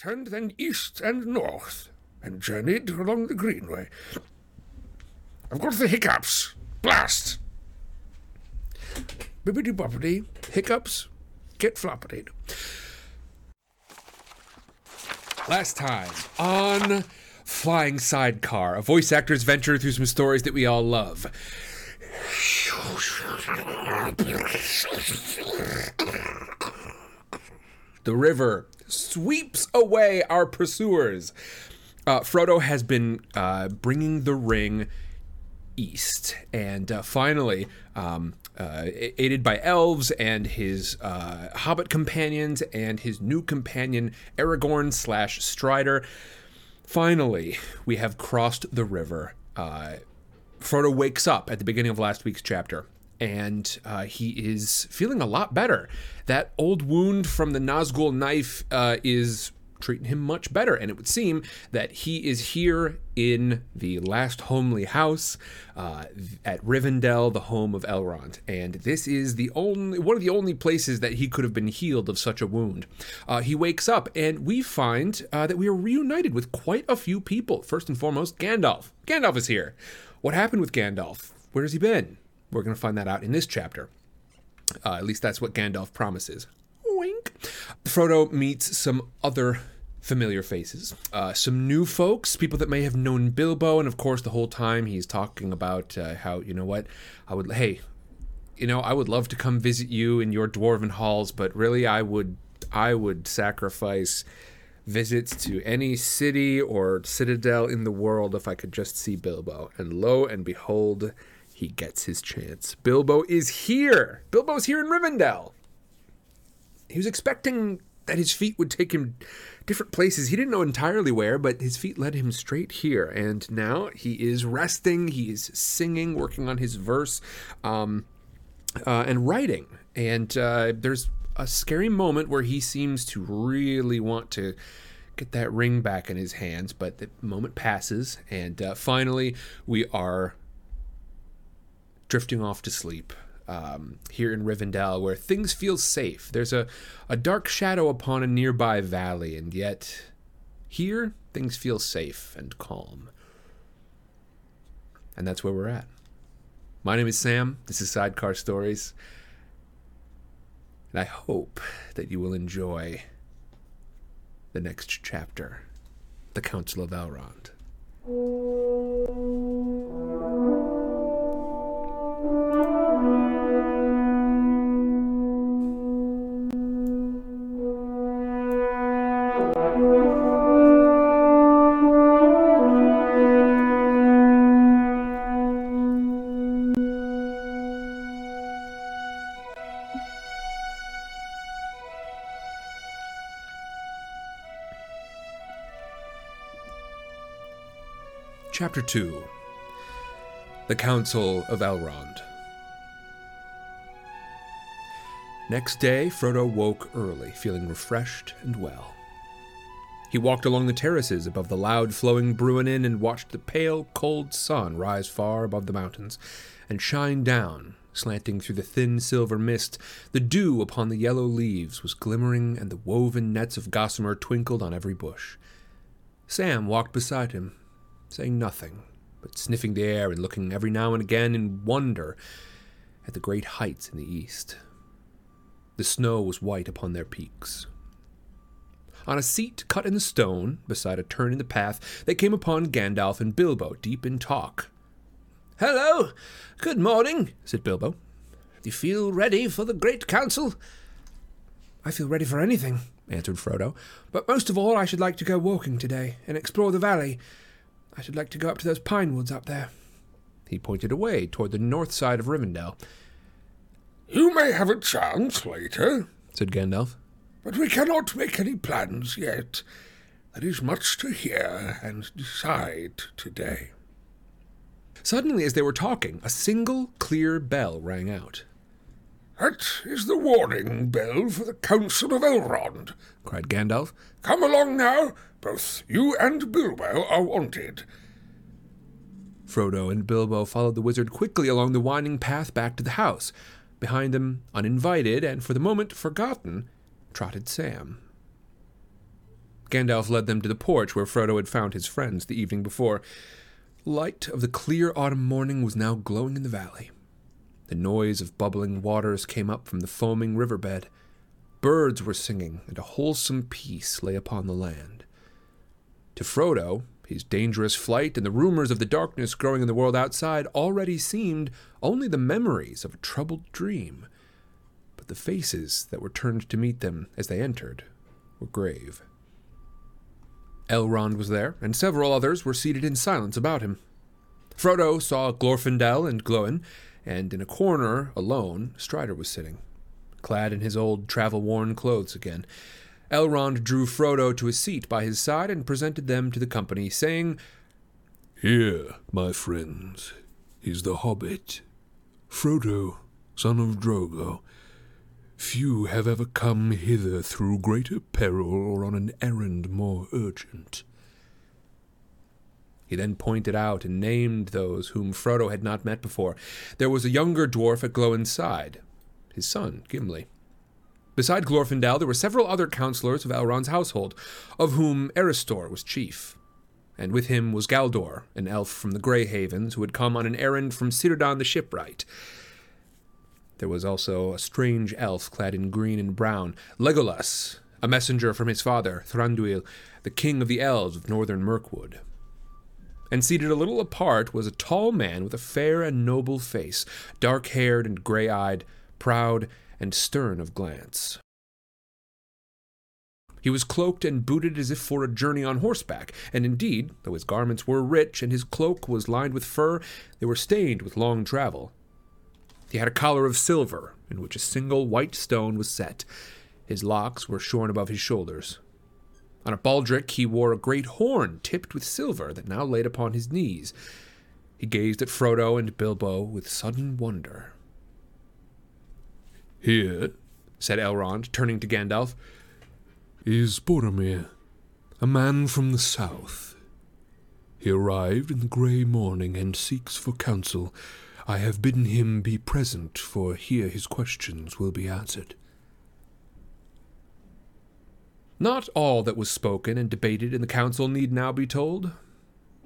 turned then east and north, and journeyed along the greenway. I've got the hiccups. Blast! Bibbidi bobbidi, hiccups, get floppity. Last time on Flying Sidecar, a voice actor's venture through some stories that we all love. The river sweeps away our pursuers. Uh, Frodo has been uh, bringing the ring east, and uh, finally, um, uh, aided by elves and his uh, hobbit companions and his new companion Aragorn slash Strider, finally we have crossed the river. Uh, Frodo wakes up at the beginning of last week's chapter and uh, he is feeling a lot better. That old wound from the Nazgul knife uh, is treating him much better, and it would seem that he is here in the last homely house uh, at Rivendell, the home of Elrond, and this is the only one of the only places that he could have been healed of such a wound. Uh, he wakes up, and we find uh, that we are reunited with quite a few people. First and foremost, Gandalf. Gandalf is here. What happened with Gandalf? Where has he been? We're going to find that out in this chapter. Uh, at least that's what Gandalf promises. Wink. Frodo meets some other familiar faces, uh, some new folks, people that may have known Bilbo, and of course, the whole time he's talking about uh, how you know what I would. Hey, you know, I would love to come visit you in your dwarven halls, but really, I would, I would sacrifice visits to any city or citadel in the world if I could just see Bilbo. And lo and behold, he gets his chance. Bilbo is here. Bilbo's here in Rivendell. He was expecting that his feet would take him different places. He didn't know entirely where, but his feet led him straight here. And now he is resting, he is singing, working on his verse, um, uh, and writing. And uh, there's a scary moment where he seems to really want to get that ring back in his hands, but the moment passes, and uh, finally we are drifting off to sleep um, here in Rivendell, where things feel safe. There's a, a dark shadow upon a nearby valley, and yet here things feel safe and calm. And that's where we're at. My name is Sam. This is Sidecar Stories. And I hope that you will enjoy the next chapter The Council of Elrond. Chapter 2 The Council of Elrond. Next day, Frodo woke early, feeling refreshed and well. He walked along the terraces above the loud flowing Bruinen and watched the pale, cold sun rise far above the mountains and shine down, slanting through the thin silver mist. The dew upon the yellow leaves was glimmering, and the woven nets of gossamer twinkled on every bush. Sam walked beside him, saying nothing, but sniffing the air and looking every now and again in wonder at the great heights in the east. The snow was white upon their peaks. On a seat cut in the stone, beside a turn in the path, they came upon Gandalf and Bilbo, deep in talk. Hello! Good morning, said Bilbo. Do you feel ready for the great council? I feel ready for anything, answered Frodo. But most of all, I should like to go walking today and explore the valley. I should like to go up to those pine woods up there. He pointed away toward the north side of Rivendell. You may have a chance later, said Gandalf. But we cannot make any plans yet. There is much to hear and decide today. Suddenly, as they were talking, a single clear bell rang out. That is the warning bell for the Council of Elrond, cried Gandalf. Come along now. Both you and Bilbo are wanted. Frodo and Bilbo followed the wizard quickly along the winding path back to the house. Behind them, uninvited and for the moment forgotten, trotted Sam. Gandalf led them to the porch where Frodo had found his friends the evening before. Light of the clear autumn morning was now glowing in the valley. The noise of bubbling waters came up from the foaming riverbed. Birds were singing, and a wholesome peace lay upon the land. To Frodo, his dangerous flight and the rumors of the darkness growing in the world outside already seemed only the memories of a troubled dream. But the faces that were turned to meet them as they entered were grave. Elrond was there, and several others were seated in silence about him. Frodo saw Glorfindel and Glóin, and in a corner, alone, Strider was sitting, clad in his old travel worn clothes again. Elrond drew Frodo to a seat by his side and presented them to the company, saying, Here, my friends, is the hobbit, Frodo, son of Drogo. Few have ever come hither through greater peril or on an errand more urgent. He then pointed out and named those whom Frodo had not met before. There was a younger dwarf at Glóin's side, his son, Gimli. Beside Glorfindel, there were several other counselors of Elrond's household, of whom Erestor was chief. And with him was Galdor, an elf from the Grey Havens, who had come on an errand from Círdan the shipwright. There was also a strange elf clad in green and brown, Legolas, a messenger from his father, Thranduil, the king of the elves of northern Mirkwood. And seated a little apart was a tall man with a fair and noble face, dark haired and grey eyed, proud and stern of glance. He was cloaked and booted as if for a journey on horseback, and indeed, though his garments were rich and his cloak was lined with fur, they were stained with long travel. He had a collar of silver, in which a single white stone was set. His locks were shorn above his shoulders. On a baldric he wore a great horn tipped with silver that now laid upon his knees. He gazed at Frodo and Bilbo with sudden wonder. Here, said Elrond, turning to Gandalf, is Boromir, a man from the south. He arrived in the grey morning and seeks for counsel. I have bidden him be present, for here his questions will be answered. Not all that was spoken and debated in the council need now be told.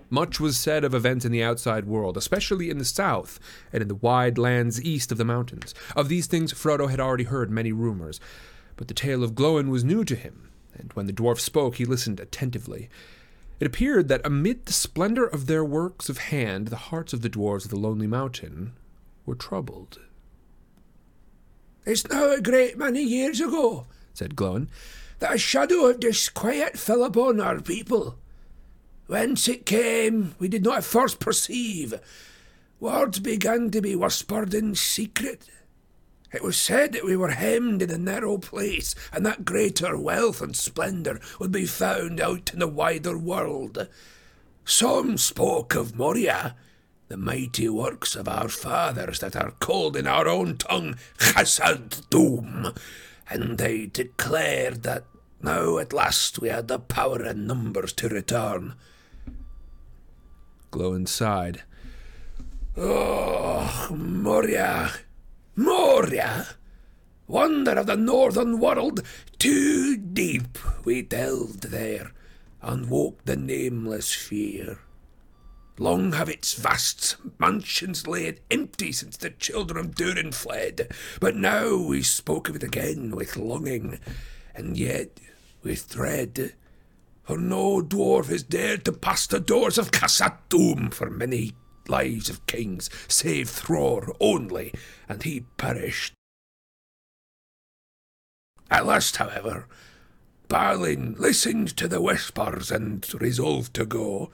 Much was said of events in the outside world, especially in the south and in the wide lands east of the mountains. Of these things Frodo had already heard many rumors, but the tale of Glóin was new to him, and when the dwarf spoke he listened attentively. It appeared that amid the splendor of their works of hand the hearts of the dwarves of the Lonely Mountain were troubled. It's now a great many years ago, said Glóin, that a shadow of disquiet fell upon our people. Whence it came, we did not at first perceive. Words began to be whispered in secret. It was said that we were hemmed in a narrow place, and that greater wealth and splendour would be found out in the wider world. Some spoke of Moria, the mighty works of our fathers that are called in our own tongue Khazad-dûm, and they declared that now at last we had the power and numbers to return. Glóin sighed. Oh, Moria! Moria! Wonder of the northern world, too deep we delved there, and woke the nameless fear. Long have its vast mansions laid empty since the children of Durin fled, but now we spoke of it again with longing, and yet with dread. For no dwarf has dared to pass the doors of Khazad-dûm for many lives of kings, save Thror only, and he perished. At last, however, Balin listened to the whispers and resolved to go,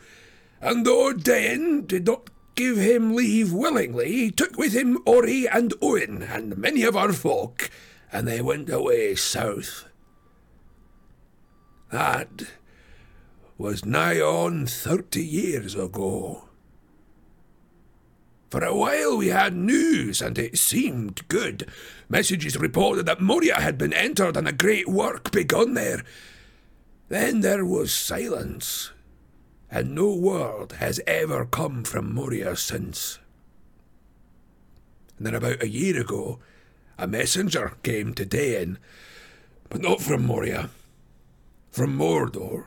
and though Dain did not give him leave willingly, he took with him Ori and Óin and many of our folk, and they went away south. That was nigh on thirty years ago. For a while we had news, and it seemed good. Messages reported that Moria had been entered and a great work begun there. Then there was silence, and no word has ever come from Moria since. And then about a year ago, a messenger came to Dain, but not from Moria. From Mordor,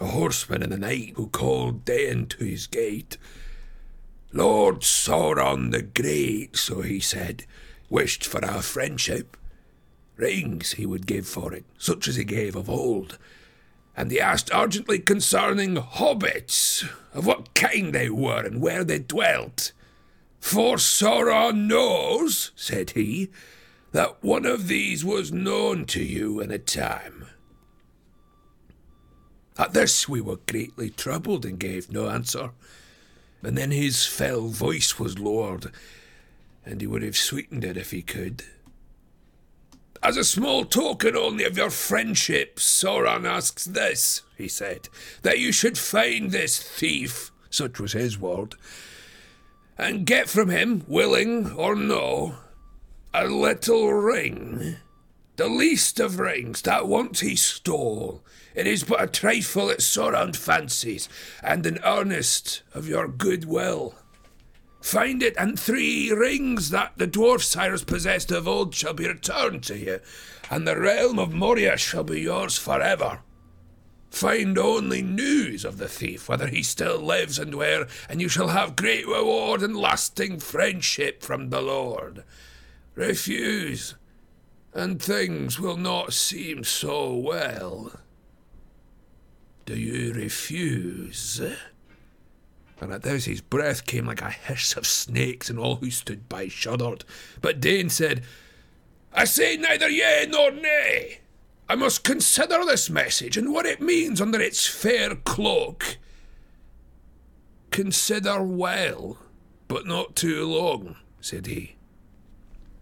a horseman in the night who called Dain to his gate. Lord Sauron the Great, so he said, wished for our friendship. Rings he would give for it, such as he gave of old. And he asked urgently concerning hobbits, of what kind they were and where they dwelt. For Sauron knows, said he, that one of these was known to you in a time. At this we were greatly troubled and gave no answer. And then his fell voice was lowered, and he would have sweetened it if he could. As a small token only of your friendship, Sauron asks this, he said, that you should find this thief, such was his word, and get from him, willing or no, a little ring, the least of rings that once he stole. It is but a trifle that Sauron fancies, and an earnest of your good will. Find it, and three rings that the dwarf sires possessed of old shall be returned to you, and the realm of Moria shall be yours forever. Find only news of the thief, whether he still lives and where, and you shall have great reward and lasting friendship from the Lord. Refuse, and things will not seem so well. Do you refuse? And at this his breath came like a hiss of snakes, and all who stood by shuddered. But Dain said, I say neither yea nor nay. I must consider this message and what it means under its fair cloak. Consider well, but not too long, said he.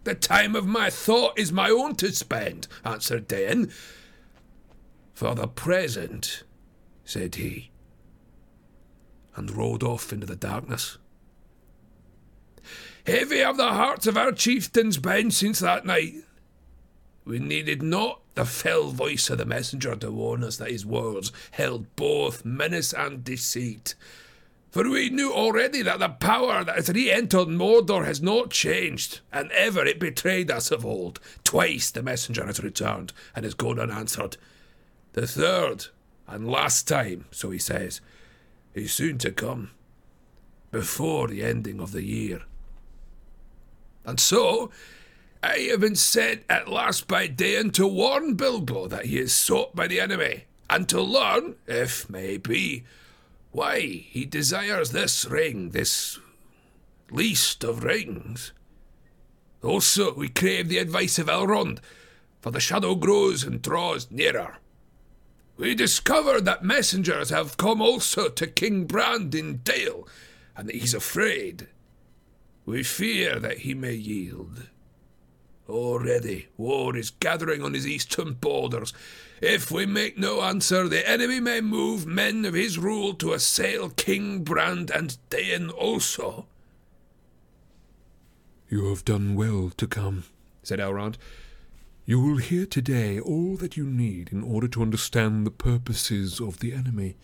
The time of my thought is my own to spend, answered Dain. For the present, said he, and rode off into the darkness. Heavy have the hearts of our chieftains been since that night. We needed not the fell voice of the messenger to warn us that his words held both menace and deceit. For we knew already that the power that has re entered Mordor has not changed, and ever it betrayed us of old. Twice the messenger has returned and has gone unanswered. The third and last time, so he says, is soon to come, before the ending of the year. And so, I have been sent at last by Dain to warn Bilbo that he is sought by the enemy, and to learn, if may be, why he desires this ring, this least of rings. Also, we crave the advice of Elrond, for the shadow grows and draws nearer. We discover that messengers have come also to King Brand in Dale, and that he's afraid. We fear that he may yield. Already war is gathering on his eastern borders. If we make no answer, the enemy may move men of his rule to assail King Brand and Dain also. You have done well to come, said Elrond. You will hear today all that you need in order to understand the purposes of the enemy.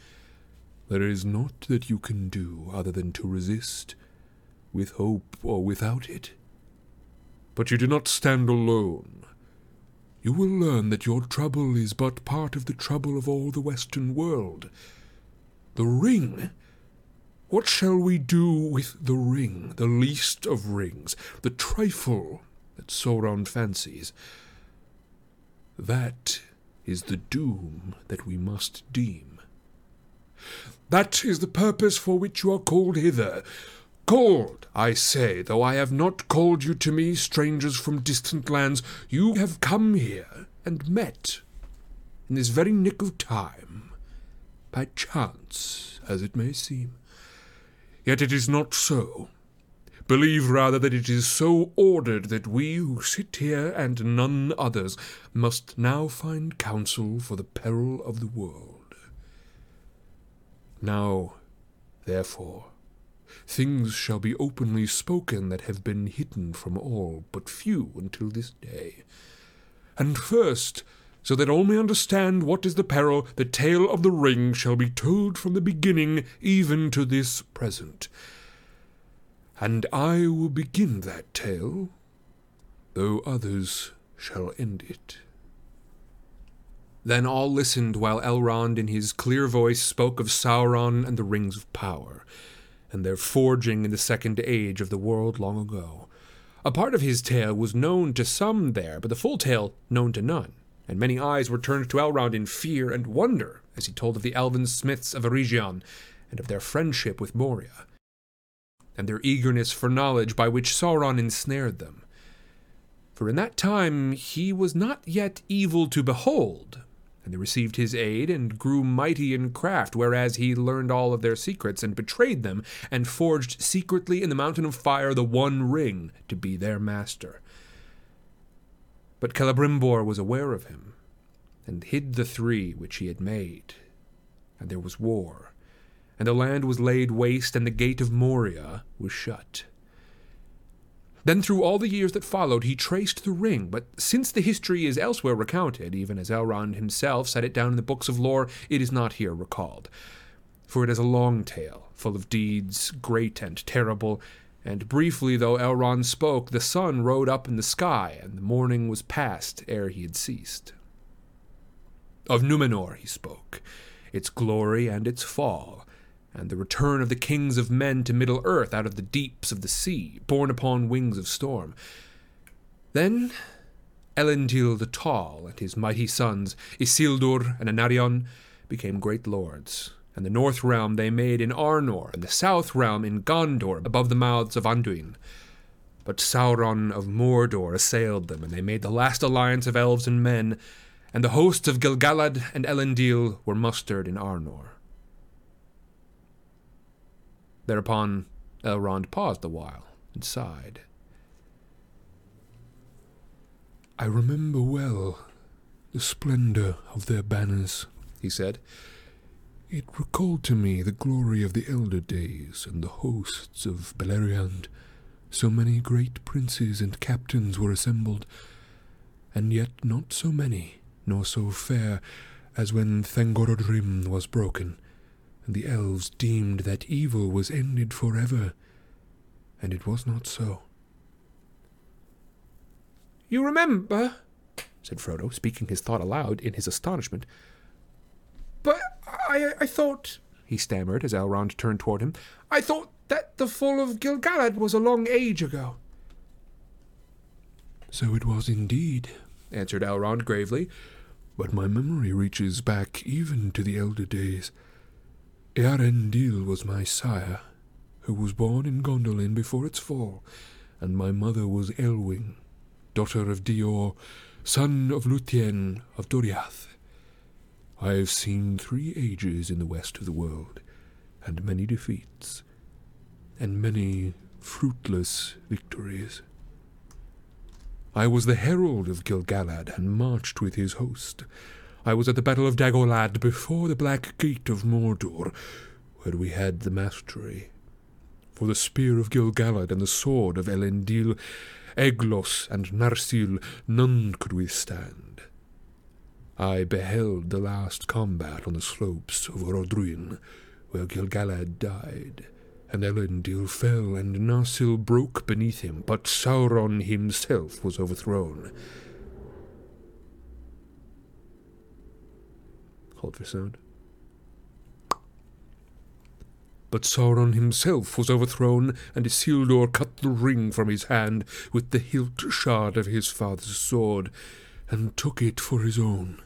There is naught that you can do other than to resist, with hope or without it. But you do not stand alone. You will learn that your trouble is but part of the trouble of all the Western world. The ring? What shall we do with the ring, the least of rings, the trifle that Sauron fancies? That is the doom that we must deem. That is the purpose for which you are called hither. Called, I say, though I have not called you to me, strangers from distant lands, you have come here and met, in this very nick of time, by chance, as it may seem. Yet it is not so. Believe rather that it is so ordered that we who sit here and none others must now find counsel for the peril of the world. Now, therefore, things shall be openly spoken that have been hidden from all but few until this day. And first, so that all may understand what is the peril, the tale of the ring shall be told from the beginning even to this present and I will begin that tale, though others shall end it. Then all listened while Elrond in his clear voice spoke of Sauron and the Rings of Power, and their forging in the Second Age of the world long ago. A part of his tale was known to some there, but the full tale known to none, and many eyes were turned to Elrond in fear and wonder as he told of the elven smiths of Eregion and of their friendship with Moria, and their eagerness for knowledge by which Sauron ensnared them. For in that time he was not yet evil to behold, and they received his aid and grew mighty in craft, whereas he learned all of their secrets and betrayed them, and forged secretly in the mountain of fire the one ring to be their master. But Celebrimbor was aware of him, and hid the three which he had made. And there was war, and the land was laid waste, and the gate of Moria was shut. Then, through all the years that followed, he traced the ring, but since the history is elsewhere recounted, even as Elrond himself set it down in the books of lore, it is not here recalled. For it is a long tale, full of deeds great and terrible, and briefly though Elrond spoke, the sun rode up in the sky, and the morning was past ere he had ceased. Of Numenor he spoke, its glory and its fall, and the return of the kings of men to Middle Earth out of the deeps of the sea, borne upon wings of storm. Then Elendil the Tall and his mighty sons, Isildur and Anarion, became great lords, and the north realm they made in Arnor, and the south realm in Gondor, above the mouths of Anduin. But Sauron of Mordor assailed them, and they made the last alliance of elves and men, and the hosts of Gil-galad and Elendil were mustered in Arnor. Thereupon Elrond paused a while and sighed. I remember well the splendor of their banners, he said. It recalled to me the glory of the elder days and the hosts of Beleriand. So many great princes and captains were assembled, and yet not so many, nor so fair, as when Thangorodrim was broken, and the elves deemed that evil was ended forever, and it was not so. You remember, said Frodo, speaking his thought aloud in his astonishment. But I, I thought, he stammered as Elrond turned toward him, I thought that the fall of Gil-galad was a long age ago. So it was indeed, answered Elrond gravely, but my memory reaches back even to the elder days. Earendil was my sire, who was born in Gondolin before its fall, and my mother was Elwing, daughter of Dior, son of Luthien of Doriath. I have seen three ages in the west of the world, and many defeats, and many fruitless victories. I was the herald of Gil-galad and marched with his host. I was at the Battle of Dagorlad before the Black Gate of Mordor, where we had the mastery. For the spear of Gil-galad and the sword of Elendil, Aeglos and Narsil none could withstand. I beheld the last combat on the slopes of Orodruin, where Gil-galad died, and Elendil fell, and Narsil broke beneath him, but Sauron himself was overthrown. Hold for sound. But Sauron himself was overthrown, and Isildur cut the ring from his hand with the hilt shard of his father's sword, and took it for his own.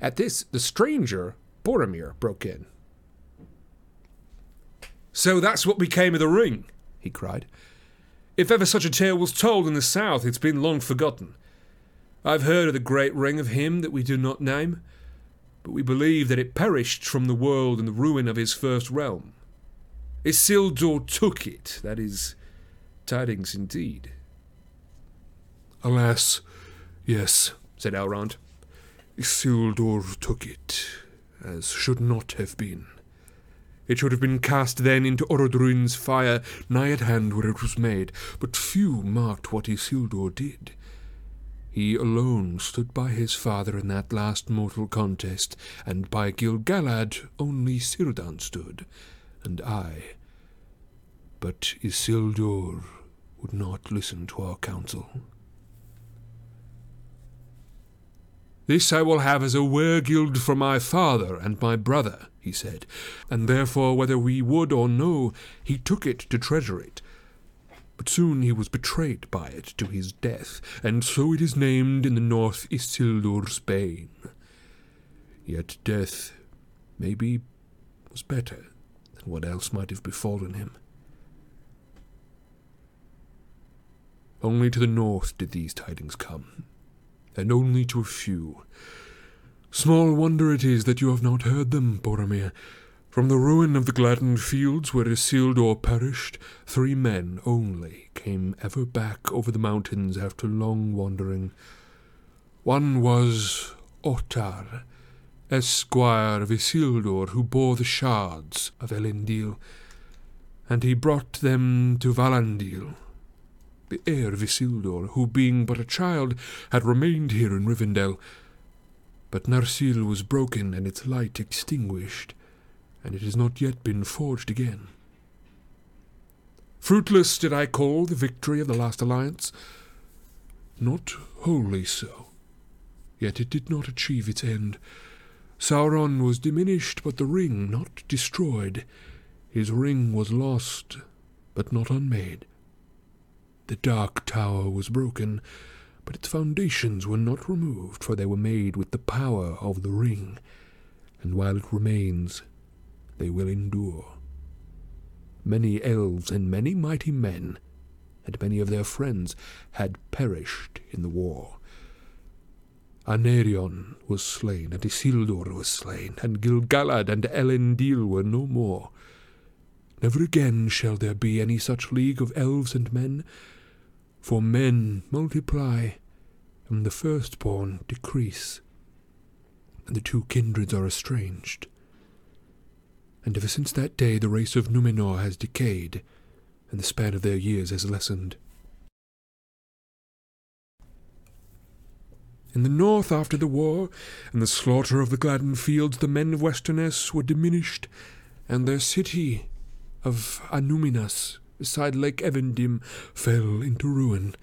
At this, the stranger, Boromir, broke in. So that's what became of the ring, he cried. If ever such a tale was told in the south, it's been long forgotten. I've heard of the great ring of him that we do not name, but we believe that it perished from the world in the ruin of his first realm. Isildur took it, that is, tidings indeed. Alas, yes, said Elrond. Isildur took it, as should not have been. It should have been cast then into Orodruin's fire, nigh at hand where it was made, but few marked what Isildur did. He alone stood by his father in that last mortal contest, and by Gil-galad only Círdan stood, and I. But Isildur would not listen to our counsel. This I will have as a wergild for my father and my brother, he said, and therefore, whether we would or no, he took it to treasure it. But soon he was betrayed by it to his death, and so it is named in the north Isildur's Bane. Yet death, maybe, was better than what else might have befallen him. Only to the north did these tidings come, and only to a few. Small wonder it is that you have not heard them, Boromir. From the ruin of the gladdened fields where Isildur perished, three men only came ever back over the mountains after long wandering. One was Ohtar, esquire of Isildur, who bore the shards of Elendil, and he brought them to Valandil, the heir of Isildur, who, being but a child, had remained here in Rivendell. But Narsil was broken and its light extinguished, and it has not yet been forged again. Fruitless did I call the victory of the last alliance? Not wholly so. Yet it did not achieve its end. Sauron was diminished, but the ring not destroyed. His ring was lost, but not unmade. The Dark Tower was broken, but its foundations were not removed, for they were made with the power of the ring, and while it remains, they will endure. Many elves and many mighty men, and many of their friends, had perished in the war. Anarion was slain, and Isildur was slain, and Gil-galad and Elendil were no more. Never again shall there be any such league of elves and men, for men multiply, and the firstborn decrease, and the two kindreds are estranged. And ever since that day the race of Numenor has decayed, and the span of their years has lessened. In the north, after the war, and the slaughter of the Gladden fields, the men of Westernesse were diminished, and their city of Annúminas beside Lake Evendim fell into ruin,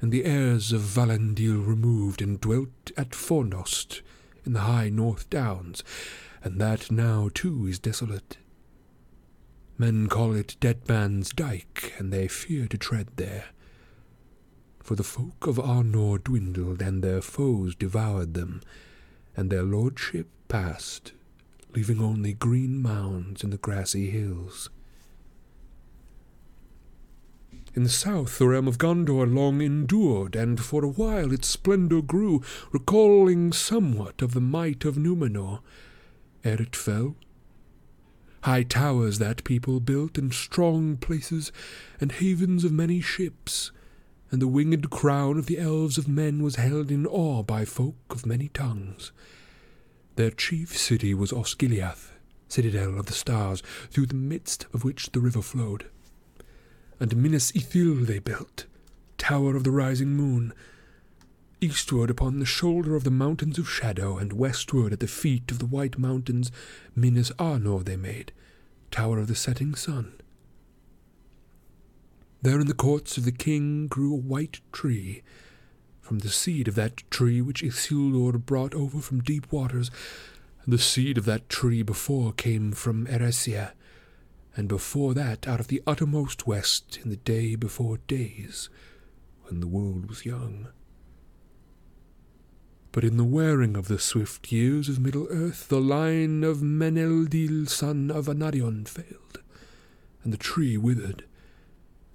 and the heirs of Valandil removed and dwelt at Fornost in the high North Downs, and that now too is desolate. Men call it Dead Man's Dyke, and they fear to tread there. For the folk of Arnor dwindled, and their foes devoured them, and their lordship passed, leaving only green mounds in the grassy hills. In the south, the realm of Gondor long endured, and for a while its splendour grew, recalling somewhat of the might of Numenor, ere it fell. High towers that people built, and strong places, and havens of many ships, and the winged crown of the elves of men was held in awe by folk of many tongues. Their chief city was Osgiliath, citadel of the stars, through the midst of which the river flowed and Minas Ithil they built, tower of the rising moon. Eastward upon the shoulder of the mountains of shadow, and westward at the feet of the white mountains, Minas Anor they made, tower of the setting sun. There in the courts of the king grew a white tree, from the seed of that tree which Isildur brought over from deep waters, and the seed of that tree before came from Eressëa, and before that out of the uttermost west in the day before days, when the world was young. But in the wearing of the swift years of Middle Earth, the line of Meneldil, son of Anarion, failed, and the tree withered,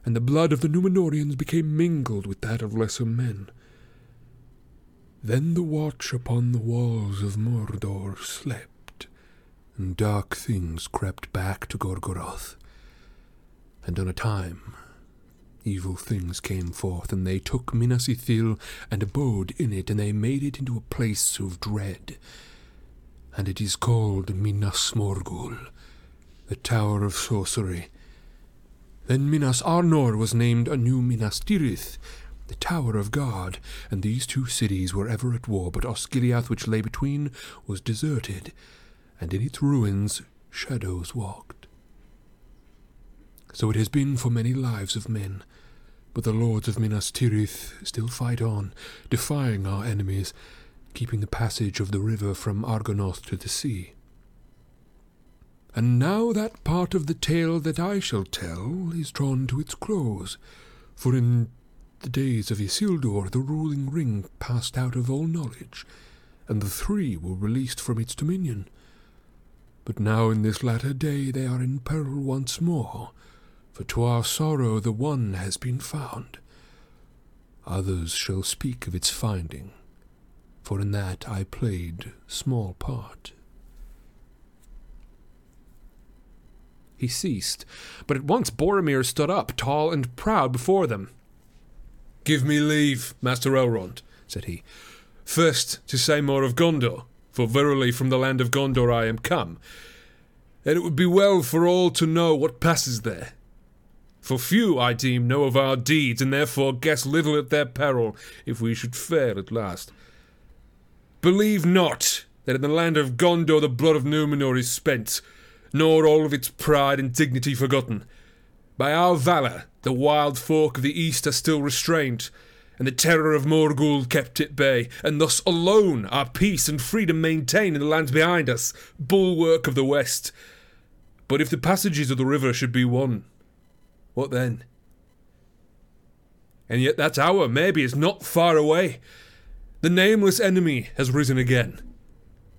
and the blood of the Numenorians became mingled with that of lesser men. Then the watch upon the walls of Mordor slept and dark things crept back to Gorgoroth. And on a time, evil things came forth, and they took Minas Ithil and abode in it, and they made it into a place of dread. And it is called Minas Morgul, the Tower of Sorcery. Then Minas Anor was named a new Minas Tirith, the Tower of Guard, and these two cities were ever at war, but Osgiliath, which lay between, was deserted, and in its ruins shadows walked. So it has been for many lives of men, but the lords of Minas Tirith still fight on, defying our enemies, keeping the passage of the river from Argonath to the sea. And now that part of the tale that I shall tell is drawn to its close, for in the days of Isildur the ruling ring passed out of all knowledge, and the three were released from its dominion. But now in this latter day they are in peril once more, for to our sorrow the one has been found. Others shall speak of its finding, for in that I played small part. He ceased, but at once Boromir stood up, tall and proud, before them. Give me leave, Master Elrond, said he, first to say more of Gondor, for verily from the land of Gondor I am come, and it would be well for all to know what passes there. For few, I deem, know of our deeds, and therefore guess little at their peril if we should fail at last. Believe not that in the land of Gondor the blood of Numenor is spent, nor all of its pride and dignity forgotten. By our valour, the wild folk of the east are still restrained, and the terror of Morgul kept at bay, and thus alone are peace and freedom maintained in the lands behind us, bulwark of the west. But if the passages of the river should be won, what then? And yet that hour, maybe, is not far away. The nameless enemy has risen again.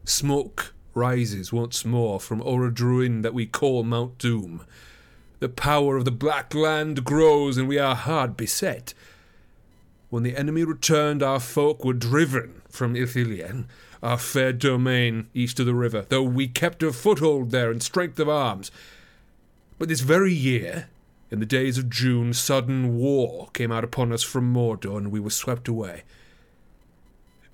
Smoke rises once more from Orodruin that we call Mount Doom. The power of the Black Land grows, and we are hard beset. When the enemy returned, our folk were driven from Ithilien, our fair domain east of the river, though we kept a foothold there in strength of arms. But this very year, in the days of June, sudden war came out upon us from Mordor, and we were swept away.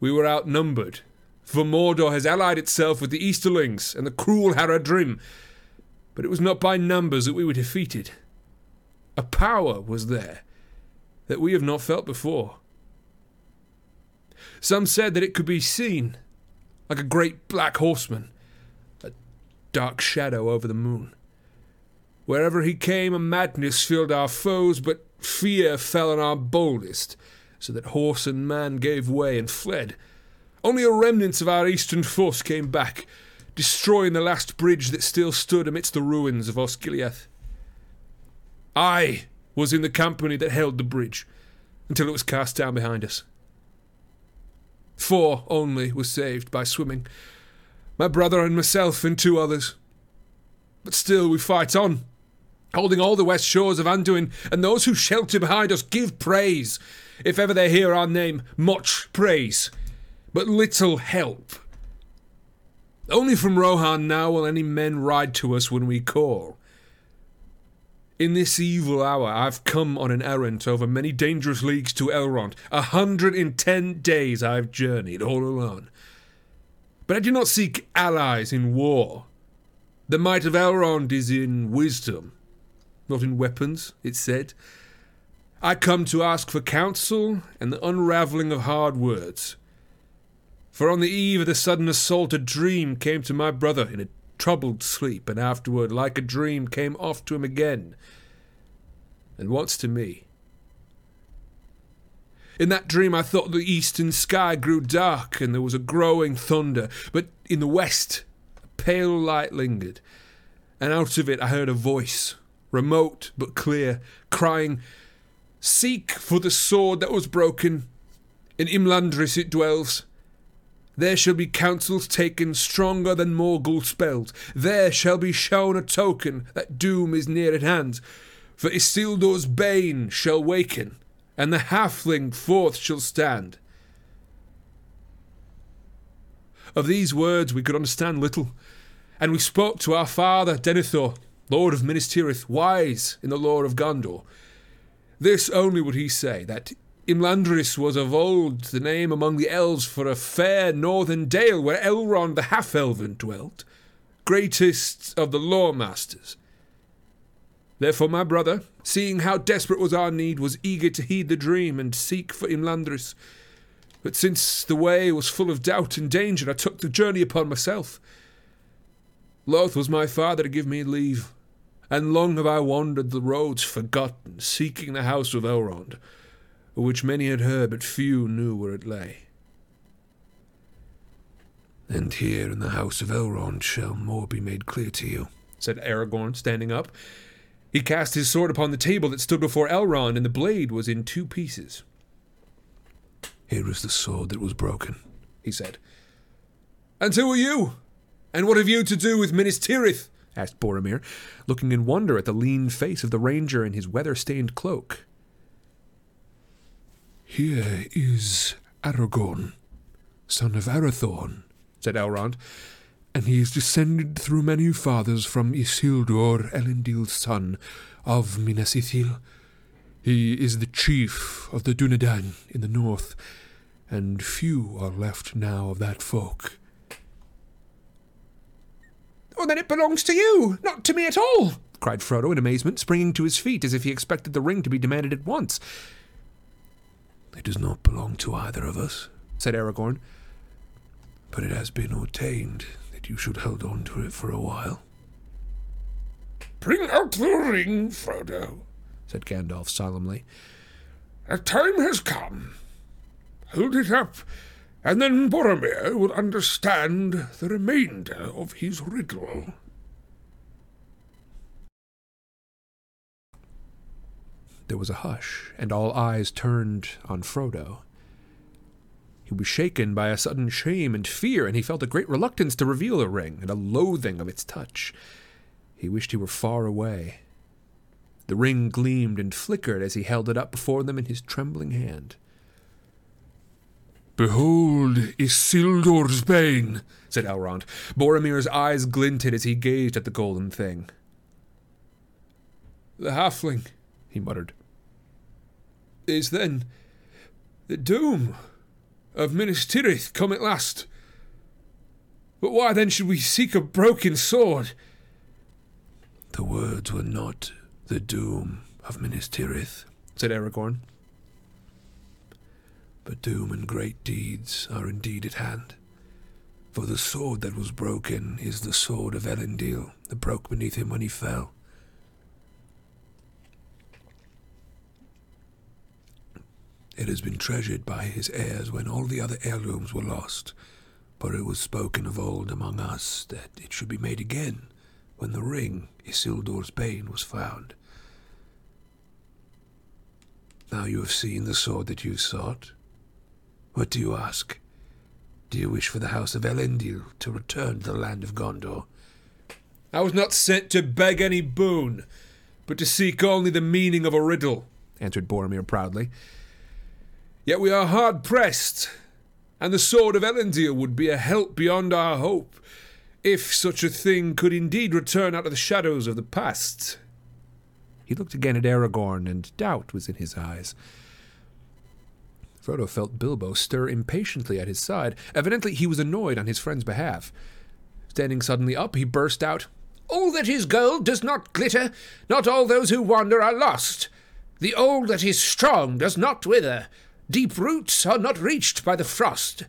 We were outnumbered, for Mordor has allied itself with the Easterlings and the cruel Haradrim. But it was not by numbers that we were defeated. A power was there that we have not felt before. Some said that it could be seen, like a great black horseman, a dark shadow over the moon. Wherever he came, a madness filled our foes, but fear fell on our boldest, so that horse and man gave way and fled. Only a remnant of our eastern force came back, destroying the last bridge that still stood amidst the ruins of Osgiliath. I was in the company that held the bridge until it was cast down behind us. Four only were saved by swimming my brother and myself and two others. But still we fight on, holding all the west shores of Anduin, and those who shelter behind us give praise. If ever they hear our name, much praise but little help. Only from Rohan now will any men ride to us when we call. In this evil hour I've come on an errand over many dangerous leagues to Elrond. A hundred and ten days I've journeyed all alone. But I do not seek allies in war. The might of Elrond is in wisdom, not in weapons, it said. I come to ask for counsel and the unravelling of hard words. For on the eve of the sudden assault, a dream came to my brother in a troubled sleep, and afterward, like a dream, came off to him again, and once to me. In that dream, I thought the eastern sky grew dark, and there was a growing thunder, but in the west, a pale light lingered, and out of it I heard a voice, remote but clear, crying, Seek for the sword that was broken. In Imladris it dwells. There shall be counsels taken stronger than Morgul spells. There shall be shown a token that doom is near at hand. For Isildur's bane shall waken, and the halfling forth shall stand. Of these words we could understand little, and we spoke to our father Denethor, Lord of Minas Tirith, wise in the lore of Gondor. This only would he say, that Imladris was of old the name among the elves for a fair northern dale where Elrond the half elven dwelt, greatest of the lore masters. Therefore, my brother, seeing how desperate was our need, was eager to heed the dream and seek for Imladris. But since the way was full of doubt and danger, I took the journey upon myself. Loth was my father to give me leave, and long have I wandered the roads forgotten, seeking the house of Elrond which many had heard, but few knew where it lay. And here in the house of Elrond shall more be made clear to you. said Aragorn, standing up. He cast his sword upon the table that stood before Elrond, and the blade was in two pieces. Here is the sword that was broken. He said. And who are you? And what have you to do with Minas Tirith? Asked Boromir, looking in wonder at the lean face of the ranger in his weather stained cloak. Here is Aragorn, son of Arathorn, said Elrond. and he is descended through many fathers from Isildur, Elendil's son, of Minas Ithil. He is the chief of the Dunedain in the north, and few are left now of that folk. Oh, then it belongs to you, not to me at all. cried Frodo in amazement, springing to his feet as if he expected the ring to be demanded at once. It does not belong to either of us, said Aragorn. but it has been ordained that you should hold on to it for a while. Bring out the ring, Frodo. said Gandalf solemnly. The time has come. Hold it up, and then Boromir will understand the remainder of his riddle. There was a hush, and all eyes turned on Frodo. He was shaken by a sudden shame and fear, and he felt a great reluctance to reveal the ring, and a loathing of its touch. He wished he were far away. The ring gleamed and flickered as he held it up before them in his trembling hand. Behold Isildur's bane, said Elrond. Boromir's eyes glinted as he gazed at the golden thing. The halfling, he muttered, is then the doom of Minas Tirith come at last. But why then should we seek a broken sword? The words were not the doom of Minas Tirith, said Aragorn. But doom and great deeds are indeed at hand. For the sword that was broken is the sword of Elendil that broke beneath him when he fell. It has been treasured by his heirs when all the other heirlooms were lost, for it was spoken of old among us that it should be made again when the ring, Isildur's bane, was found. Now you have seen the sword that you sought. What do you ask? Do you wish for the house of Elendil to return to the land of Gondor? I was not sent to beg any boon, but to seek only the meaning of a riddle, answered Boromir proudly. Yet we are hard pressed, and the sword of Elendil would be a help beyond our hope, if such a thing could indeed return out of the shadows of the past. He looked again at Aragorn, and doubt was in his eyes. Frodo felt Bilbo stir impatiently at his side. Evidently he was annoyed on his friend's behalf. Standing suddenly up, he burst out, All that is gold does not glitter, not all those who wander are lost. The old that is strong does not wither, deep roots are not reached by the frost.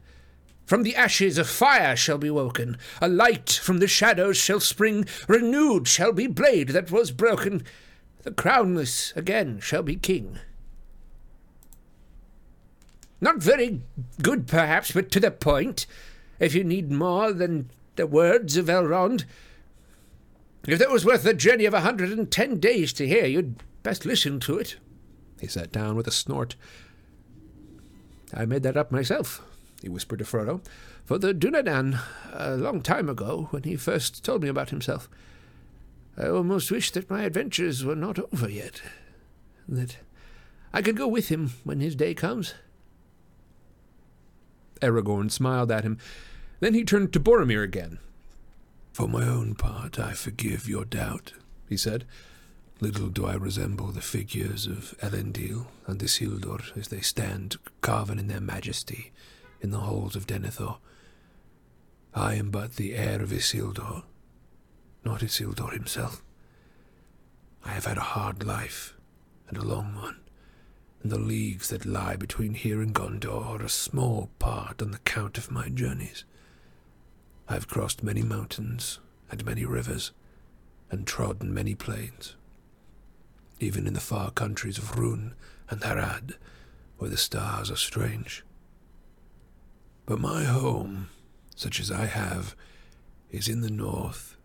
From the ashes a fire shall be woken, a light from the shadows shall spring, renewed shall be blade that was broken, the crownless again shall be king. Not very good, perhaps, but to the point. If you need more than the words of Elrond, if that was worth the journey of a hundred and ten days to hear, you'd best listen to it. He sat down with a snort. I made that up myself, he whispered to Frodo, For the Dunedain, a long time ago, when he first told me about himself. I almost wish that my adventures were not over yet, that I could go with him when his day comes. Aragorn smiled at him. Then he turned to Boromir again. For my own part, I forgive your doubt, He said, Little do I resemble the figures of Elendil and Isildur as they stand carven in their majesty in the halls of Denethor. I am but the heir of Isildur, not Isildur himself. I have had a hard life, and a long one, and the leagues that lie between here and Gondor are a small part on the count of my journeys. I have crossed many mountains and many rivers, and trodden many plains even in the far countries of Rhûn and Harad, where the stars are strange. But my home such as I have, is in the north.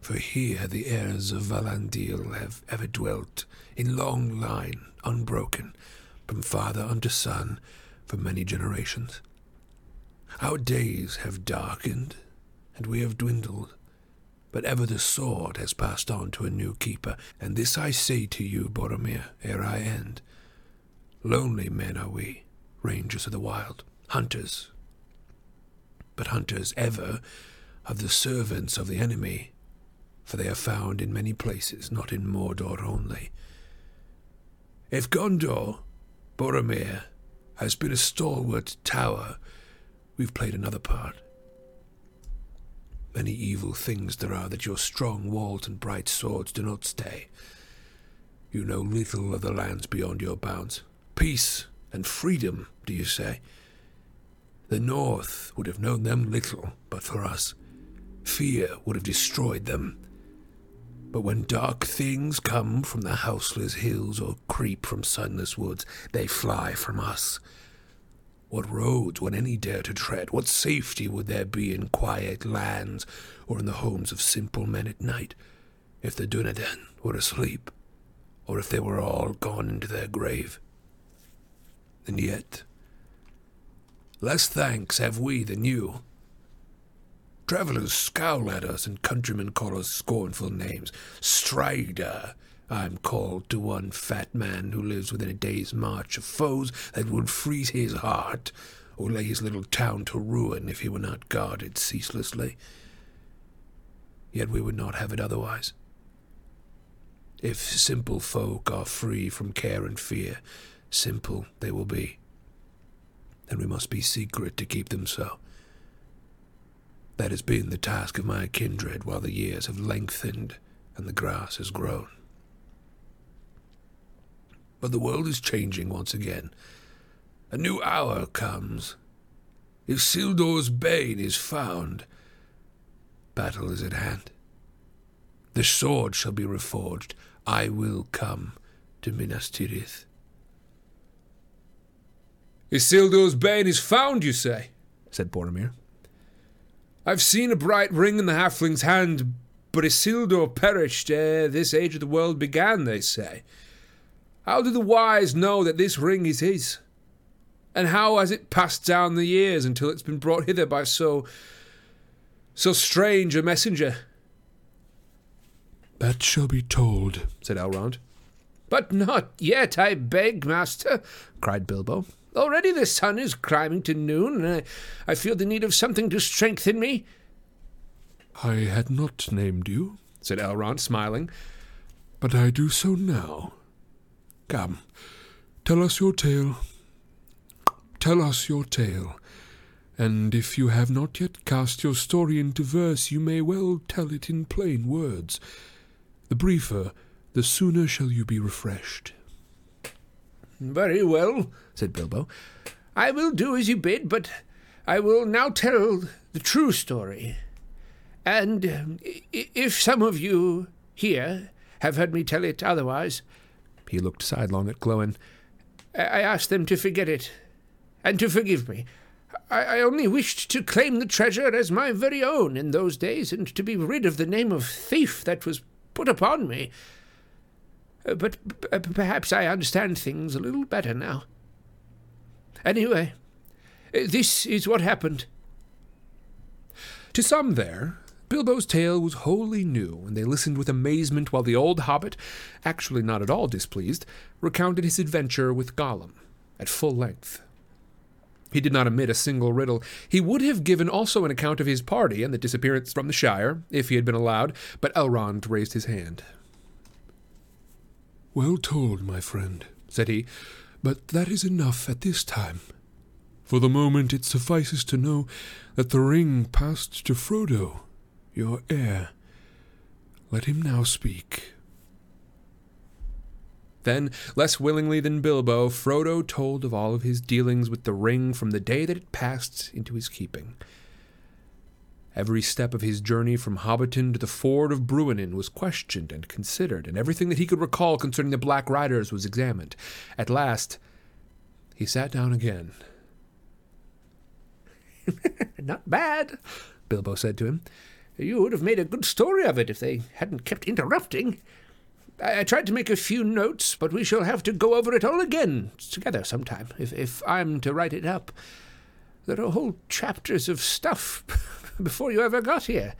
For here the heirs of Valandil have ever dwelt, in long line, unbroken, from father unto son, for many generations. Our days have darkened, and we have dwindled, but ever the sword has passed on to a new keeper, and this I say to you, Boromir, ere I end. Lonely men are we, rangers of the wild, hunters, but hunters ever of the servants of the enemy, for they are found in many places, not in Mordor only. If Gondor, Boromir, has been a stalwart tower, we've played another part. Many evil things there are that your strong walls and bright swords do not stay. You know little of the lands beyond your bounds. Peace and freedom, do you say? The North would have known them little but for us. Fear would have destroyed them. But when dark things come from the houseless hills or creep from sunless woods, they fly from us. What roads would any dare to tread? What safety would there be in quiet lands or in the homes of simple men at night if the Dunedain were asleep, or if they were all gone into their grave? And yet, less thanks have we than you. Travellers scowl at us, and countrymen call us scornful names. Strider, I'm called to one fat man who lives within a day's march of foes that would freeze his heart, or lay his little town to ruin if he were not guarded ceaselessly. Yet we would not have it otherwise. If simple folk are free from care and fear, simple they will be. And we must be secret to keep them so. That has been the task of my kindred while the years have lengthened and the grass has grown. But the world is changing once again. A new hour comes. Isildur's bane is found, battle is at hand. The sword shall be reforged. I will come to Minas Tirith. Isildur's bane is found, you say? said Boromir. I've seen a bright ring in the halfling's hand, but Isildur perished ere this age of the world began, they say. How do the wise know that this ring is his? And how has it passed down the years until it's been brought hither by so so strange a messenger? That shall be told, said Elrond. But not yet, I beg, master, cried Bilbo. Already the sun is climbing to noon, and I, I feel the need of something to strengthen me. I had not named you, said Elrond, smiling. But I do so now. Come, tell us your tale. Tell us your tale. And if you have not yet cast your story into verse, you may well tell it in plain words. The briefer, the sooner shall you be refreshed. Very well, said Bilbo. I will do as you bid, but I will now tell the true story. And if some of you here have heard me tell it otherwise, he looked sidelong at Glóin, I ask them to forget it, and to forgive me. I only wished to claim the treasure as my very own in those days, and to be rid of the name of thief that was put upon me. Uh, but perhaps I understand things a little better now. Anyway, uh, this is what happened. To some there, Bilbo's tale was wholly new, and they listened with amazement while the old hobbit, actually not at all displeased, recounted his adventure with Gollum at full length. He did not omit a single riddle. He would have given also an account of his party and the disappearance from the Shire, if he had been allowed, but Elrond raised his hand. Well told, my friend, said he, but that is enough at this time. For the moment it suffices to know that the ring passed to Frodo, your heir. Let him now speak. Then, less willingly than Bilbo, Frodo told of all of his dealings with the ring from the day that it passed into his keeping. Every step of his journey from Hobbiton to the ford of Bruinen was questioned and considered, and everything that he could recall concerning the Black Riders was examined. At last, he sat down again. Not bad, Bilbo said to him. You would have made a good story of it if they hadn't kept interrupting. I, I tried to make a few notes, but we shall have to go over it all again together sometime, if, if I'm to write it up. There are whole chapters of stuff before you ever got here.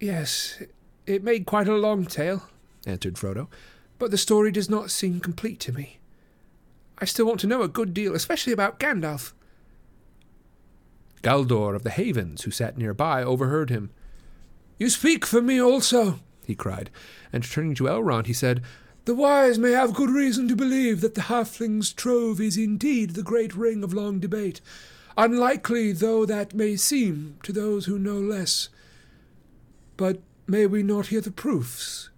Yes, it made quite a long tale, answered Frodo, but the story does not seem complete to me. I still want to know a good deal, especially about Gandalf. Galdor of the Havens, who sat nearby, overheard him. You speak for me also, he cried, and turning to Elrond, he said, The wise may have good reason to believe that the halfling's trove is indeed the great ring of long debate, unlikely though that may seem to those who know less. But may we not hear the proofs?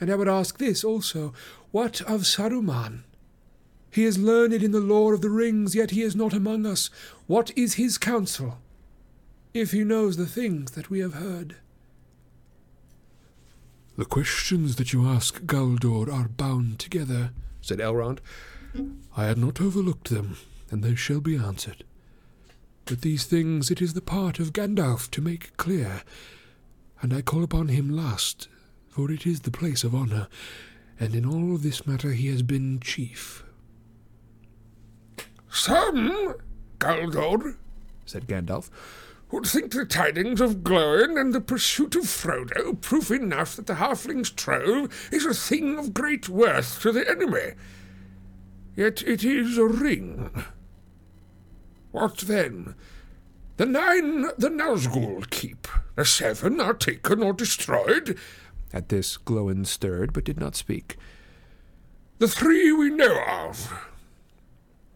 And I would ask this also what of Saruman? He is learned in the lore of the rings, yet he is not among us. What is his counsel? If he knows the things that we have heard. The questions that you ask Galdor are bound together, said Elrond. I had not overlooked them, and they shall be answered. But these things it is the part of Gandalf to make clear, and I call upon him last, for it is the place of honour, and in all this matter he has been chief. Some, Galdor, said Gandalf, would think the tidings of Glóin and the pursuit of Frodo proof enough that the halfling's trove is a thing of great worth to the enemy. Yet it is a ring. What then? The nine the Nazgul keep. The seven are taken or destroyed. At this Glóin stirred, but did not speak. The three we know of.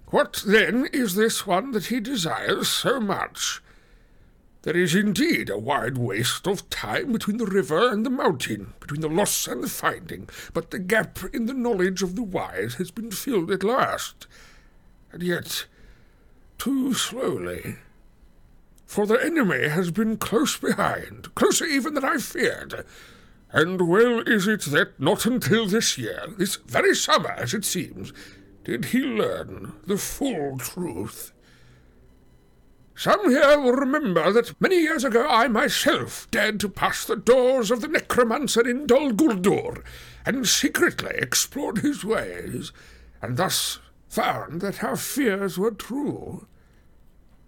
What then is this one that he desires so much? There is indeed a wide waste of time between the river and the mountain, between the loss and the finding, but the gap in the knowledge of the wise has been filled at last, and yet too slowly. For the enemy has been close behind, closer even than I feared. And well is it that not until this year, this very summer as it seems, did he learn the full truth. Some here will remember that many years ago I myself dared to pass the doors of the necromancer in Dol Guldur, and secretly explored his ways, and thus found that our fears were true.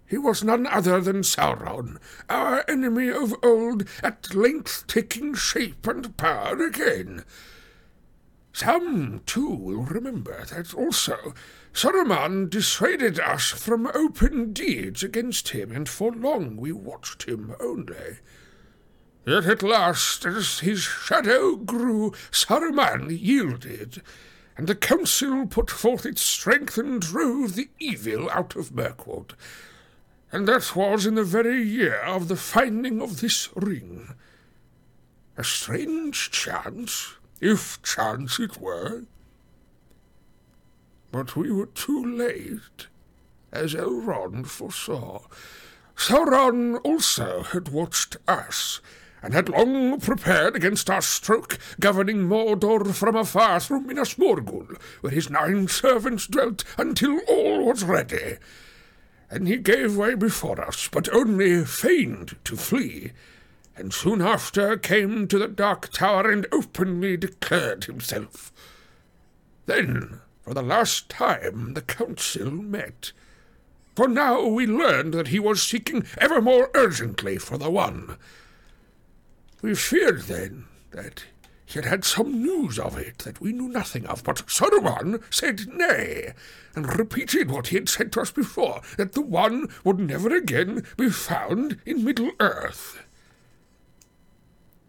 He was none other than Sauron, our enemy of old, at length taking shape and power again. Some, too, will remember that also Saruman dissuaded us from open deeds against him, and for long we watched him only. Yet at last, as his shadow grew, Saruman yielded, and the council put forth its strength and drove the evil out of Mirkwood. And that was in the very year of the finding of this ring. A strange chance, if chance it were. But we were too late, as Elrond foresaw. Sauron also had watched us, and had long prepared against our stroke, governing Mordor from afar through Minas Morgul, where his nine servants dwelt until all was ready. And he gave way before us, but only feigned to flee, and soon after came to the Dark Tower and openly declared himself. Then for the last time the council met. For now we learned that he was seeking ever more urgently for the One. We feared then that he had had some news of it that we knew nothing of, but Saruman said nay, and repeated what he had said to us before, that the One would never again be found in Middle-earth.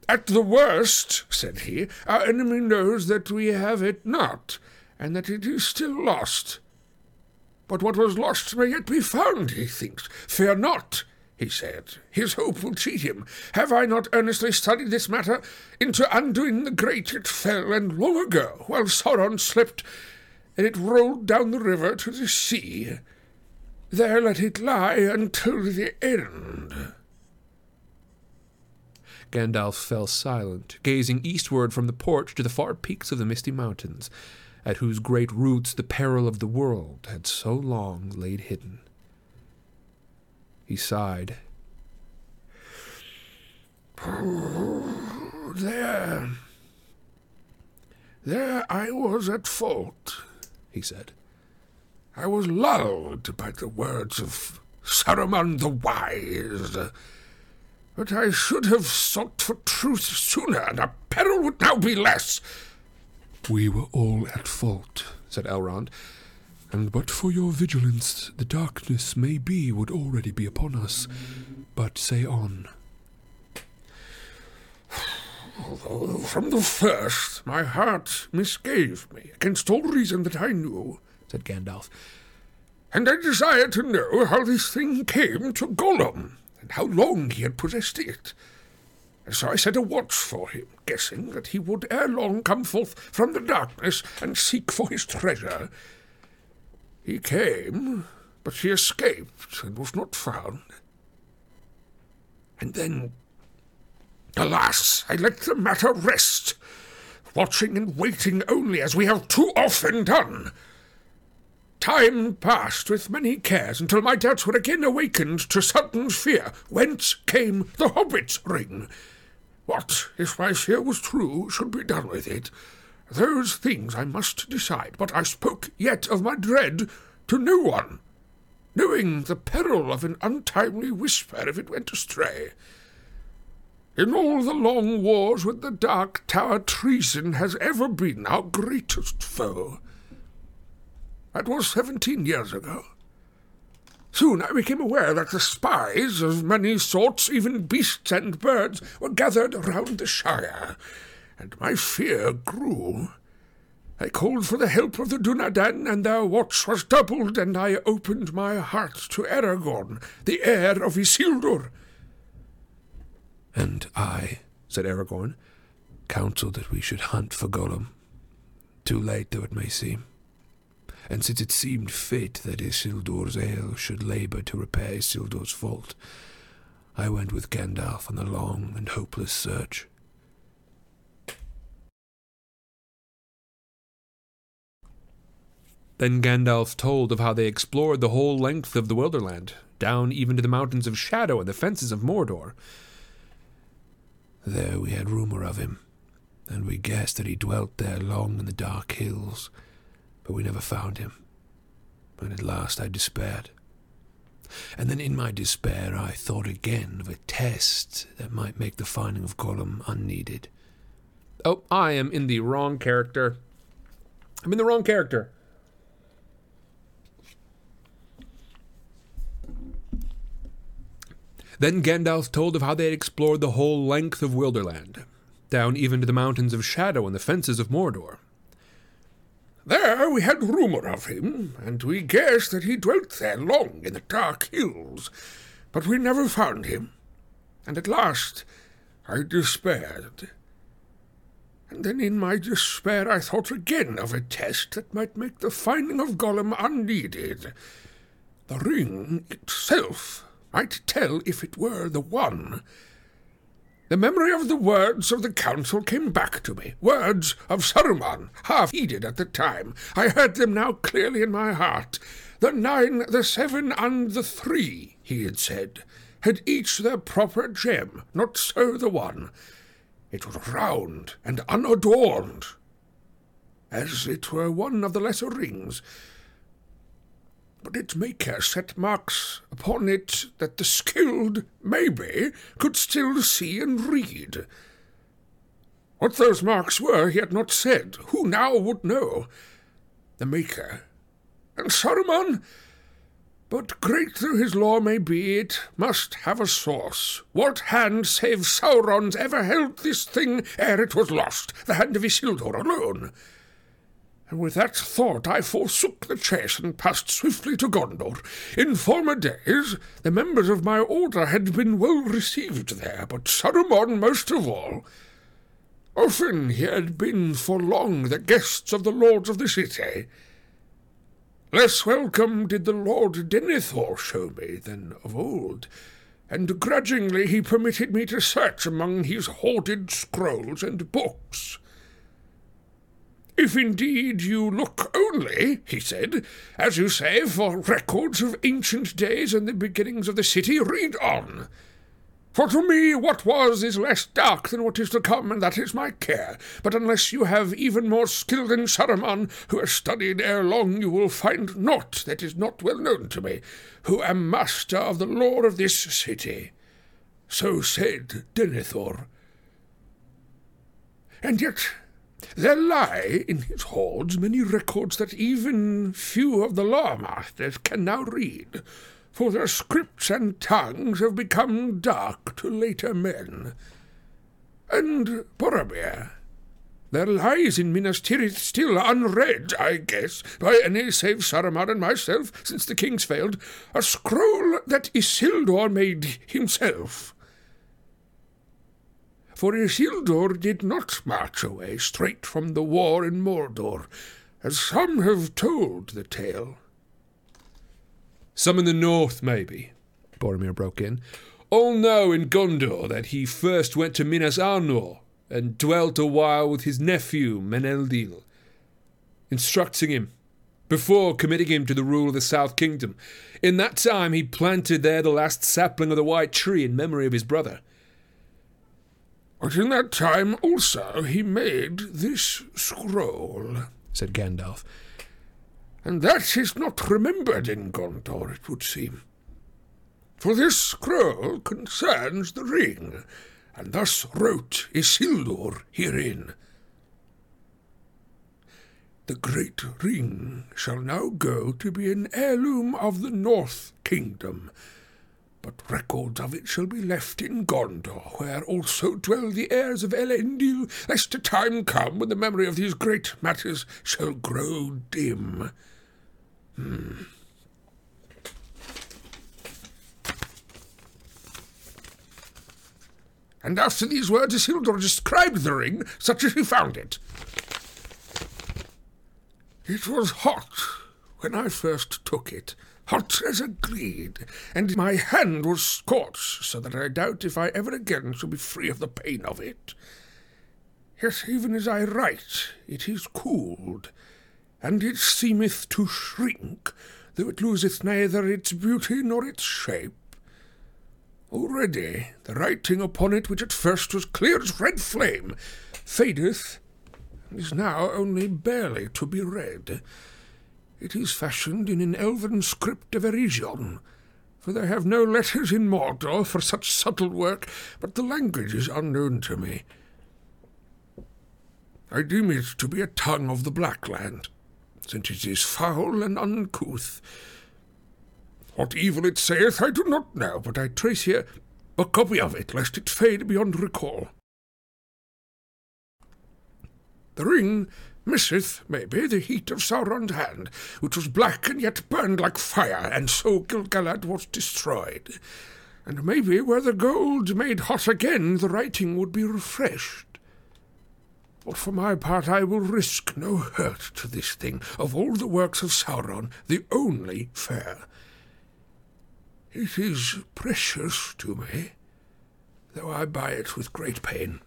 At the worst, said he, our enemy knows that we have it not, and that it is still lost. But what was lost may yet be found, he thinks. Fear not, he said. His hope will cheat him. Have I not earnestly studied this matter? Into Anduin the Great it fell, and long ago, while Sauron slept, and it rolled down the river to the sea. There let it lie until the end. Gandalf fell silent, gazing eastward from the porch to the far peaks of the misty mountains. at whose great roots the peril of the world had so long laid hidden. He sighed. There. There I was at fault, he said. I was lulled by the words of Saruman the Wise. But I should have sought for truth sooner, and our peril would now be less. We were all at fault, said Elrond, and but for your vigilance, the darkness may be would already be upon us. But say on. Although from the first my heart misgave me against all reason that I knew, said Gandalf, and I desired to know how this thing came to Gollum, and how long he had possessed it. And so I set a watch for him, guessing that he would ere long come forth from the darkness and seek for his treasure. He came, but he escaped and was not found. And then Alas, I let the matter rest, watching and waiting only as we have too often done. Time passed with many cares until my doubts were again awakened to sudden fear. Whence came the hobbit's ring? What, if my fear was true, should be done with it? Those things I must decide, but I spoke yet of my dread to no one, knowing the peril of an untimely whisper if it went astray. In all the long wars with the Dark Tower, treason has ever been our greatest foe. That was seventeen years ago. Soon I became aware that the spies of many sorts, even beasts and birds, were gathered around the Shire, and my fear grew. I called for the help of the Dunedain, and their watch was doubled, and I opened my heart to Aragorn, the heir of Isildur. And I, said Aragorn, counselled that we should hunt for Gollum. Too late though it may seem. And since it seemed fit that Isildur's ale should labour to repair Isildur's fault, I went with Gandalf on the long and hopeless search. Then Gandalf told of how they explored the whole length of the Wilderland, down even to the mountains of Shadow and the fences of Mordor. There we had rumour of him, and we guessed that he dwelt there long in the dark hills, but we never found him. And at last I despaired. And then in my despair I thought again of a test that might make the finding of Gollum unneeded. Oh, I am in the wrong character. I'm in the wrong character. Then Gandalf told of how they had explored the whole length of Wilderland, down even to the mountains of Shadow and the fences of Mordor. There we had rumour of him, and we guessed that he dwelt there long in the dark hills, but we never found him, and at last I despaired. And then in my despair I thought again of a test that might make the finding of Gollum unneeded. The ring itself might tell if it were the one. The memory of the words of the council came back to me, words of Saruman, half heeded at the time. I heard them now clearly in my heart. The nine, the seven, and the three, he had said, had each their proper gem, not so the one. It was round and unadorned, as it were one of the lesser rings, but its maker set marks upon it that the skilled, maybe, could still see and read. What those marks were he had not said. Who now would know? The maker. And Saruman? But great though his lore may be, it must have a source. What hand save Sauron's ever held this thing ere it was lost? The hand of Isildur alone and with that thought I forsook the chase and passed swiftly to Gondor. In former days the members of my order had been well received there, but Saruman most of all. Often he had been for long the guests of the lords of the city. Less welcome did the Lord Denethor show me than of old, and grudgingly he permitted me to search among his hoarded scrolls and books. If indeed you look only, he said, as you say, for records of ancient days and the beginnings of the city, read on. For to me what was is less dark than what is to come, and that is my care. But unless you have even more skill than Saruman, who has studied ere long, you will find naught that is not well known to me, who am master of the lore of this city. So said Denethor. And yet there lie in his hoards many records that even few of the law masters can now read for their scripts and tongues have become dark to later men. And, Boromir, there lies in Minas Tirith still unread, I guess, by any save Saruman and myself, since the kings failed, a scroll that Isildur made himself. For Isildur did not march away straight from the war in Mordor, as some have told the tale. Some in the north, maybe, Boromir broke in. All know in Gondor that he first went to Minas Anor and dwelt a while with his nephew Meneldil, instructing him before committing him to the rule of the South Kingdom. In that time he planted there the last sapling of the White Tree in memory of his brother. But in that time also he made this scroll, said Gandalf and that is not remembered in Gondor, it would seem. For this scroll concerns the ring, and thus wrote Isildur herein. The great ring shall now go to be an heirloom of the North Kingdom, but records of it shall be left in Gondor, where also dwell the heirs of Elendil, lest a time come when the memory of these great matters shall grow dim. Hmm. And after these words, Isildur described the ring such as he found it. It was hot when I first took it, hot as a gleed, and my hand was scorched, so that I doubt if I ever again shall be free of the pain of it. Yet even as I write, it is cooled, and it seemeth to shrink, though it loseth neither its beauty nor its shape. Already the writing upon it, which at first was clear as red flame, fadeth, and is now only barely to be read. It is fashioned in an elven script of Eregion, for they have no letters in Mordor for such subtle work, but the language is unknown to me. I deem it to be a tongue of the Black Land since it is foul and uncouth. What evil it saith I do not know, but I trace here a copy of it, lest it fade beyond recall. The ring misseth, maybe, the heat of Sauron's hand, which was black and yet burned like fire, and so Gil-galad was destroyed. And maybe were the gold made hot again, the writing would be refreshed. But for my part, I will risk no hurt to this thing. Of all the works of Sauron, the only fair. It is precious to me, though I buy it with great pain.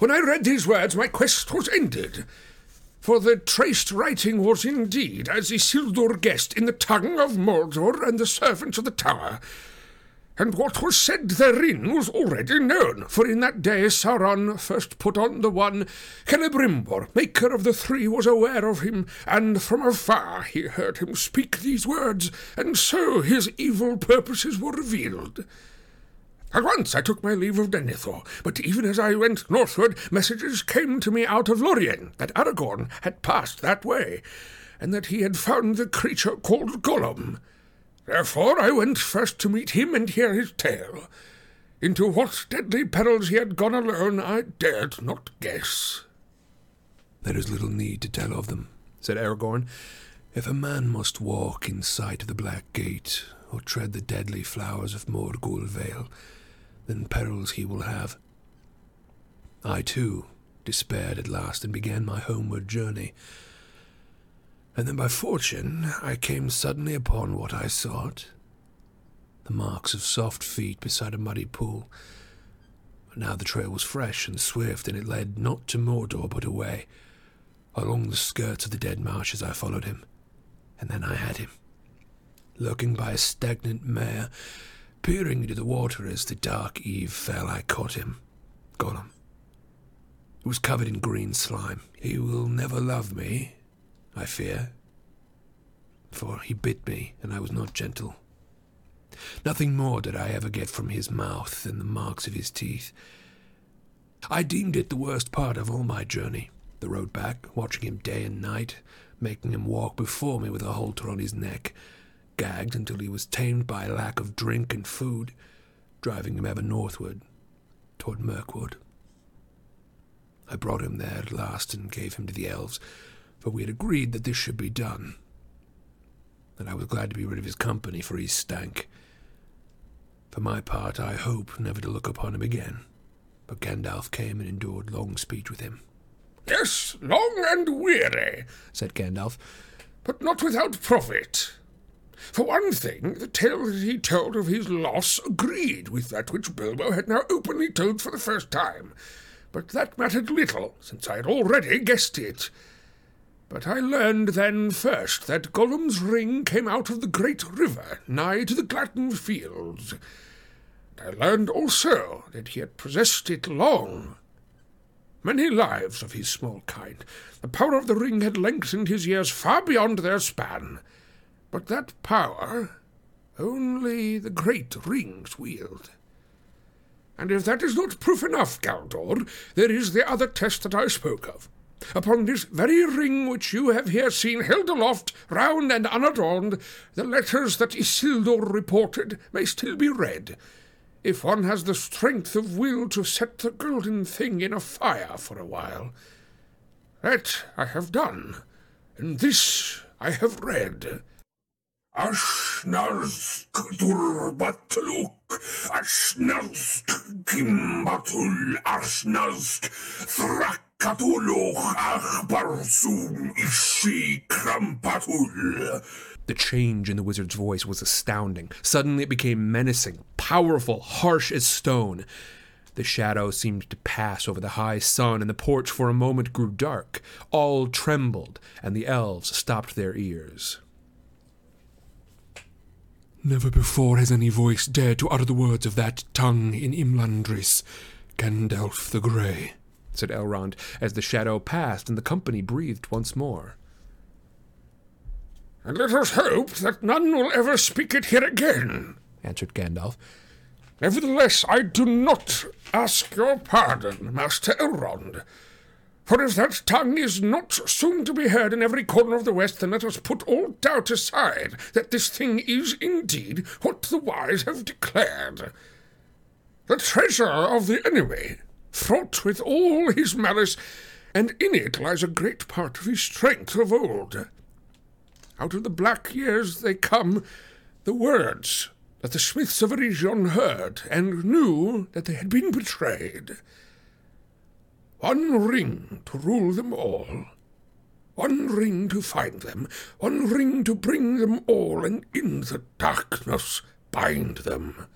When I read these words, my quest was ended. For the traced writing was indeed, as Isildur guessed, in the tongue of Mordor and the servants of the tower and what was said therein was already known, for in that day Sauron first put on the one. Celebrimbor, maker of the three, was aware of him, and from afar he heard him speak these words, and so his evil purposes were revealed. At once I took my leave of Denethor, but even as I went northward, messages came to me out of Lorien that Aragorn had passed that way, and that he had found the creature called Gollum. Therefore I went first to meet him and hear his tale. Into what deadly perils he had gone alone I dared not guess. There is little need to tell of them, said Aragorn. If a man must walk in sight of the Black Gate, or tread the deadly flowers of Morgul Vale, then perils he will have. I, too, despaired at last and began my homeward journey and then by fortune I came suddenly upon what I sought the marks of soft feet beside a muddy pool. But now the trail was fresh and swift, and it led not to Mordor but away. Along the skirts of the dead marshes I followed him, and then I had him. Lurking by a stagnant mare, peering into the water as the dark eve fell, I caught him. Gollum. He was covered in green slime. He will never love me, I fear, for he bit me, and I was not gentle. Nothing more did I ever get from his mouth than the marks of his teeth. I deemed it the worst part of all my journey, the road back, watching him day and night, making him walk before me with a halter on his neck, gagged until he was tamed by lack of drink and food, driving him ever northward, toward Mirkwood. I brought him there at last and gave him to the elves, for we had agreed that this should be done. And I was glad to be rid of his company, for he stank. For my part, I hope never to look upon him again. But Gandalf came and endured long speech with him. Yes, long and weary, said Gandalf, but not without profit. For one thing, the tale that he told of his loss agreed with that which Bilbo had now openly told for the first time, but that mattered little, since I had already guessed it. But I learned then first that Gollum's ring came out of the great river nigh to the Gladden fields. And I learned also that he had possessed it long. Many lives of his small kind. The power of the ring had lengthened his years far beyond their span. But that power only the great rings wield. And if that is not proof enough, Galdor, there is the other test that I spoke of. Upon this very ring which you have here seen held aloft, round and unadorned, the letters that Isildur reported may still be read, if one has the strength of will to set the golden thing in a fire for a while. That I have done, and this I have read. Kimbatul, ashnazk thrakatulûk agh burzum-ishi krampatul. The change in the wizard's voice was astounding. Suddenly it became menacing, powerful, harsh as stone. The shadow seemed to pass over the high sun, and the porch for a moment grew dark. All trembled, and the elves stopped their ears. Never before has any voice dared to utter the words of that tongue in Imladris, Gandalf the Grey, said Elrond, as the shadow passed and the company breathed once more. And let us hope that none will ever speak it here again, answered Gandalf. Nevertheless, I do not ask your pardon, Master Elrond. For if that tongue is not soon to be heard in every corner of the West, then let us put all doubt aside that this thing is indeed what the wise have declared. The treasure of the enemy, fraught with all his malice, and in it lies a great part of his strength of old. Out of the black years they come, the words that the smiths of Eregion heard, and knew that they had been betrayed. One ring to rule them all. One ring to find them. One ring to bring them all, and in the darkness bind them.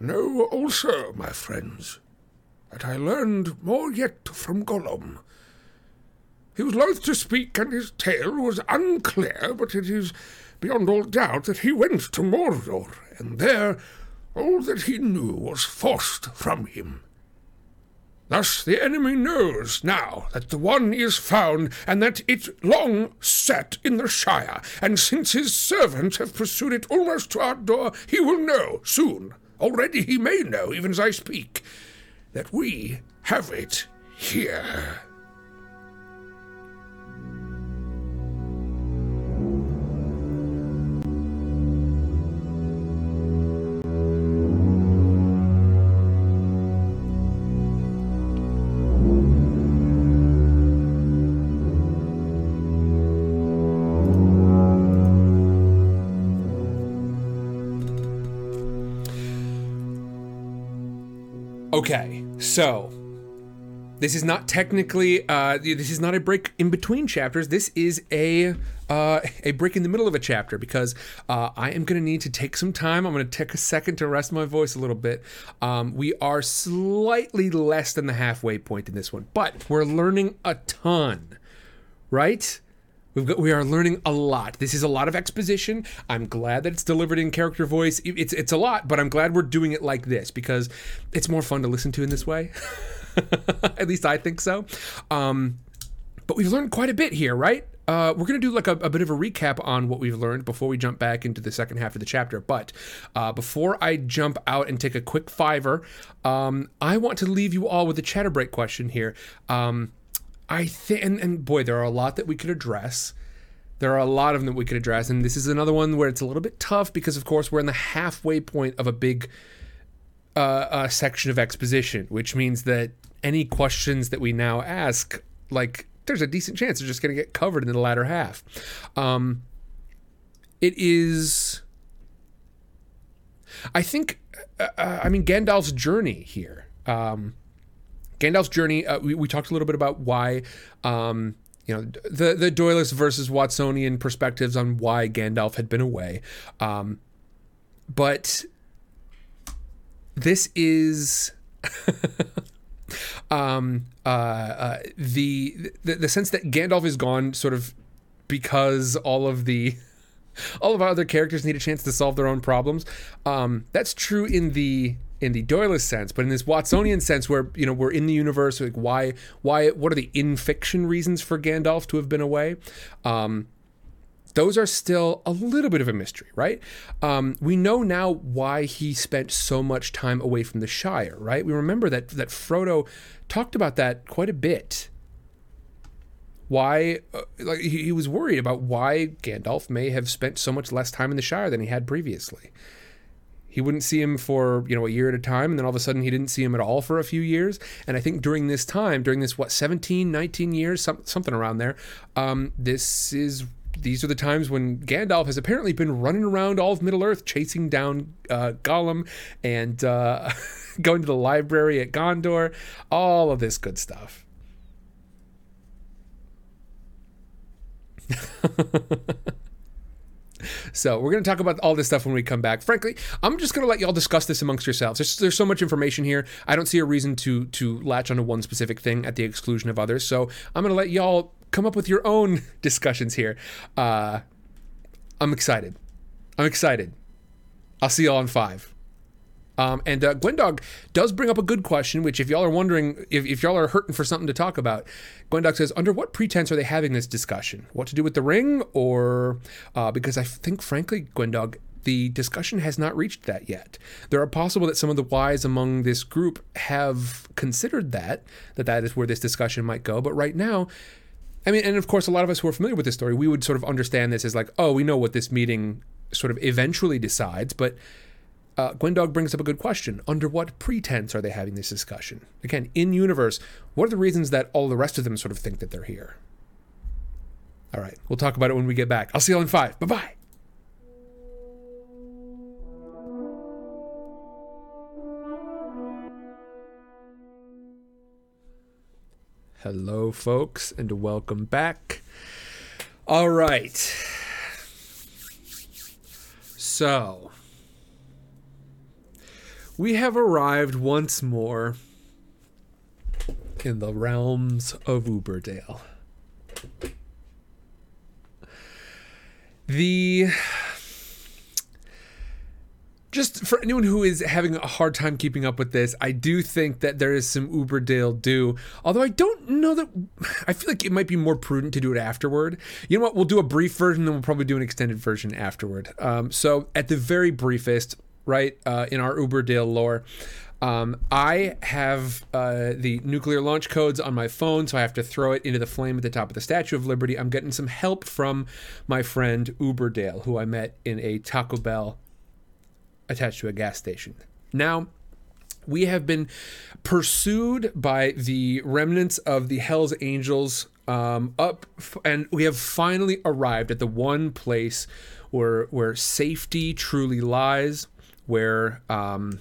Know also, my friends, that I learned more yet from Gollum. He was loath to speak, and his tale was unclear, but it is beyond all doubt that he went to Mordor, and there all that he knew was forced from him. Thus the enemy knows now that the one is found, and that it long sat in the Shire, and since his servants have pursued it almost to our door, he will know soon, already he may know, even as I speak, that we have it here. Okay, so this is not technically uh, this is not a break in between chapters. This is a uh, a break in the middle of a chapter because uh, I am going to need to take some time. I'm going to take a second to rest my voice a little bit. Um, we are slightly less than the halfway point in this one, but we're learning a ton, right? We've got, we are learning a lot. This is a lot of exposition. I'm glad that it's delivered in character voice. It's it's a lot, but I'm glad we're doing it like this because it's more fun to listen to in this way. At least I think so. Um, but we've learned quite a bit here, right? Uh, we're going to do like a, a, bit of a recap on what we've learned before we jump back into the second half of the chapter. But uh, before I jump out and take a quick fiver, um, I want to leave you all with a chatter break question here. Um, I think, and, and boy, there are a lot that we could address. There are a lot of them that we could address, and this is another one where it's a little bit tough because, of course, we're in the halfway point of a big uh, uh, section of exposition, which means that any questions that we now ask, like, there's a decent chance they're just going to get covered in the latter half. Um, it is, I think, uh, uh I mean, Gandalf's journey here. Um, Gandalf's journey. Uh, we, we talked a little bit about why, um, you know, the the Doylist versus Watsonian perspectives on why Gandalf had been away, um, but this is. um, uh, uh, the, the the sense that Gandalf is gone, sort of because all of the all of our other characters need a chance to solve their own problems. Um, that's true in the in the Doylist sense, but in this Watsonian sense, where you know we're in the universe, like why, why, what are the in fiction reasons for Gandalf to have been away? Um, those are still a little bit of a mystery, right? Um, we know now why he spent so much time away from the Shire, right? We remember that that Frodo talked about that quite a bit. Why, uh, like he, he was worried about why Gandalf may have spent so much less time in the Shire than he had previously he wouldn't see him for you know a year at a time and then all of a sudden he didn't see him at all for a few years and i think during this time during this what 17 19 years some, something around there um, this is these are the times when Gandalf has apparently been running around all of Middle Earth chasing down uh, Gollum and uh, going to the library at Gondor, all of this good stuff. So we're going to talk about all this stuff when we come back. Frankly, I'm just going to let y'all discuss this amongst yourselves. There's, there's so much information here. I don't see a reason to to latch onto one specific thing at the exclusion of others. So I'm going to let y'all come up with your own discussions here. Uh, I'm excited. I'm excited. I'll see y'all in five. Um, and uh, Gwendog does bring up a good question, which, if y'all are wondering, if, if y'all are hurting for something to talk about, Gwendog says, under what pretense are they having this discussion? What to do with the ring? Or uh, because I think, frankly, Gwendog, the discussion has not reached that yet. There are possible that some of the wise among this group have considered that, that that is where this discussion might go. But right now, I mean, and of course, a lot of us who are familiar with this story, we would sort of understand this as like, oh, we know what this meeting sort of eventually decides, but uh, Gwendog brings up a good question. Under what pretense are they having this discussion? Again, in universe, what are the reasons that all the rest of them sort of think that they're here? All right, we'll talk about it when we get back. I'll see you all in five. Bye bye. Hello, folks, and welcome back. All right. So, we have arrived once more in the realms of Uberdale. The just for anyone who is having a hard time keeping up with this, I do think that there is some Uberdale due. Although I don't know that I feel like it might be more prudent to do it afterward. You know what? We'll do a brief version, then we'll probably do an extended version afterward. Um, so at the very briefest, right uh, in our Uberdale lore. Um, I have uh, the nuclear launch codes on my phone, so I have to throw it into the flame at the top of the Statue of Liberty. I'm getting some help from my friend Uberdale, who I met in a Taco Bell attached to a gas station. Now, we have been pursued by the remnants of the Hell's Angels um, up, and we have finally arrived at the one place where where safety truly lies where um,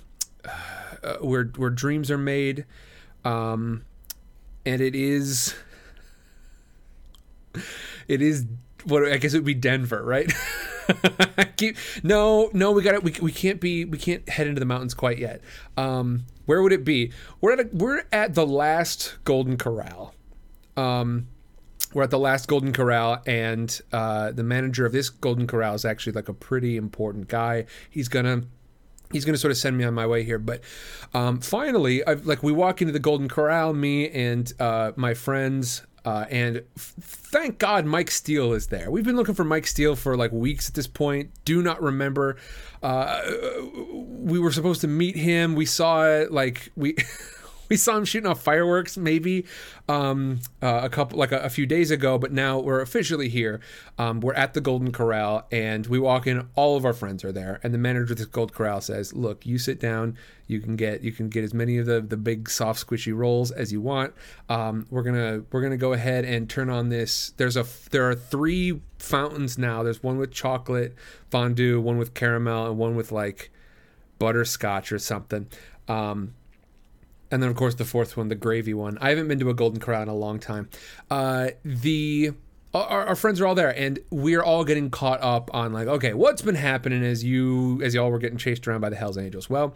uh, where where dreams are made. Um, and it is it is what I guess it would be Denver, right? Keep, no, no, we got it. We, we can't be. We can't head into the mountains quite yet. Um, where would it be? We're at a, we're at the last Golden Corral. Um, we're at the last Golden Corral, and uh, the manager of this Golden Corral is actually like a pretty important guy. He's gonna he's gonna sort of send me on my way here. But um, finally, I've, like we walk into the Golden Corral, me and uh, my friends. Uh, and f- thank God Mike Steele is there. We've been looking for Mike Steele for like weeks at this point. Do not remember. Uh, we were supposed to meet him. We saw it like we. we saw him shooting off fireworks maybe um, uh, a couple like a, a, few days ago but now we're officially here. Um, we're at the golden corral and we walk in all of our friends are there and the manager of the gold corral says look you sit down. You can get you can get as many of the the big soft squishy rolls as you want. Um, we're gonna we're gonna go ahead and turn on this. There's a there are three fountains now. There's one with chocolate fondue one with caramel and one with like butterscotch or something. Um, and then of course the fourth one, the gravy one. I haven't been to a Golden Corral in a long time. Uh, the our, our, friends are all there, and we're all getting caught up on like, okay, what's been happening as you as y'all were getting chased around by the Hell's Angels. Well,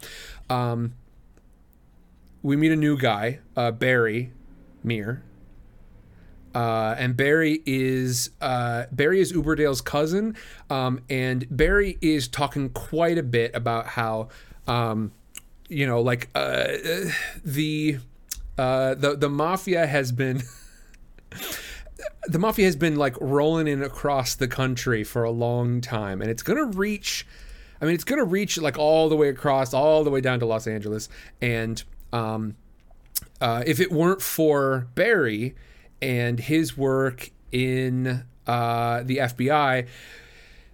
um, we meet a new guy, uh, Barry Mir. Uh, and Barry is uh, Barry is Uberdale's cousin, um, and Barry is talking quite a bit about how um, you know, like uh, the uh, the the mafia has been. the mafia has been like rolling in across the country for a long time and it's to reach i mean it's to reach like all the way across all the way down to los angeles and um, uh, if it weren't for barry and his work in uh, the fbi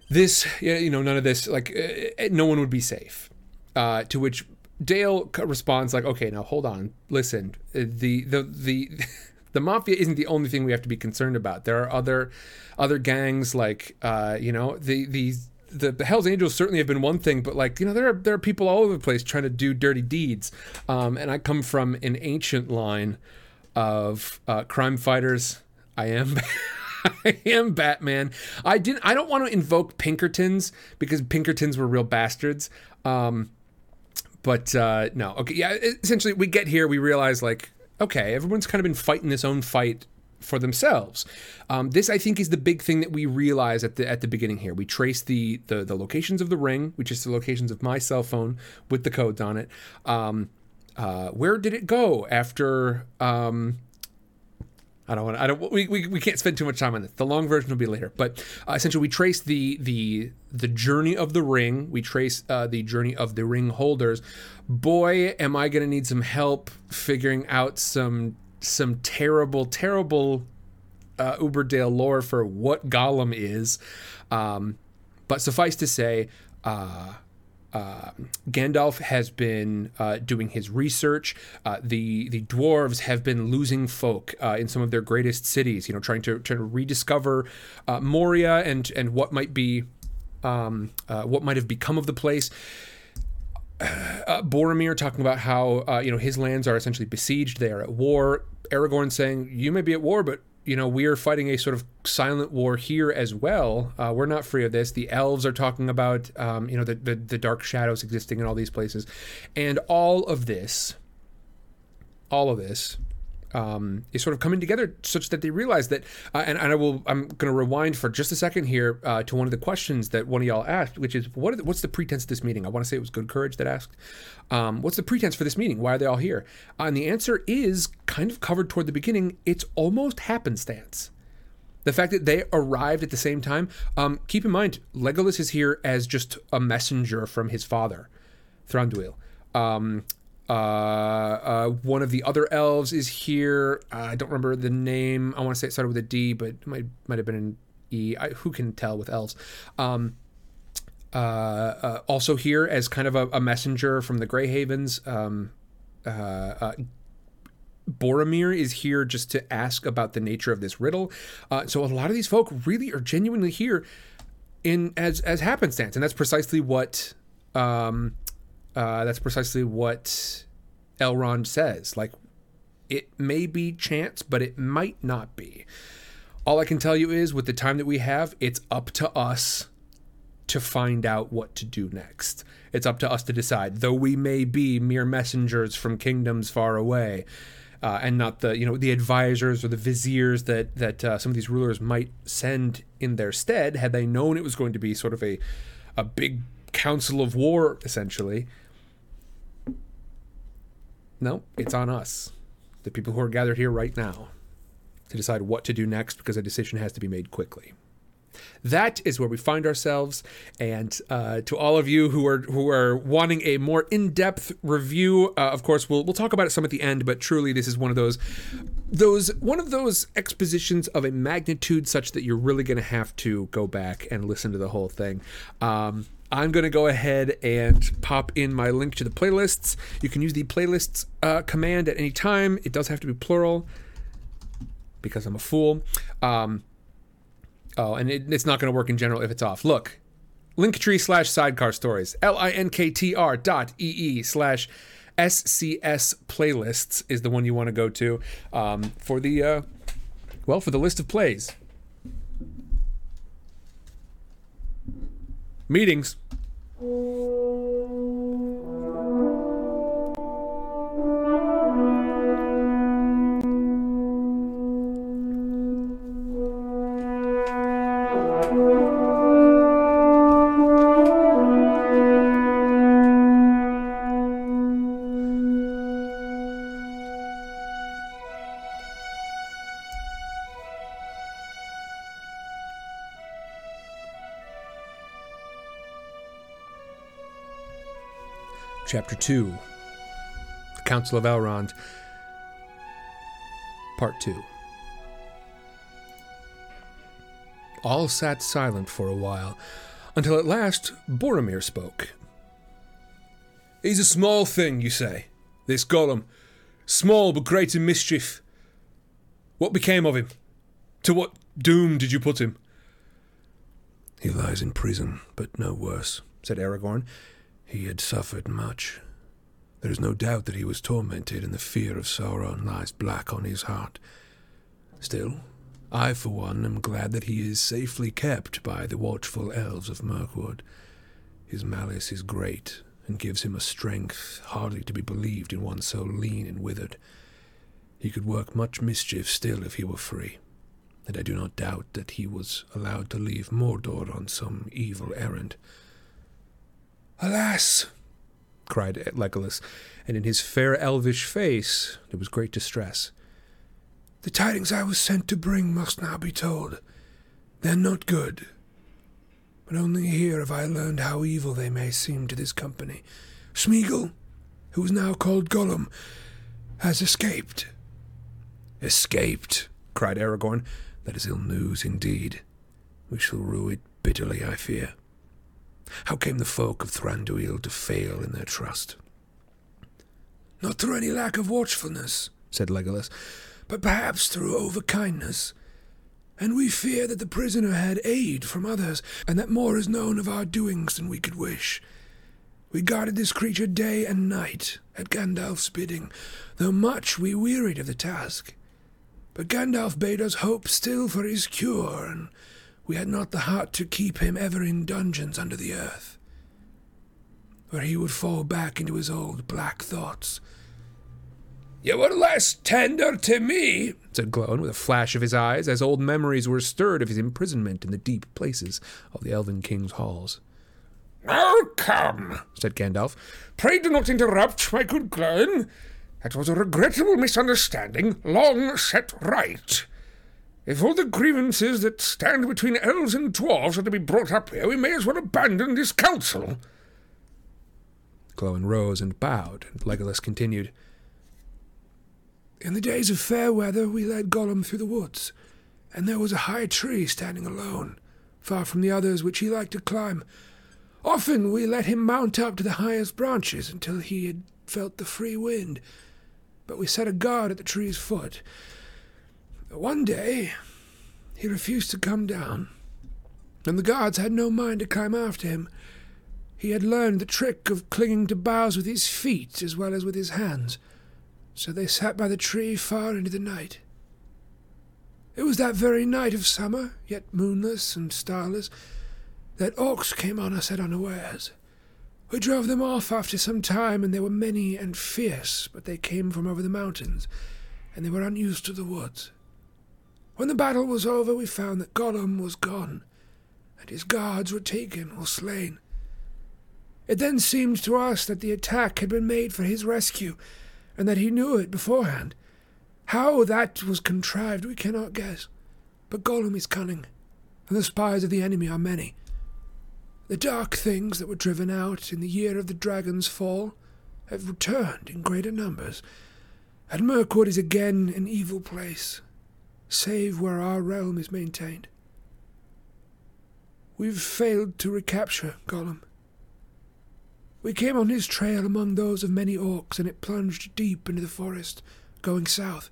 this you know none of this like uh, no one would be safe uh, to which Dale responds like, "Okay, now hold on. Listen, uh, the the the the mafia isn't the only thing we have to be concerned about. There are other other gangs like uh, you know the these." The, the Hell's Angels certainly have been one thing, but like you know, there are there are people all over the place trying to do dirty deeds, um, and I come from an ancient line of uh, crime fighters. I am I am Batman. I didn't. I don't want to invoke Pinkertons because Pinkertons were real bastards. Um, but uh, no, okay, yeah. Essentially, we get here, we realize like, okay, everyone's kind of been fighting this own fight for themselves. Um, this, I think, is the big thing that we realize at the at the beginning here. We trace the the, the locations of the ring, which is the locations of my cell phone with the codes on it. Um, uh, where did it go after um, I don't want. I don't. We, we, we can't spend too much time on this. The long version will be later. But uh, essentially, we trace the the the journey of the ring. We trace uh, the journey of the ring holders. Boy, am I going to need some help figuring out some some terrible, terrible uh, Uberdale lore for what Gollum is. Um, but suffice to say, uh, uh, Gandalf has been uh, doing his research. Uh, the the dwarves have been losing folk uh, in some of their greatest cities. You know, trying to to rediscover uh, Moria and and what might be um, uh, what might have become of the place. Boromir talking about how you know his lands are essentially besieged; they are at war. Aragorn saying, "You may be at war, but you know, we are fighting a sort of silent war here as well. Uh, we're not free of this. The elves are talking about, um, you know, the, the, the dark shadows existing in all these places, and all of this, all of this, um, is sort of coming together such that they realize that. Uh, and, and, I will. I'm going to rewind for just a second here uh, to one of the questions that one of y'all asked, which is, what the, what's the pretense of this meeting? I want to say it was Good Courage that asked, um, what's the pretense for this meeting? Why are they all here? Uh, and the answer is kind of covered toward the beginning. It's almost happenstance. The fact that they arrived at the same time. Um, keep in mind, Legolas is here as just a messenger from his father, Thranduil. Um, uh, uh, one of the other elves is here. Uh, I don't remember the name. I want to say it started with a D, but it might might have been an E. I, who can tell with elves? Um, uh, uh, also here as kind of a, a messenger from the Grey Havens. Um, uh, Boromir is here just to ask about the nature of this riddle. Uh, so a lot of these folk really are genuinely here in as as happenstance, and that's precisely what um, uh, that's precisely what Elrond says. Like, It may be chance, but it might not be. All I can tell you is with the time that we have, it's up to us to find out what to do next. It's up to us to decide, though we may be mere messengers from kingdoms far away. Uh, and not the you know the advisors or the viziers that that uh, some of these rulers might send in their stead had they known it was going to be sort of a a big council of war essentially no it's on us the people who are gathered here right now to decide what to do next because a decision has to be made quickly that is where we find ourselves. And uh, to all of you who are who are wanting a more in-depth review, uh, of course, we'll we'll talk about it some at the end. But truly, this is one of those those one of those expositions of a magnitude such that you're really going to have to go back and listen to the whole thing. Um, I'm going to go ahead and pop in my link to the playlists. You can use the playlists uh, command at any time. It does have to be plural because I'm a fool. Um, Oh, and it, it's not going to work in general if it's off. Look, linktree slash sidecar stories, L I N K T R dot E E slash SCS playlists is the one you want to go to um, for the, uh, well, for the list of plays. Meetings. Chapter 2 The Council of Elrond, Part 2. All sat silent for a while, until at last Boromir spoke. He's a small thing, you say, this Gollum. Small but great in mischief. What became of him? To what doom did you put him? He lies in prison, but no worse, said Aragorn. He had suffered much. There is no doubt that he was tormented, and the fear of Sauron lies black on his heart. Still, I, for one, am glad that he is safely kept by the watchful elves of Mirkwood. His malice is great, and gives him a strength hardly to be believed in one so lean and withered. He could work much mischief still if he were free, and I do not doubt that he was allowed to leave Mordor on some evil errand. Alas! cried Legolas, and in his fair elvish face there was great distress. The tidings I was sent to bring must now be told. They're not good. But only here have I learned how evil they may seem to this company. Smeagol, who is now called Gollum, has escaped. Escaped, cried Aragorn. That is ill news indeed. We shall rue it bitterly, I fear. How came the folk of Thranduil to fail in their trust? Not through any lack of watchfulness, said Legolas, but perhaps through overkindness. And we fear that the prisoner had aid from others, and that more is known of our doings than we could wish. We guarded this creature day and night at Gandalf's bidding, though much we wearied of the task. But Gandalf bade us hope still for his cure, and we had not the heart to keep him ever in dungeons under the earth, where he would fall back into his old black thoughts. You were less tender to me, said Glóin with a flash of his eyes, as old memories were stirred of his imprisonment in the deep places of the Elven King's halls. Now come, said Gandalf. Pray do not interrupt, my good Glóin. That was a regrettable misunderstanding, long set right. If all the grievances that stand between elves and dwarves are to be brought up here, we may as well abandon this council. Glóin rose and bowed, and Legolas continued. In the days of fair weather, we led Gollum through the woods, and there was a high tree standing alone, far from the others which he liked to climb. Often we let him mount up to the highest branches until he had felt the free wind, but we set a guard at the tree's foot one day, he refused to come down, and the guards had no mind to climb after him. He had learned the trick of clinging to boughs with his feet as well as with his hands. So they sat by the tree far into the night. It was that very night of summer, yet moonless and starless, that orcs came on us at unawares. We drove them off after some time, and they were many and fierce, but they came from over the mountains, and they were unused to the woods. When the battle was over, we found that Gollum was gone, and his guards were taken or slain. It then seemed to us that the attack had been made for his rescue, and that he knew it beforehand. How that was contrived we cannot guess, but Gollum is cunning, and the spies of the enemy are many. The dark things that were driven out in the year of the dragon's fall have returned in greater numbers, and Mirkwood is again an evil place, save where our realm is maintained. We've failed to recapture Gollum. We came on his trail among those of many orcs, and it plunged deep into the forest, going south.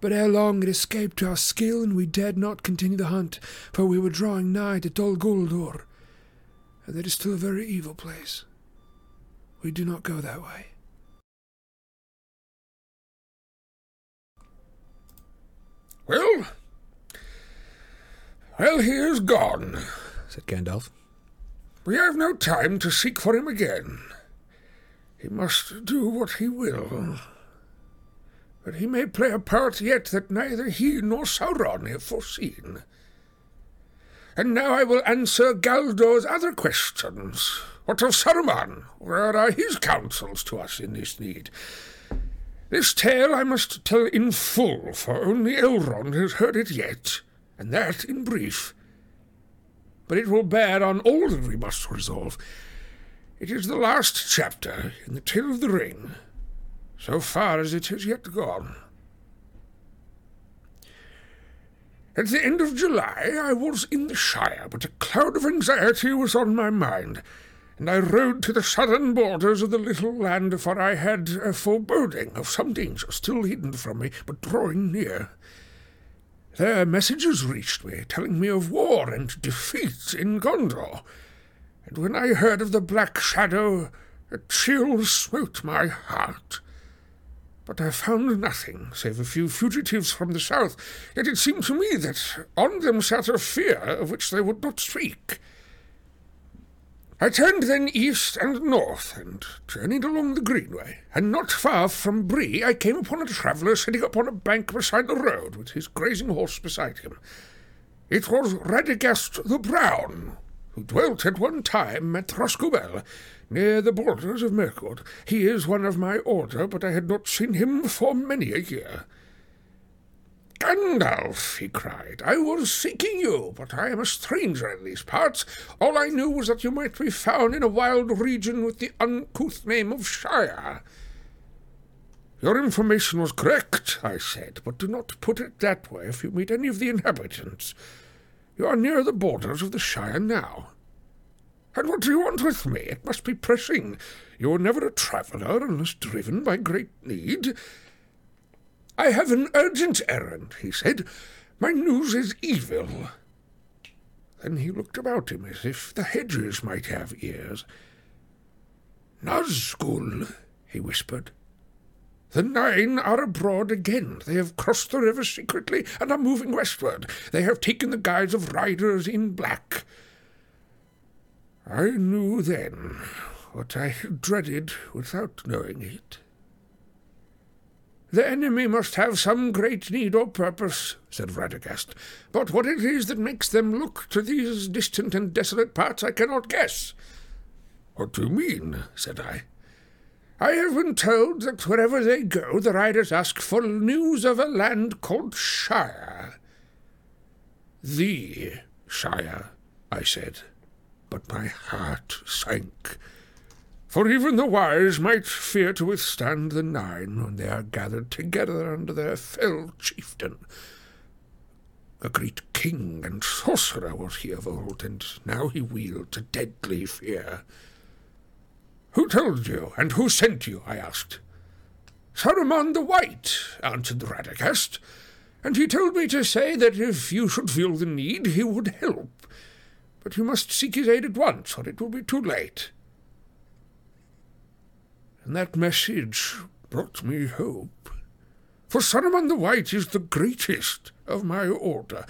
But ere long it escaped our skill, and we dared not continue the hunt, for we were drawing nigh to Dol Guldur, and that is still a very evil place. We do not go that way. Well, well, he is gone, said Gandalf. We have no time to seek for him again. He must do what he will. But he may play a part yet that neither he nor Sauron have foreseen. And now I will answer Galdor's other questions. What of Saruman? Where are his counsels to us in this need? This tale I must tell in full, for only Elrond has heard it yet, and that in brief. But it will bear on all that we must resolve. It is the last chapter in the Tale of the Ring, so far as it has yet gone. At the end of July I was in the Shire, but a cloud of anxiety was on my mind, and I rode to the southern borders of the little land, for I had a foreboding of some danger still hidden from me, but drawing near. There messages reached me, telling me of war and defeat in Gondor, and when I heard of the Black Shadow, a chill smote my heart. But I found nothing save a few fugitives from the south, yet it seemed to me that on them sat a fear of which they would not speak. I turned then east and north, and journeyed along the Greenway, and not far from Bree I came upon a traveller sitting upon a bank beside the road, with his grazing horse beside him. It was Radagast the Brown, who dwelt at one time at Rhosgobel, near the borders of Mirkwood. He is one of my order, but I had not seen him for many a year. Gandalf, he cried, I was seeking you, but I am a stranger in these parts. All I knew was that you might be found in a wild region with the uncouth name of Shire. Your information was correct, I said, but do not put it that way if you meet any of the inhabitants. You are near the borders of the Shire now. And what do you want with me? It must be pressing. You were never a traveller unless driven by great need. I have an urgent errand, he said. My news is evil. Then he looked about him as if the hedges might have ears. Nazgul, he whispered. The Nine are abroad again. They have crossed the river secretly and are moving westward. They have taken the guise of riders in black. I knew then what I had dreaded without knowing it. The enemy must have some great need or purpose, said Radagast, but what it is that makes them look to these distant and desolate parts I cannot guess. What do you mean? said I. I have been told that wherever they go, the riders ask for news of a land called Shire. The Shire, I said, but my heart sank for even the wise might fear to withstand the nine when they are gathered together under their fell chieftain. A great king and sorcerer was he of old, and now he wields a deadly fear. Who told you, and who sent you? I asked. Saruman the White, answered Radagast, and he told me to say that if you should feel the need, he would help. But you must seek his aid at once, or it will be too late and that message brought me hope. For Saruman the White is the greatest of my order.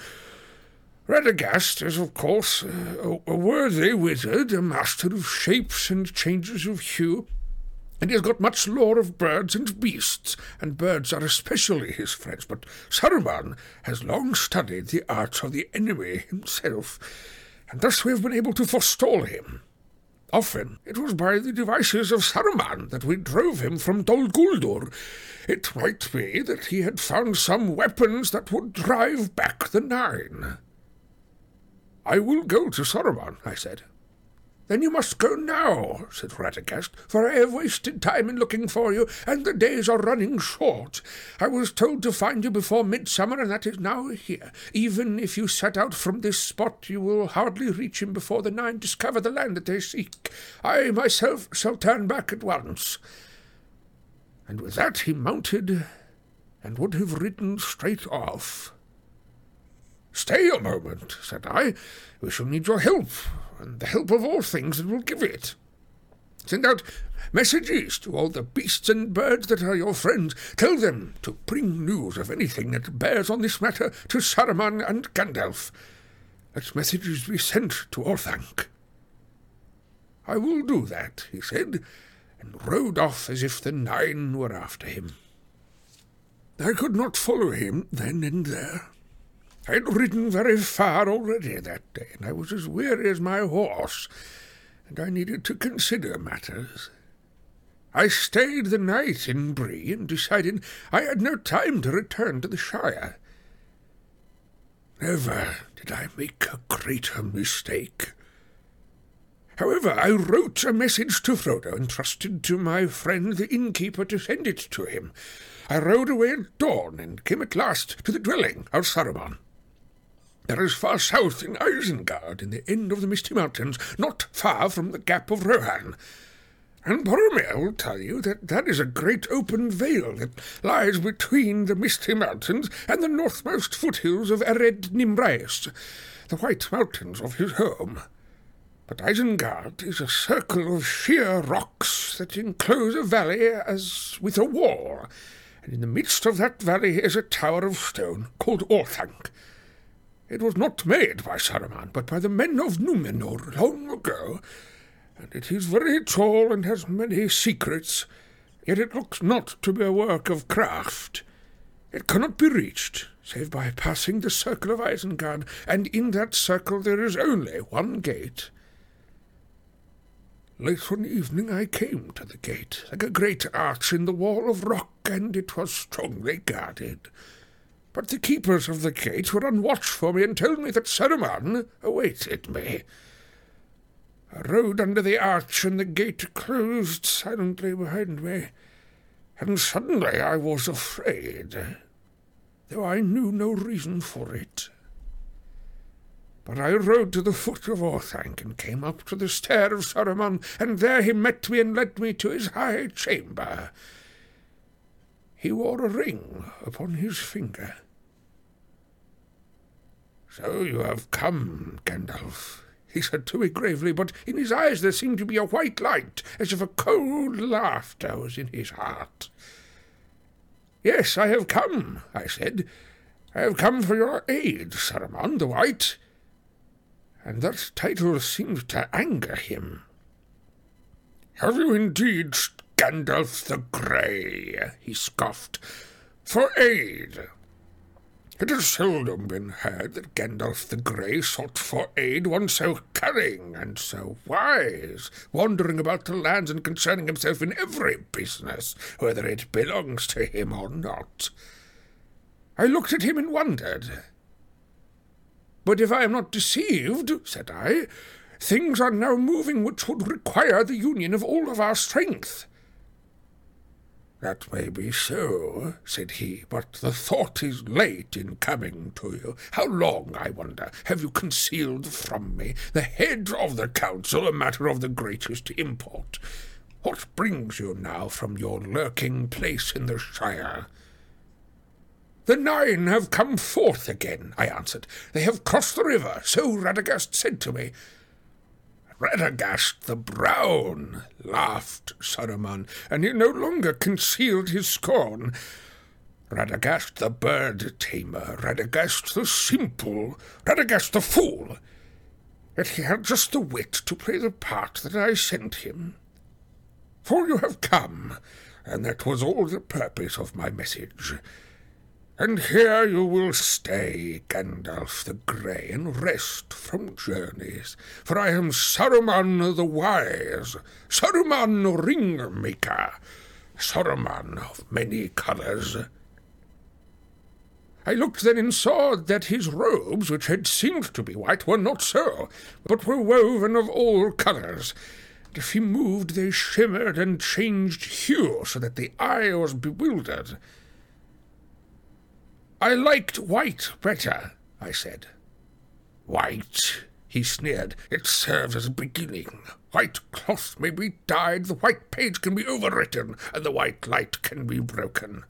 Radagast is, of course, a, a worthy wizard, a master of shapes and changes of hue, and he has got much lore of birds and beasts, and birds are especially his friends. But Saruman has long studied the arts of the enemy himself, and thus we have been able to forestall him. Often it was by the devices of Saruman that we drove him from Dol Guldur. It might be that he had found some weapons that would drive back the Nine. I will go to Saruman, I said. Then you must go now, said Radagast, for I have wasted time in looking for you, and the days are running short. I was told to find you before midsummer, and that is now here. Even if you set out from this spot, you will hardly reach him before the Nine discover the land that they seek. I myself shall turn back at once. And with that he mounted, and would have ridden straight off. Stay a moment, said I. We shall need your help and the help of all things that will give it. Send out messages to all the beasts and birds that are your friends. Tell them to bring news of anything that bears on this matter to Saruman and Gandalf. Let messages be sent to Orthanc. I will do that, he said, and rode off as if the nine were after him. I could not follow him then and there. I had ridden very far already that day, and I was as weary as my horse, and I needed to consider matters. I stayed the night in Bree and decided I had no time to return to the Shire. Never did I make a greater mistake. However, I wrote a message to Frodo and trusted to my friend the innkeeper to send it to him. I rode away at dawn and came at last to the dwelling of Saruman. There is far south in Isengard, in the end of the Misty Mountains, not far from the Gap of Rohan. And Boromir will tell you that that is a great open vale that lies between the Misty Mountains and the northmost foothills of Ered Nimrais, the White Mountains of his home. But Isengard is a circle of sheer rocks that enclose a valley as with a wall, and in the midst of that valley is a tower of stone called Orthanc. It was not made by Saruman, but by the men of Numenor long ago, and it is very tall and has many secrets, yet it looks not to be a work of craft. It cannot be reached, save by passing the circle of Isengard, and in that circle there is only one gate. Late one evening I came to the gate, like a great arch in the wall of rock, and it was strongly guarded. But the keepers of the gate were on watch for me and told me that Saruman awaited me. I rode under the arch, and the gate closed silently behind me, and suddenly I was afraid, though I knew no reason for it. But I rode to the foot of Orthanc and came up to the stair of Saruman, and there he met me and led me to his high chamber. He wore a ring upon his finger. So you have come, Gandalf, he said to me gravely, but in his eyes there seemed to be a white light, as if a cold laughter was in his heart. Yes, I have come, I said. I have come for your aid, Saruman the White. And that title seemed to anger him. Have you indeed Gandalf the Grey, he scoffed, for aid. It has seldom been heard that Gandalf the Grey sought for aid, one so cunning and so wise, wandering about the lands and concerning himself in every business, whether it belongs to him or not. I looked at him and wondered. But if I am not deceived, said I, things are now moving which would require the union of all of our strength. That may be so, said he, but the thought is late in coming to you. How long, I wonder, have you concealed from me the head of the council, a matter of the greatest import? What brings you now from your lurking place in the Shire? The nine have come forth again, I answered. They have crossed the river, so Radagast said to me. Radagast the Brown, laughed Saruman, and he no longer concealed his scorn. Radagast the bird tamer, Radagast the simple, Radagast the fool. Yet he had just the wit to play the part that I sent him. For you have come, and that was all the purpose of my message. And here you will stay, Gandalf the Grey, and rest from journeys, for I am Saruman the Wise, Saruman Ringmaker, Saruman of many colours. I looked then and saw that his robes, which had seemed to be white, were not so, but were woven of all colours. And if he moved, they shimmered and changed hue, so that the eye was bewildered. I liked white better, I said. White, he sneered. It serves as a beginning. White cloth may be dyed, the white page can be overwritten, and the white light can be broken.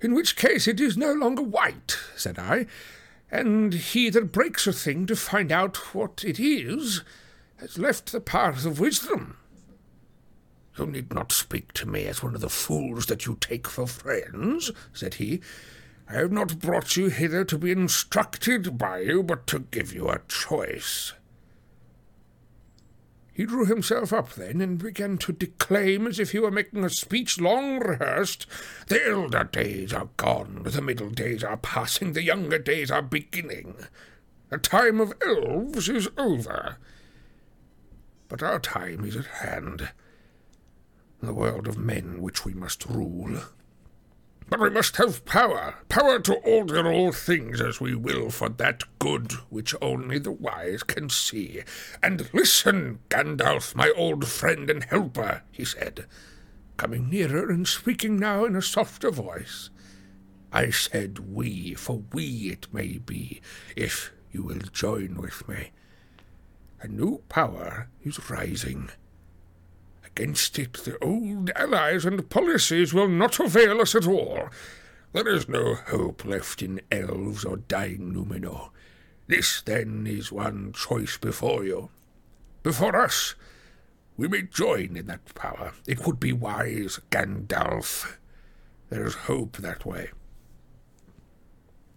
In which case it is no longer white, said I, and he that breaks a thing to find out what it is has left the path of wisdom. You need not speak to me as one of the fools that you take for friends, said he. I have not brought you hither to be instructed by you, but to give you a choice. He drew himself up then and began to declaim as if he were making a speech long rehearsed. The elder days are gone, the middle days are passing, the younger days are beginning. The time of elves is over. But our time is at hand, the world of men which we must rule. But we must have power, power to order all things as we will for that good which only the wise can see. And listen, Gandalf, my old friend and helper, he said, coming nearer and speaking now in a softer voice. I said we, for we it may be, if you will join with me. A new power is rising. Against it, the old allies and policies will not avail us at all. There is no hope left in elves or dying Numenor. This, then, is one choice before you. Before us, we may join in that power. It would be wise, Gandalf. There is hope that way.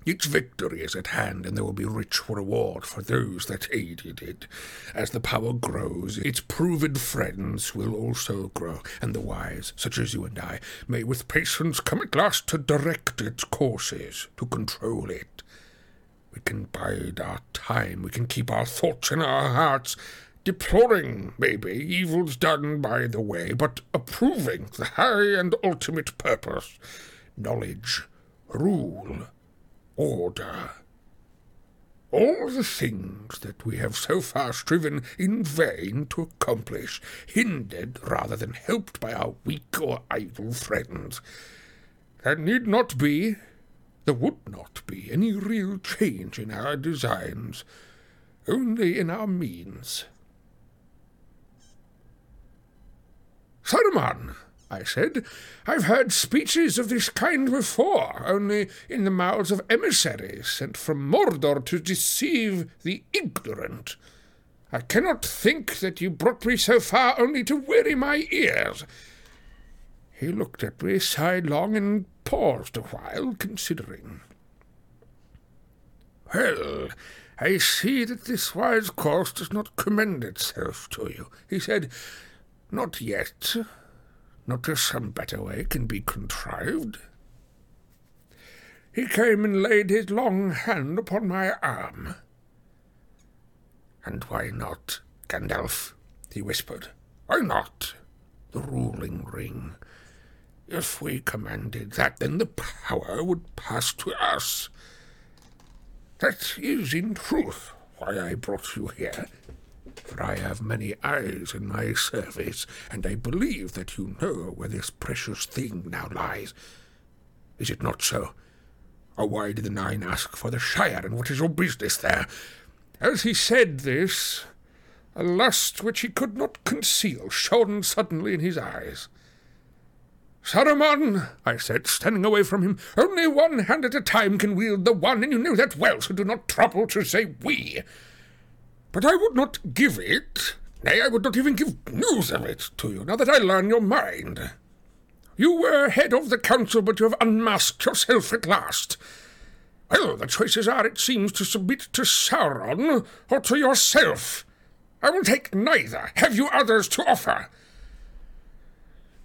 Its victory is at hand, and there will be rich reward for those that aided it. As the power grows, its proven friends will also grow, and the wise, such as you and I, may with patience come at last to direct its courses, to control it. We can bide our time, we can keep our thoughts in our hearts, deploring, maybe, evils done by the way, but approving the high and ultimate purpose knowledge, rule, order. All the things that we have so far striven in vain to accomplish, hindered rather than helped by our weak or idle friends. There need not be, there would not be, any real change in our designs, only in our means. Saruman, I said. I've heard speeches of this kind before, only in the mouths of emissaries sent from Mordor to deceive the ignorant. I cannot think that you brought me so far only to weary my ears. He looked at me sidelong and paused a while, considering. Well, I see that this wise course does not commend itself to you, he said. Not yet not as some better way can be contrived. He came and laid his long hand upon my arm. And why not, Gandalf? he whispered. Why not? The ruling ring. If we commanded that, then the power would pass to us. That is, in truth, why I brought you here for I have many eyes in my service, and I believe that you know where this precious thing now lies. Is it not so? Or why did the Nine ask for the Shire, and what is your business there? As he said this, a lust which he could not conceal shone suddenly in his eyes. Saruman, I said, standing away from him, only one hand at a time can wield the one, and you know that well, so do not trouble to say we. But I would not give it, nay, I would not even give news of it to you, now that I learn your mind. You were head of the council, but you have unmasked yourself at last. Well, the choices are, it seems, to submit to Sauron or to yourself. I will take neither. Have you others to offer?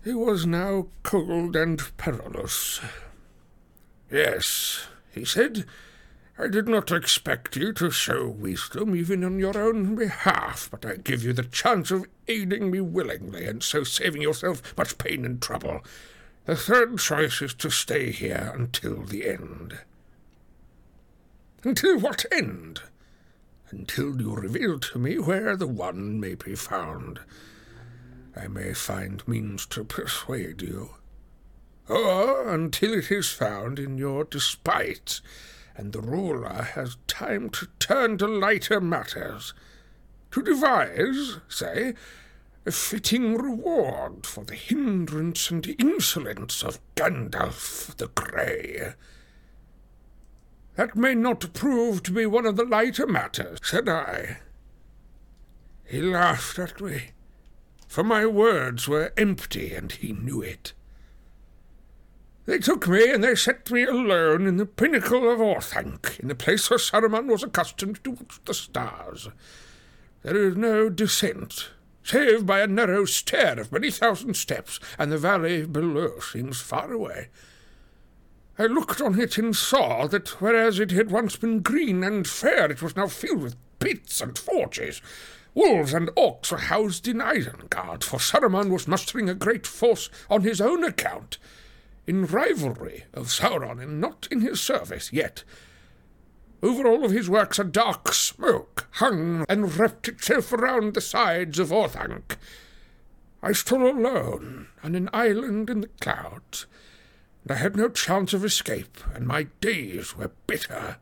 He was now cold and perilous. Yes, he said, I did not expect you to show wisdom even on your own behalf, but I give you the chance of aiding me willingly, and so saving yourself much pain and trouble. The third choice is to stay here until the end. Until what end? Until you reveal to me where the one may be found. I may find means to persuade you. Or until it is found in your despite, and the ruler has time to turn to lighter matters, to devise, say, a fitting reward for the hindrance and insolence of Gandalf the Grey. That may not prove to be one of the lighter matters, said I. He laughed at me for my words were empty, and he knew it. They took me and they set me alone in the pinnacle of Orthanc, in the place where Saruman was accustomed to watch the stars. There is no descent, save by a narrow stair of many thousand steps, and the valley below seems far away. I looked on it and saw that whereas it had once been green and fair, it was now filled with pits and forges, Wolves and orcs were housed in Isengard, for Saruman was mustering a great force on his own account, in rivalry of Sauron and not in his service yet. Over all of his works a dark smoke hung and wrapped itself around the sides of Orthanc. I stood alone on an island in the clouds, and I had no chance of escape, and my days were bitter.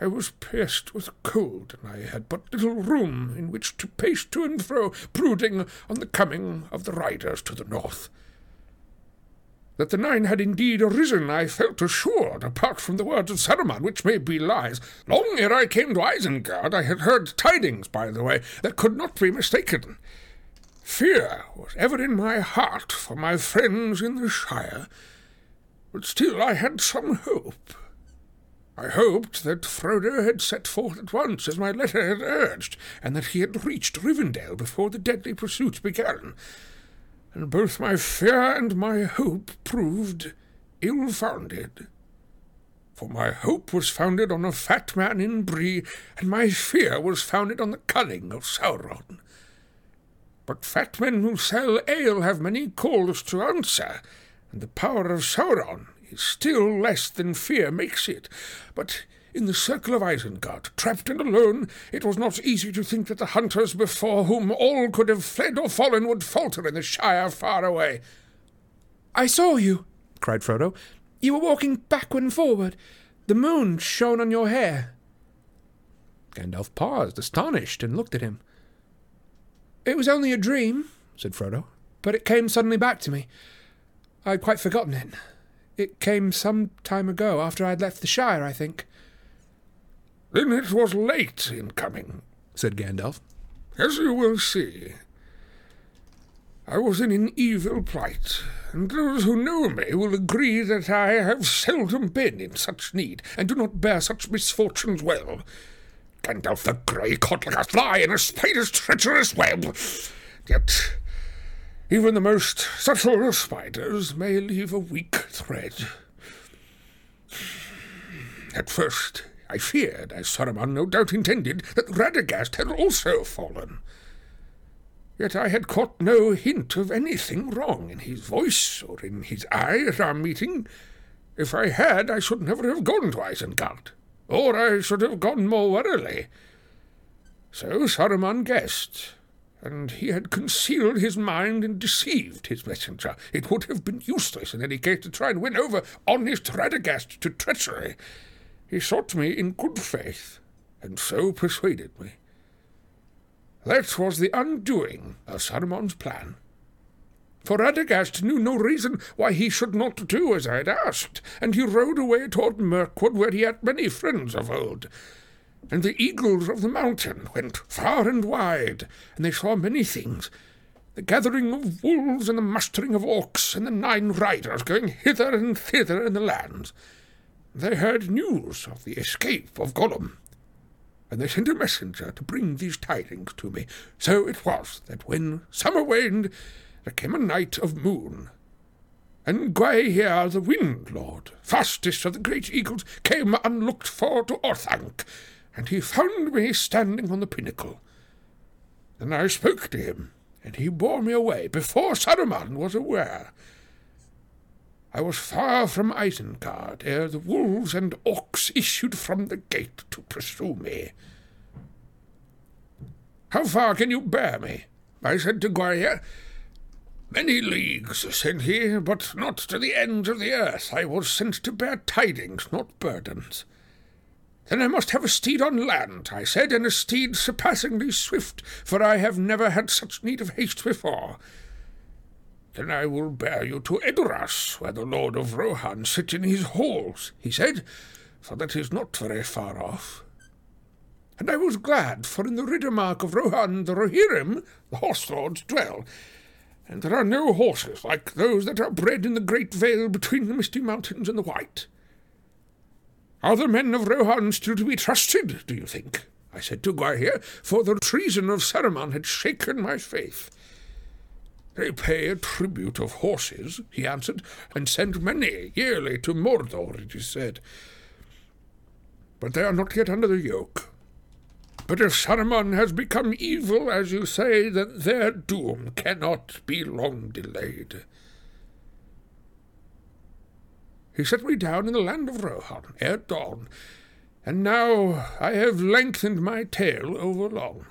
I was pierced with cold, and I had but little room in which to pace to and fro, brooding on the coming of the riders to the north. That the Nine had indeed arisen, I felt assured, apart from the words of Saruman, which may be lies. Long ere I came to Isengard, I had heard tidings, by the way, that could not be mistaken. Fear was ever in my heart for my friends in the Shire, but still I had some hope. I hoped that Frodo had set forth at once, as my letter had urged, and that he had reached Rivendell before the deadly pursuit began. And both my fear and my hope proved ill-founded. For my hope was founded on a fat man in Bree, and my fear was founded on the cunning of Sauron. But fat men who sell ale have many calls to answer, and the power of Sauron is still less than fear makes it. But in the circle of Isengard, trapped and alone, it was not easy to think that the hunters before whom all could have fled or fallen would falter in the Shire far away. I saw you, cried Frodo. You were walking backward and forward. The moon shone on your hair. Gandalf paused, astonished, and looked at him. It was only a dream, said Frodo, but it came suddenly back to me. I'd quite forgotten it. It came some time ago, after I had left the Shire, I think. Then it was late in coming, said Gandalf. As you will see. I was in an evil plight, and those who know me will agree that I have seldom been in such need, and do not bear such misfortunes well. Gandalf the Grey caught like a fly in a spider's treacherous web. Yet even the most subtle of spiders may leave a weak thread. At first, I feared, as Saruman no doubt intended, that Radagast had also fallen. Yet I had caught no hint of anything wrong in his voice or in his eye at our meeting. If I had, I should never have gone to Isengard, or I should have gone more warily. So Saruman guessed, and he had concealed his mind and deceived his messenger. It would have been useless in any case to try and win over honest Radagast to treachery. He sought me in good faith, and so persuaded me. That was the undoing of Saruman's plan. For Radagast knew no reason why he should not do as I had asked, and he rode away toward Mirkwood, where he had many friends of old. And the eagles of the mountain went far and wide, and they saw many things. The gathering of wolves and the mustering of orcs, and the nine riders going hither and thither in the lands. They heard news of the escape of Gollum, and they sent a messenger to bring these tidings to me. So it was that when summer waned, there came a night of moon, and Gwaihir, the Wind Lord, fastest of the great eagles, came unlooked for to Orthanc, and he found me standing on the pinnacle. Then I spoke to him, and he bore me away before Saruman was aware. I was far from Isengard ere the wolves and orcs issued from the gate to pursue me. How far can you bear me? I said to Gwaihir. Many leagues, said he, but not to the ends of the earth. I was sent to bear tidings, not burdens. Then I must have a steed on land, I said, and a steed surpassingly swift, for I have never had such need of haste before. Then I will bear you to Edoras, where the Lord of Rohan sits in his halls, he said, for that is not very far off. And I was glad, for in the Riddermark of Rohan the Rohirrim, the horse lords, dwell, and there are no horses like those that are bred in the great vale between the misty mountains and the white. Are the men of Rohan still to be trusted, do you think? I said to Gwaihir, for the treason of Saruman had shaken my faith. They pay a tribute of horses, he answered, and send many yearly to Mordor, it is said. But they are not yet under the yoke. But if Saruman has become evil, as you say, then their doom cannot be long delayed. He set me down in the land of Rohan ere dawn, and now I have lengthened my tale overlong.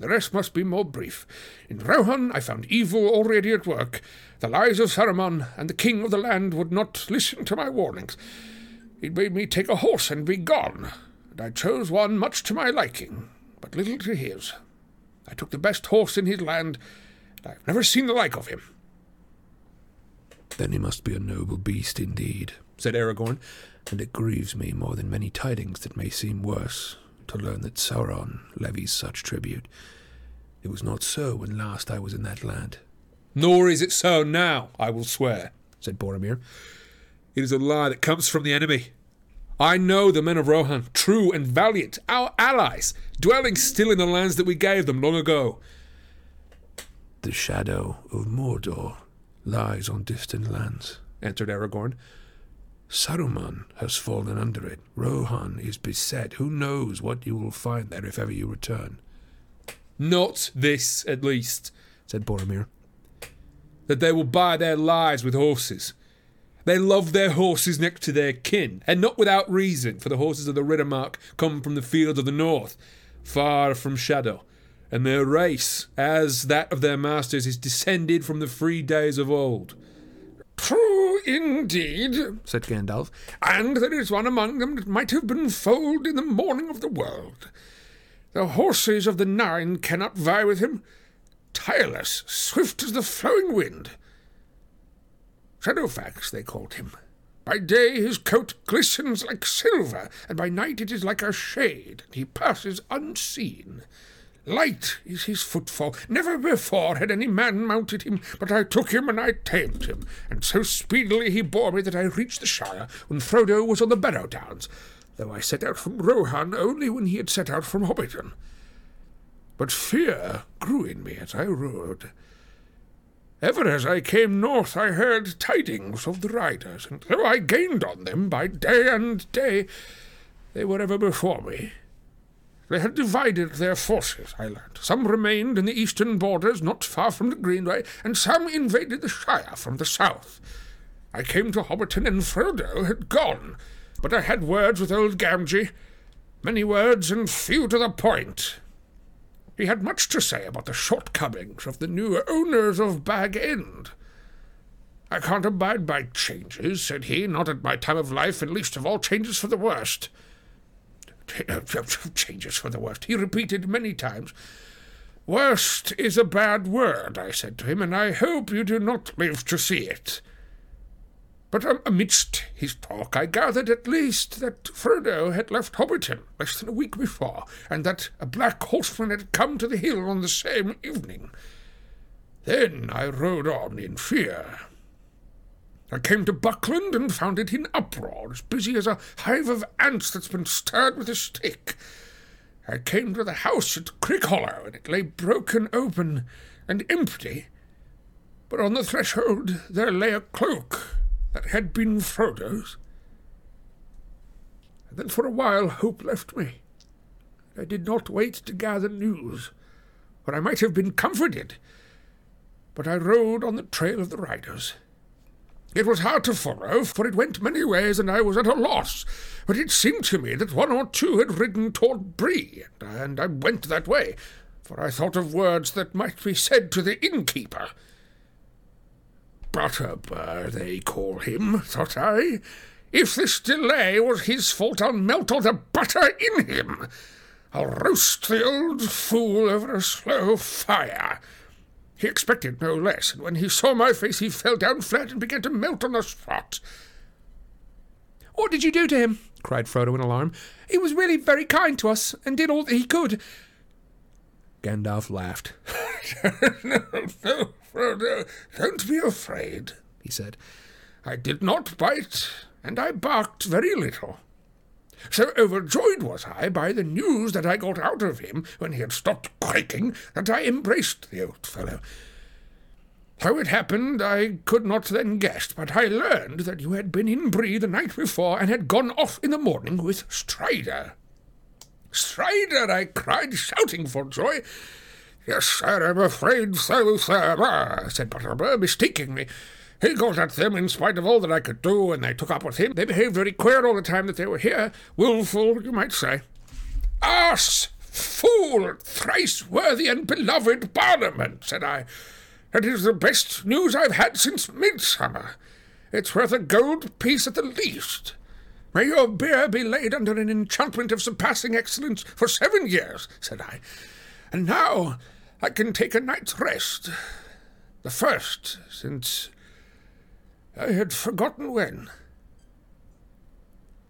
The rest must be more brief. In Rohan I found evil already at work. The lies of Saruman and the king of the land would not listen to my warnings. He bade me take a horse and be gone, and I chose one much to my liking, but little to his. I took the best horse in his land, and I have never seen the like of him. Then he must be a noble beast indeed, said Aragorn. and it grieves me more than many tidings that may seem worse to learn that Sauron levies such tribute. It was not so when last I was in that land. Nor is it so now, I will swear, said Boromir. It is a lie that comes from the enemy. I know the men of Rohan, true and valiant, our allies, dwelling still in the lands that we gave them long ago. The shadow of Mordor lies on distant lands, answered Aragorn. Saruman has fallen under it. Rohan is beset. Who knows what you will find there if ever you return? Not this, at least, said Boromir. That they will buy their lives with horses. They love their horses next to their kin, and not without reason, for the horses of the Riddermark come from the fields of the north, far from Shadow, and their race, as that of their masters, is descended from the free days of old. True indeed, said Gandalf, and there is one among them that might have been foaled in the morning of the world. The horses of the Nine cannot vie with him, tireless, swift as the flowing wind. Shadowfax they called him. By day his coat glistens like silver, and by night it is like a shade, and he passes unseen. Light is his footfall. Never before had any man mounted him, but I took him and I tamed him, and so speedily he bore me that I reached the Shire when Frodo was on the Barrow Downs, though I set out from Rohan only when he had set out from Hobbiton. But fear grew in me as I rode. Ever as I came north I heard tidings of the riders, and though I gained on them by day and day, they were ever before me. They had divided their forces, I learned. Some remained in the eastern borders, not far from the Greenway, and some invaded the Shire from the south. I came to Hobbiton, and Frodo had gone, but I had words with old Gamgee. Many words and few to the point. He had much to say about the shortcomings of the new owners of Bag End. I can't abide by changes, said he, not at my time of life, and least of all changes for the worst. Changes for the worst, he repeated many times. Worst is a bad word, I said to him, and I hope you do not live to see it. But um, amidst his talk, I gathered at least that Frodo had left Hobbiton less than a week before, and that a black horseman had come to the hill on the same evening. Then I rode on in fear. I came to Buckland and found it in uproar, as busy as a hive of ants that's been stirred with a stick. I came to the house at Crick Hollow, and it lay broken open and empty. But on the threshold there lay a cloak that had been Frodo's. And then for a while hope left me. I did not wait to gather news, for I might have been comforted. But I rode on the trail of the riders. It was hard to follow, for it went many ways, and I was at a loss. But it seemed to me that one or two had ridden toward Bree, and I went that way, for I thought of words that might be said to the innkeeper. Butterbur, uh, uh, they call him, thought I. If this delay was his fault, I'll melt all the butter in him. I'll roast the old fool over a slow fire. He expected no less, and when he saw my face, he fell down flat and began to melt on the spot. What did you do to him? cried Frodo in alarm. He was really very kind to us, and did all that he could. Gandalf laughed. no, no, Frodo, don't be afraid, he said. I did not bite, and I barked very little. So overjoyed was I by the news that I got out of him when he had stopped quaking that I embraced the old fellow. How it happened I could not then guess, but I learned that you had been in Bree the night before and had gone off in the morning with Strider. Strider! I cried, shouting for joy. Yes, sir, I'm afraid so, sir, ah, said Butterbur, mistaking me. He got at them in spite of all that I could do, and they took up with him. They behaved very queer all the time that they were here. Wilful, you might say. Ass! Fool! Thrice worthy and beloved Barliman, said I. That is the best news I've had since midsummer. It's worth a gold piece at the least. May your beer be laid under an enchantment of surpassing excellence for seven years, said I. And now I can take a night's rest. The first since I had forgotten when.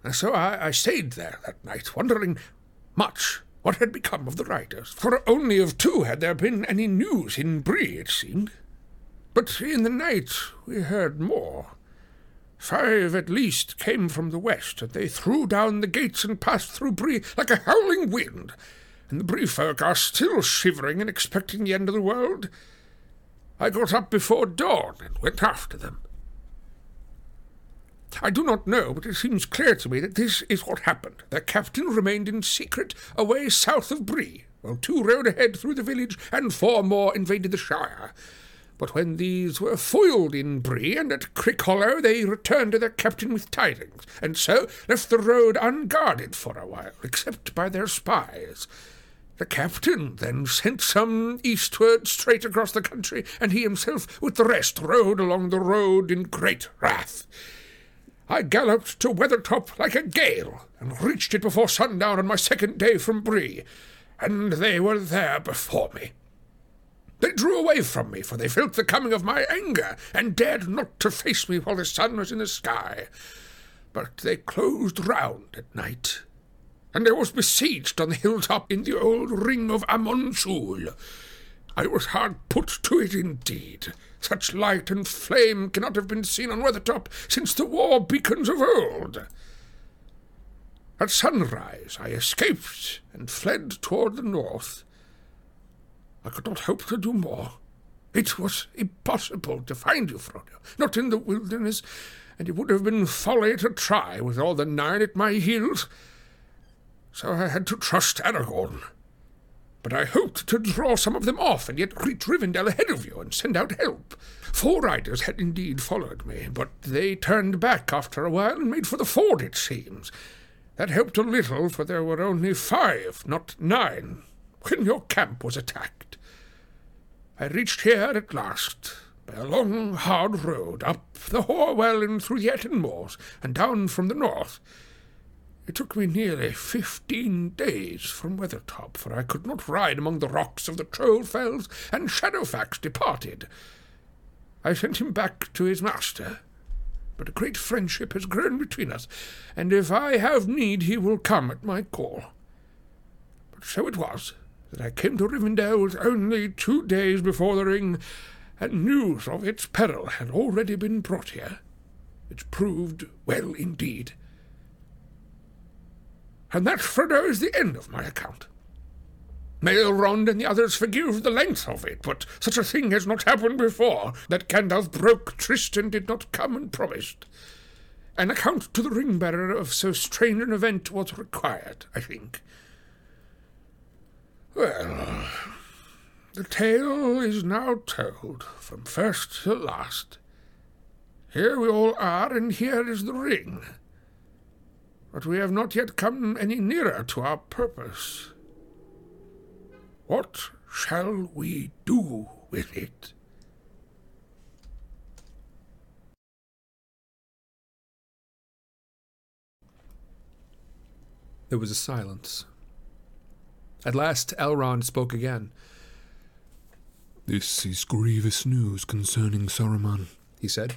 And so I, I stayed there that night, wondering much what had become of the riders, for only of two had there been any news in Bree, it seemed. But in the night we heard more. Five at least came from the west, and they threw down the gates and passed through Bree like a howling wind. And the Bree folk are still shivering and expecting the end of the world. I got up before dawn and went after them. I do not know, but it seems clear to me that this is what happened. Their captain remained in secret away south of Bree, while two rode ahead through the village and four more invaded the Shire. But when these were foiled in Bree and at Crickhollow, they returned to their captain with tidings, and so left the road unguarded for a while, except by their spies. The captain then sent some eastward straight across the country, and he himself with the rest rode along the road in great wrath. I galloped to Weathertop like a gale, and reached it before sundown on my second day from Bree, and they were there before me. They drew away from me, for they felt the coming of my anger, and dared not to face me while the sun was in the sky. But they closed round at night, and I was besieged on the hilltop in the old ring of Amon Sûl. I was hard put to it indeed. Such light and flame cannot have been seen on Weathertop since the war beacons of old. At sunrise I escaped and fled toward the north. I could not hope to do more. It was impossible to find you, Frodo, not in the wilderness, and it would have been folly to try with all the nine at my heels. So I had to trust Aragorn. But I hoped to draw some of them off and yet reach Rivendell ahead of you and send out help. Four riders had indeed followed me, but they turned back after a while and made for the ford, it seems. That helped a little, for there were only five, not nine, when your camp was attacked. I reached here at last, by a long, hard road, up the Hoarwell and through the Etten moors, and down from the north. It took me nearly fifteen days from Weathertop, for I could not ride among the rocks of the Trollfells, and Shadowfax departed. I sent him back to his master, but a great friendship has grown between us, and if I have need he will come at my call. But so it was that I came to Rivendell with only two days before the ring, and news of its peril had already been brought here, which proved well indeed. And that, Frodo, is the end of my account. May Elrond and the others forgive the length of it, but such a thing has not happened before. That Gandalf broke tryst and did not come and promised. An account to the ring bearer of so strange an event was required, I think. Well, the tale is now told, from first to last. Here we all are, and here is the ring. But we have not yet come any nearer to our purpose. What shall we do with it? There was a silence. At last Elrond spoke again. This is grievous news concerning Saruman, he said,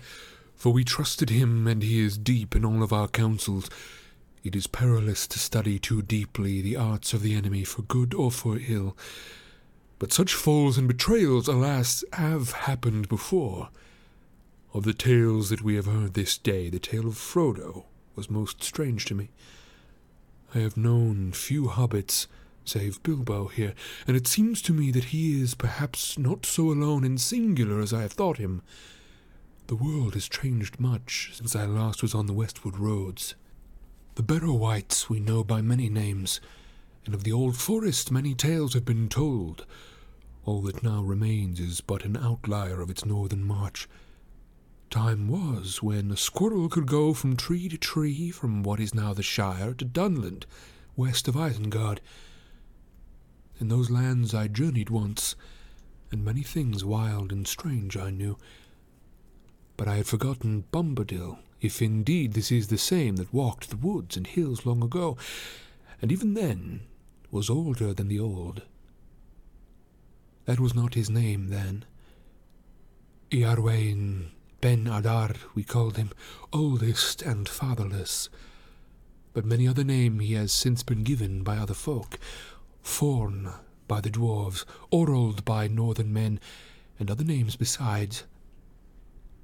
for we trusted him, and he is deep in all of our counsels. It is perilous to study too deeply the arts of the enemy for good or for ill. But such falls and betrayals, alas, have happened before. Of the tales that we have heard this day, the tale of Frodo was most strange to me. I have known few hobbits, save Bilbo here, and it seems to me that he is perhaps not so alone and singular as I have thought him. The world has changed much since I last was on the westward roads. The Barrow-wights we know by many names, and of the old forest many tales have been told. All that now remains is but an outlier of its northern march. Time was when a squirrel could go from tree to tree from what is now the Shire to Dunland, west of Isengard. In those lands I journeyed once, and many things wild and strange I knew. But I had forgotten Bombadil, if indeed this is the same that walked the woods and hills long ago, and even then was older than the old. That was not his name then. Iarwain Ben Adar, we called him, oldest and fatherless. But many other name he has since been given by other folk. Forn by the dwarves, Orald by northern men, and other names besides.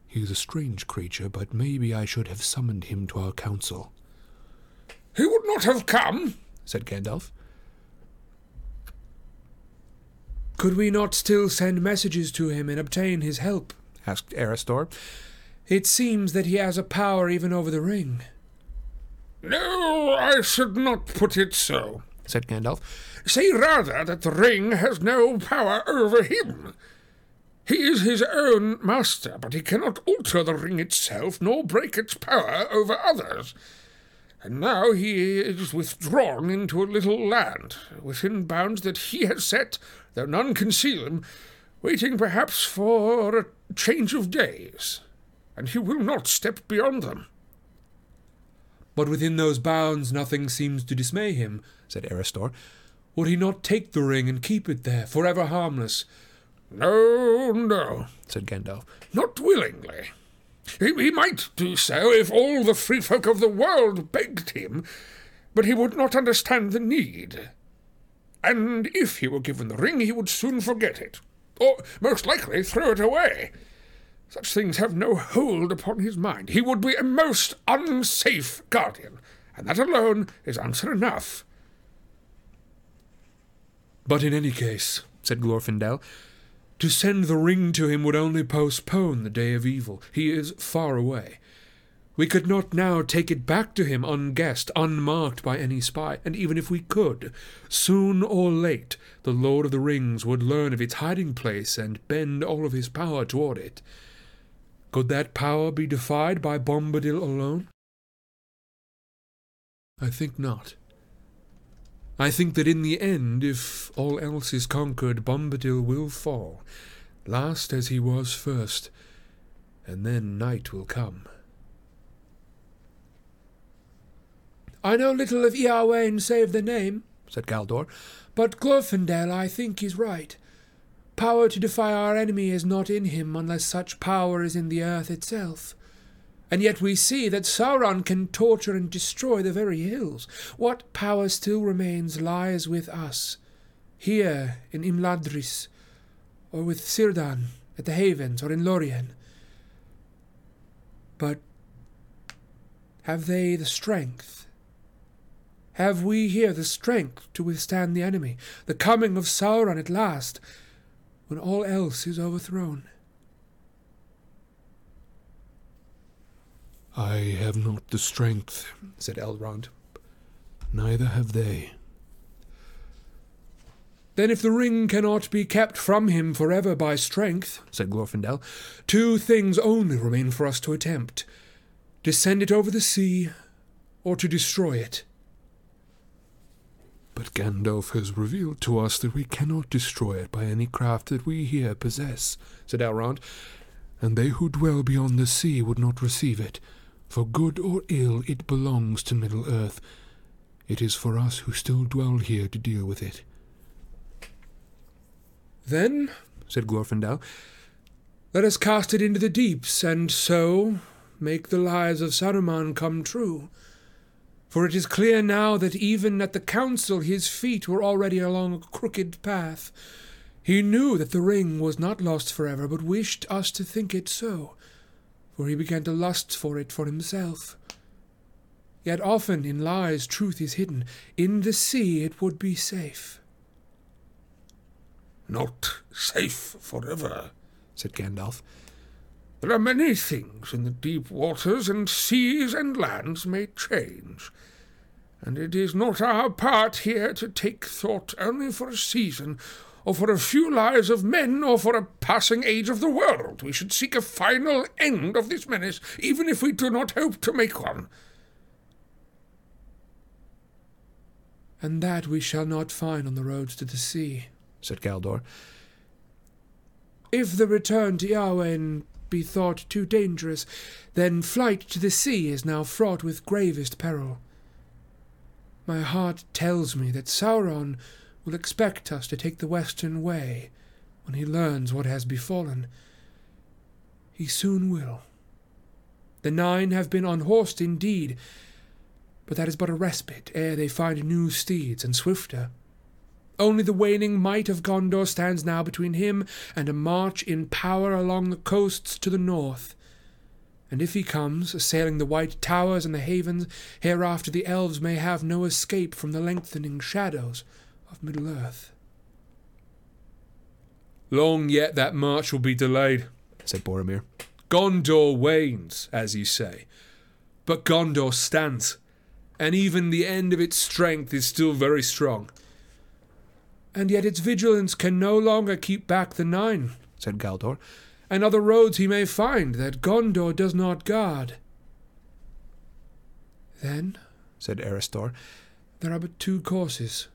He is a strange creature, but maybe I should have summoned him to our council. He would not have come, said Gandalf. Could we not still send messages to him and obtain his help? asked Erestor. It seems that he has a power even over the ring. No, I should not put it so, said Gandalf. Say rather that the ring has no power over him. He is his own master, but he cannot alter the ring itself, nor break its power over others. And now he is withdrawn into a little land, within bounds that he has set, though none can see them, waiting perhaps for a change of days, and he will not step beyond them. But within those bounds nothing seems to dismay him, said Erestor. Would he not take the ring and keep it there, forever harmless? No, no, said Gandalf. Not willingly. He, he might do so if all the free folk of the world begged him, but he would not understand the need. And if he were given the ring, he would soon forget it, or most likely throw it away. Such things have no hold upon his mind. He would be a most unsafe guardian, and that alone is answer enough. But in any case, said Glorfindel, to send the ring to him would only postpone the day of evil. He is far away. We could not now take it back to him unguessed, unmarked by any spy, and even if we could, soon or late the Lord of the Rings would learn of its hiding place and bend all of his power toward it. Could that power be defied by Bombadil alone? I think not. I think that in the end, if all else is conquered, Bombadil will fall, last as he was first, and then night will come. I know little of Iarwain save the name, said Galdor, but Glorfindel, I think, is right. Power to defy our enemy is not in him unless such power is in the earth itself. And yet we see that Sauron can torture and destroy the very hills. What power still remains lies with us, here in Imladris, or with Círdan at the Havens, or in Lorien. But have they the strength? Have we here the strength to withstand the enemy, the coming of Sauron at last, when all else is overthrown? I have not the strength, said Elrond. neither have they. Then if the ring cannot be kept from him forever by strength, said Glorfindel, two things only remain for us to attempt to send it over the sea, or to destroy it. But Gandalf has revealed to us that we cannot destroy it by any craft that we here possess, said Elrond, and they who dwell beyond the sea would not receive it. For good or ill, it belongs to Middle Earth. It is for us who still dwell here to deal with it. Then, said Glorfindel, let us cast it into the deeps, and so make the lies of Saruman come true. For it is clear now that even at the council his feet were already along a crooked path. He knew that the ring was not lost forever, but wished us to think it so, for he began to lust for it for himself. Yet often in lies truth is hidden. In the sea it would be safe. Not safe forever, said Gandalf. There are many things in the deep waters, and seas and lands may change. And it is not our part here to take thought only for a season, or for a few lives of men, or for a passing age of the world. We should seek a final end of this menace, even if we do not hope to make one. And that we shall not find on the roads to the sea, said Galdor. If the return to Iarwain be thought too dangerous, then flight to the sea is now fraught with gravest peril. My heart tells me that Sauron will expect us to take the western way when he learns what has befallen. He soon will. The Nine have been unhorsed indeed, but that is but a respite ere they find new steeds and swifter. Only the waning might of Gondor stands now between him and a march in power along the coasts to the north. And if he comes, assailing the white towers and the havens, hereafter the elves may have no escape from the lengthening shadows of Middle Earth. Long yet that march will be delayed, said Boromir. Gondor wanes, as you say, but Gondor stands, and even the end of its strength is still very strong. And yet its vigilance can no longer keep back the Nine, said Galdor, and other roads he may find that Gondor does not guard. Then, said Erestor, there are but two courses.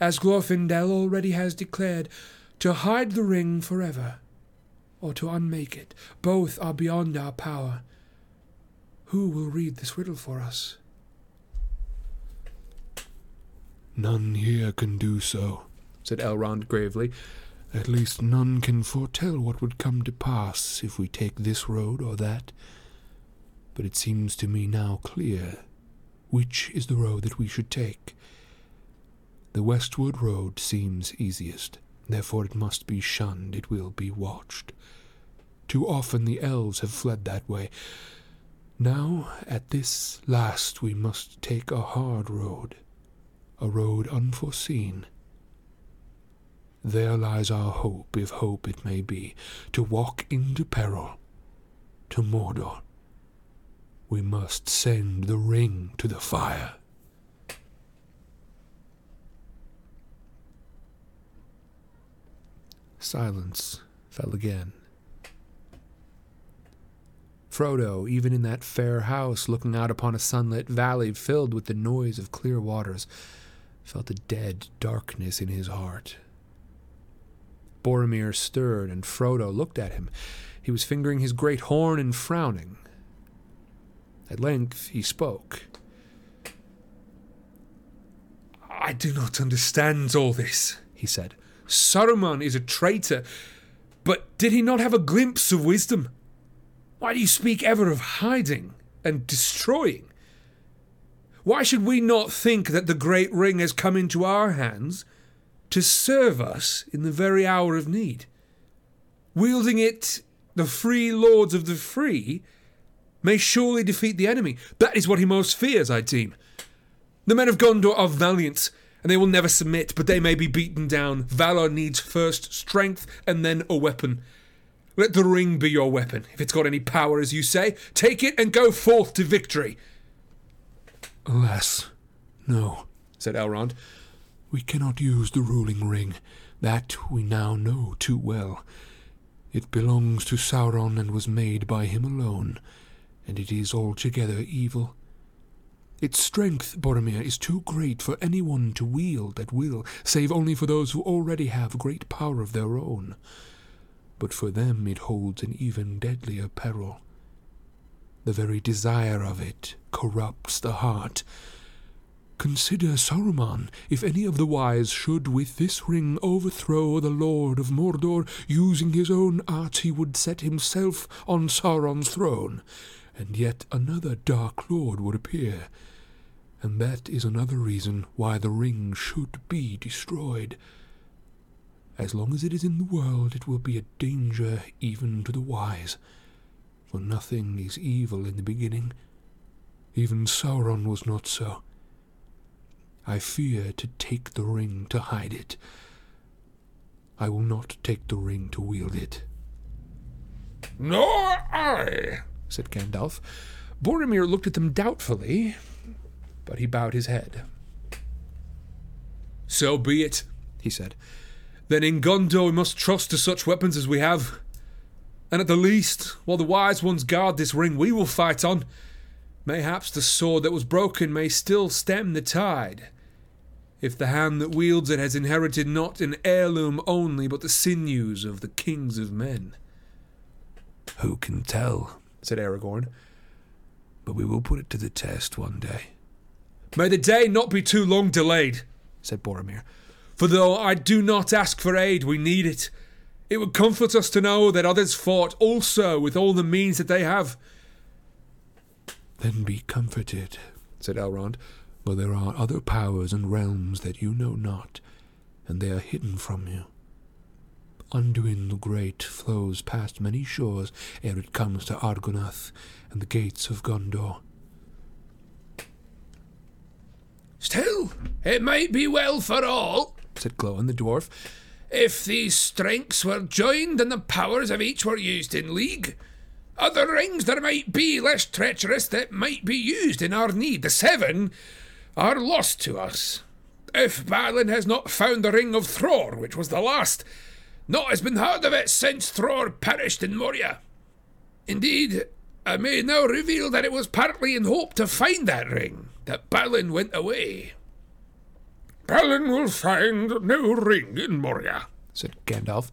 As Glorfindel already has declared, to hide the ring forever, or to unmake it. Both are beyond our power. Who will read this riddle for us? None here can do so, said Elrond gravely. At least none can foretell what would come to pass if we take this road or that. But it seems to me now clear which is the road that we should take. The westward road seems easiest, therefore it must be shunned, it will be watched. Too often the elves have fled that way. Now, at this last, we must take a hard road, a road unforeseen. There lies our hope, if hope it may be, to walk into peril, to Mordor. We must send the ring to the fire. Silence fell again. Frodo, even in that fair house looking out upon a sunlit valley filled with the noise of clear waters, felt a dead darkness in his heart. Boromir stirred, and Frodo looked at him. He was fingering his great horn and frowning. At length he spoke. I do not understand all this, he said. Saruman is a traitor, but did he not have a glimpse of wisdom? Why do you speak ever of hiding and destroying? Why should we not think that the great ring has come into our hands to serve us in the very hour of need? Wielding it, the free lords of the free may surely defeat the enemy. That is what he most fears, I deem. The men of Gondor are valiant, and they will never submit, but they may be beaten down. Valor needs first strength and then a weapon. Let the ring be your weapon. If it's got any power, as you say, take it and go forth to victory. Alas, no, said Elrond. We cannot use the ruling ring. That we now know too well. It belongs to Sauron and was made by him alone, and it is altogether evil. Its strength, Boromir, is too great for anyone to wield at will, save only for those who already have great power of their own. But for them it holds an even deadlier peril. The very desire of it corrupts the heart. Consider Saruman. If any of the wise should with this ring overthrow the Lord of Mordor, using his own art he would set himself on Sauron's throne, and yet another Dark Lord would appear. And that is another reason why the ring should be destroyed. As long as it is in the world, it will be a danger even to the wise for nothing is evil in the beginning. Even Sauron was not so. I fear to take the ring to hide it. I will not take the ring to wield it. Nor I, said Gandalf. Boromir looked at them doubtfully, but he bowed his head. So be it, he said. Then in Gondor we must trust to such weapons as we have. And at the least, while the wise ones guard this ring we will fight on, mayhaps the sword that was broken may still stem the tide. If the hand that wields it has inherited not an heirloom only, but the sinews of the kings of men. Who can tell? said Aragorn. But we will put it to the test one day. May the day not be too long delayed, said Boromir. For though I do not ask for aid, we need it. It would comfort us to know that others fought also with all the means that they have. Then be comforted, said Elrond, for there are other powers and realms that you know not, and they are hidden from you. Anduin the Great flows past many shores ere it comes to Argonath and the gates of Gondor. Still, it might be well for all, said Glóin the dwarf, if these strengths were joined and the powers of each were used in league. Other rings there might be less treacherous that might be used in our need. The seven are lost to us. If Balin has not found the ring of Thror, which was the last, naught has been heard of it since Thror perished in Moria. Indeed, I may now reveal that it was partly in hope to find that ring that Balin went away. Balin will find no ring in Moria, said Gandalf.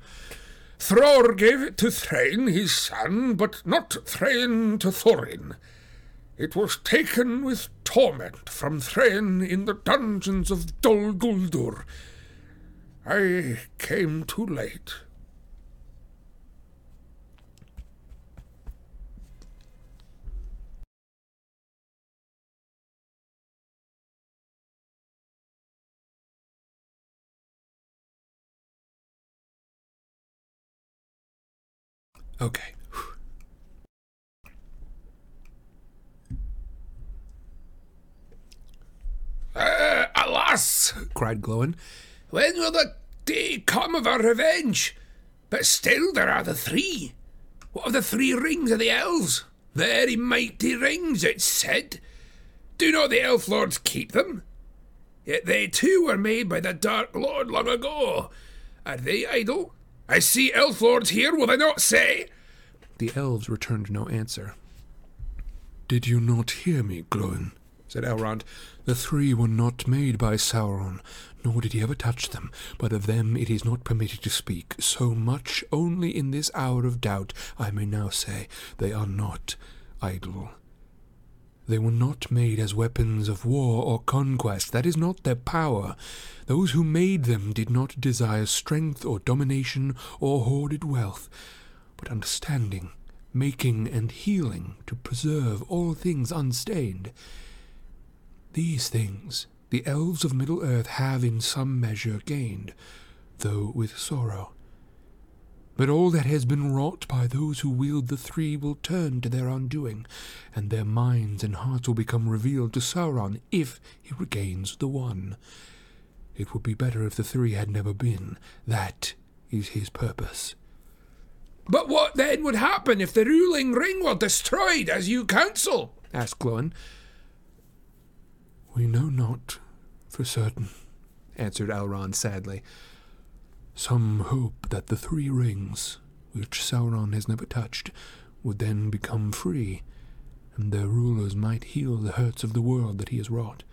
Thror gave it to Thrain, his son, but not Thrain to Thorin. It was taken with torment from Thrain in the dungeons of Dol Guldur. I came too late. Okay. Uh, alas, cried Glóin, when will the day come of our revenge? But still there are the three. What of the three rings of the elves? Very mighty rings, it's said. Do not the elf lords keep them? Yet they too were made by the Dark Lord long ago. Are they idle? I see elf lords here, will they not say? The elves returned no answer. Did you not hear me, Glóin? said Elrond. The three were not made by Sauron, nor did he ever touch them, but of them it is not permitted to speak. So much only in this hour of doubt I may now say they are not idle. They were not made as weapons of war or conquest. That is not their power. Those who made them did not desire strength or domination or hoarded wealth, but understanding, making and healing to preserve all things unstained. These things the elves of Middle Earth have in some measure gained, though with sorrow. But all that has been wrought by those who wield the three will turn to their undoing, and their minds and hearts will become revealed to Sauron if he regains the one. It would be better if the three had never been. That is his purpose. But what then would happen if the ruling ring were destroyed, as you counsel? asked Glóin. We know not for certain, answered Elrond sadly. Some hope that the three rings, which Sauron has never touched, would then become free, and their rulers might heal the hurts of the world that he has wrought.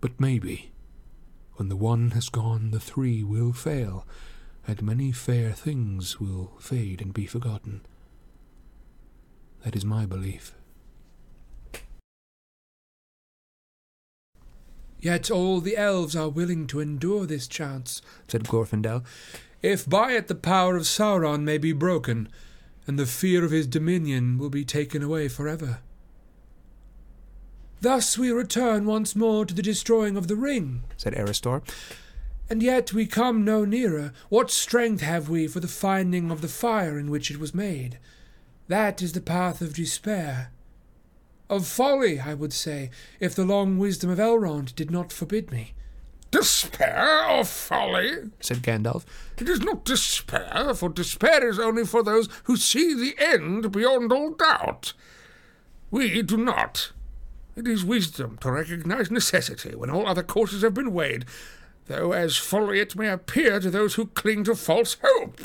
But maybe, when the one has gone, the three will fail, and many fair things will fade and be forgotten. That is my belief. Yet all the elves are willing to endure this chance, said Glorfindel, if by it the power of Sauron may be broken, and the fear of his dominion will be taken away forever. Thus we return once more to the destroying of the ring, said Erestor. And yet we come no nearer. What strength have we for the finding of the fire in which it was made? That is the path of despair of folly, I would say, if the long wisdom of Elrond did not forbid me. Despair or folly? said Gandalf. It is not despair, for despair is only for those who see the end beyond all doubt. We do not. It is wisdom to recognize necessity when all other courses have been weighed, though as folly it may appear to those who cling to false hope.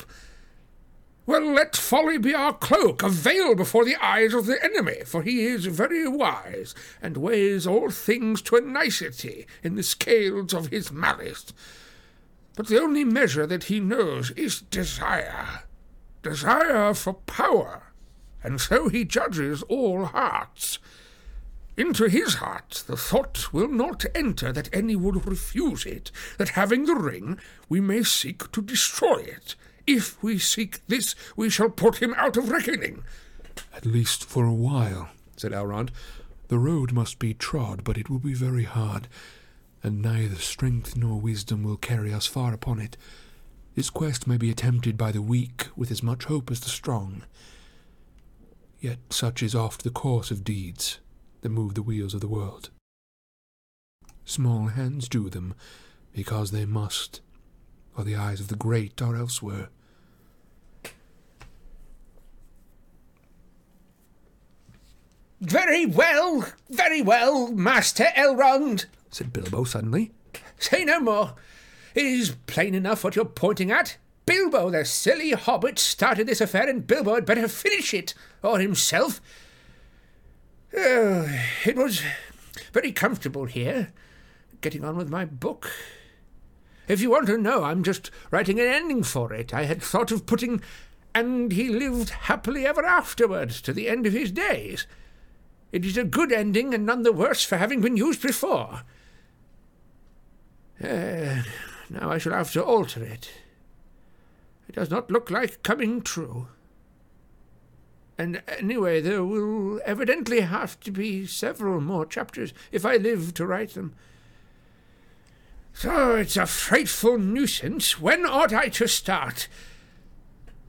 Well, let folly be our cloak, a veil before the eyes of the enemy, for he is very wise, and weighs all things to a nicety in the scales of his malice. But the only measure that he knows is desire, desire for power, and so he judges all hearts. Into his heart the thought will not enter that any would refuse it, that having the ring we may seek to destroy it, if we seek this, we shall put him out of reckoning. At least for a while, said Elrond. The road must be trod, but it will be very hard, and neither strength nor wisdom will carry us far upon it. This quest may be attempted by the weak with as much hope as the strong. Yet such is oft the course of deeds that move the wheels of the world. Small hands do them, because they must, while the eyes of the great are elsewhere. Very well, very well, Master Elrond, said Bilbo suddenly. Say no more. It is plain enough what you're pointing at. Bilbo, the silly hobbit, started this affair, and Bilbo had better finish it, or himself. Oh, it was very comfortable here, getting on with my book. If you want to know, I'm just writing an ending for it. I had thought of putting, and he lived happily ever afterwards to the end of his days. It is a good ending, and none the worse for having been used before. Uh, now I shall have to alter it. It does not look like coming true. And anyway, there will evidently have to be several more chapters if I live to write them. So it's a frightful nuisance. When ought I to start?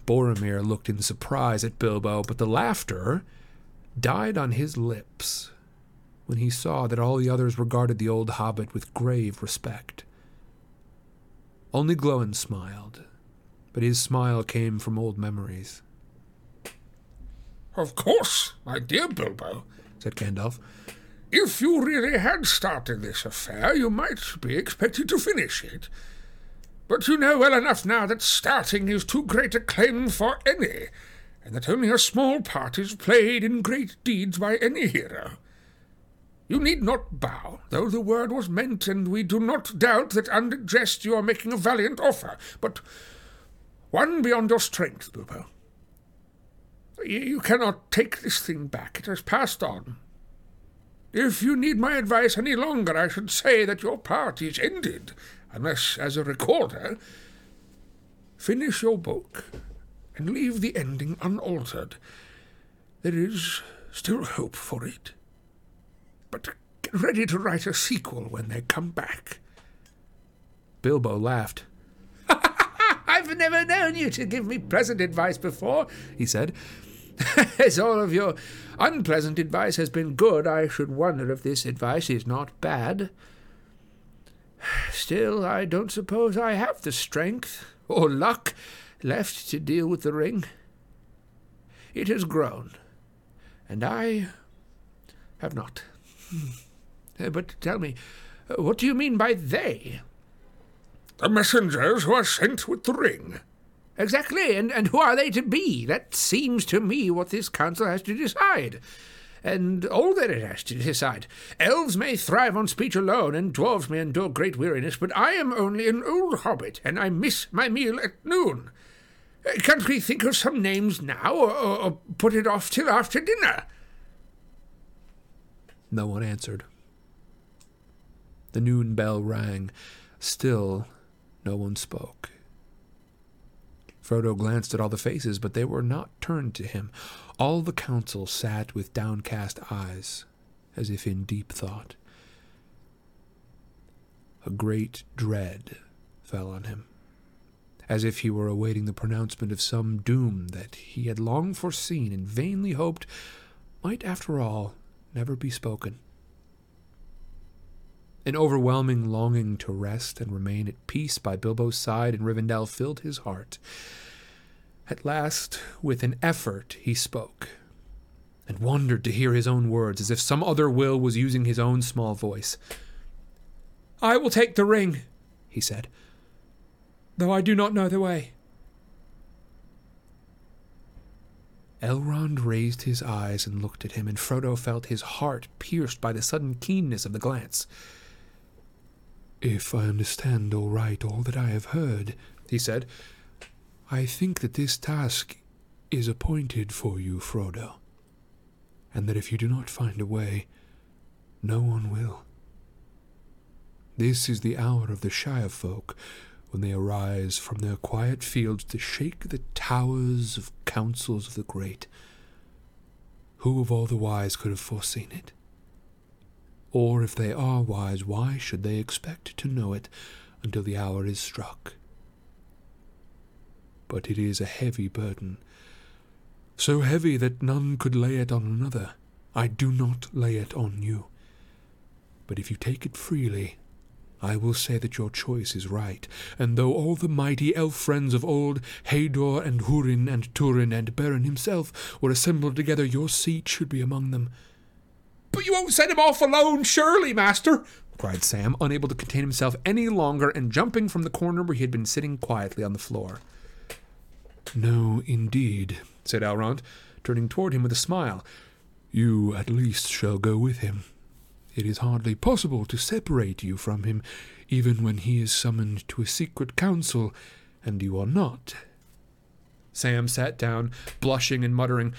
Boromir looked in surprise at Bilbo, but the laughter died on his lips when he saw that all the others regarded the old hobbit with grave respect. Only Glóin smiled, but his smile came from old memories. Of course, my dear Bilbo, said Gandalf. If you really had started this affair, you might be expected to finish it. But you know well enough now that starting is too great a claim for any, and that only a small part is played in great deeds by any hero. You need not bow, though the word was meant, and we do not doubt that under jest you are making a valiant offer, but one beyond your strength, Bilbo. You cannot take this thing back. It has passed on. If you need my advice any longer, I should say that your part is ended, unless, as a recorder, finish your book and leave the ending unaltered. There is still hope for it. But get ready to write a sequel when they come back. Bilbo laughed. I've never known you to give me pleasant advice before, he said. As all of your unpleasant advice has been good, I should wonder if this advice is not bad. Still, I don't suppose I have the strength or luck left to deal with the ring. It has grown, and I have not. But tell me, uh, what do you mean by they? The messengers who are sent with the ring. Exactly, and, and who are they to be? That seems to me what this council has to decide. And all that it has to decide. Elves may thrive on speech alone, and dwarves may endure great weariness, but I am only an old hobbit, and I miss my meal at noon. Uh, Can't we think of some names now, or, or, or put it off till after dinner? No one answered. The noon bell rang. Still, no one spoke. Frodo glanced at all the faces, but they were not turned to him. All the council sat with downcast eyes, as if in deep thought. A great dread fell on him, as if he were awaiting the pronouncement of some doom that he had long foreseen and vainly hoped might, after all, never be spoken. An overwhelming longing to rest and remain at peace by Bilbo's side in Rivendell filled his heart. At last, with an effort, he spoke, and wondered to hear his own words, as if some other will was using his own small voice. I will take the ring, he said, though I do not know the way. Elrond raised his eyes and looked at him, and Frodo felt his heart pierced by the sudden keenness of the glance. If I understand all right all that I have heard, He said, I think that this task is appointed for you, Frodo, and that if you do not find a way, no one will. This is the hour of the Shire folk when they arise from their quiet fields to shake the towers of councils of the great. Who of all the wise could have foreseen it? Or if they are wise, why should they expect to know it until the hour is struck? But it is a heavy burden, so heavy that none could lay it on another. I do not lay it on you. But if you take it freely, I will say that your choice is right, and though all the mighty elf friends of old, Hador and Hurin and Turin and Beren himself, were assembled together, your seat should be among them. But you won't send him off alone, surely, master, cried Sam, unable to contain himself any longer and jumping from the corner where he had been sitting quietly on the floor. No, indeed, said Elrond, turning toward him with a smile. You at least shall go with him. It is hardly possible to separate you from him, even when he is summoned to a secret council, and you are not. Sam sat down, blushing and muttering.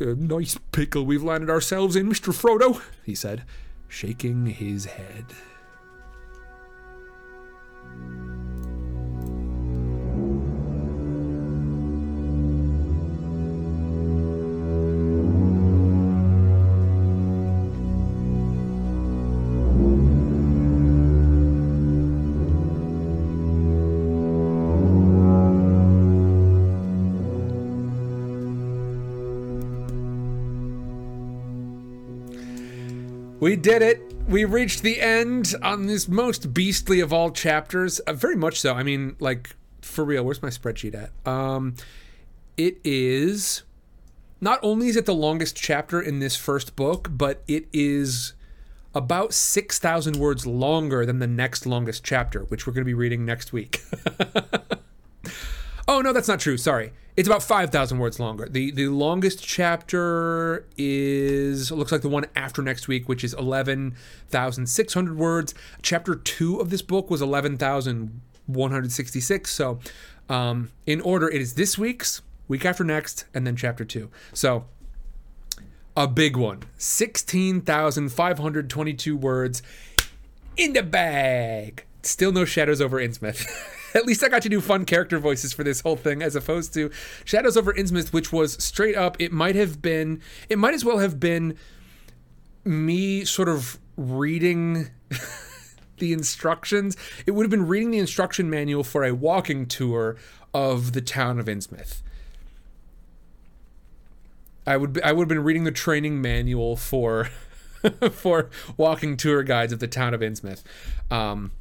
A nice pickle we've landed ourselves in, Mr. Frodo, he said, shaking his head. We did it. We reached the end on this most beastly of all chapters. Uh, very much so. I mean, like for real. Where's my spreadsheet at? Um, it is. Not only is it the longest chapter in this first book, but it is about 6,000 words longer than the next longest chapter, which we're going to be reading next week. oh, no, that's not true. Sorry. It's about 5,000 words longer. The the longest chapter is looks like the one after next week, which is 11,600 words. Chapter 2 of this book was 11,166. So, um, in order, it is this week's, week after next, and then chapter 2. So, a big one 16,522 words in the bag. Still no shadows over Innsmouth. at least I got to do fun character voices for this whole thing, as opposed to Shadows over Innsmouth, which was straight up. It might have been. It might as well have been me sort of reading the instructions. It would have been reading the instruction manual for a walking tour of the town of Innsmouth. I would I would have been reading the training manual for for walking tour guides of the town of Innsmouth. Um,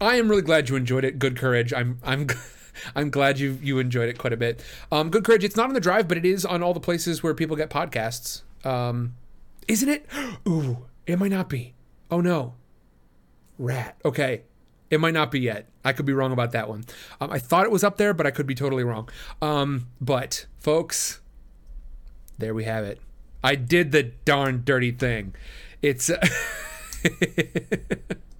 I am really glad you enjoyed it. Good courage. I'm I'm I'm glad you you enjoyed it quite a bit. Um, good courage. It's not on the drive, but it is on all the places where people get podcasts. Um, isn't it? Ooh, it might not be. Oh no. Rat. Okay. It might not be yet. I could be wrong about that one. Um, I thought it was up there, but I could be totally wrong. Um, but folks, there we have it. I did the darn dirty thing. It's uh,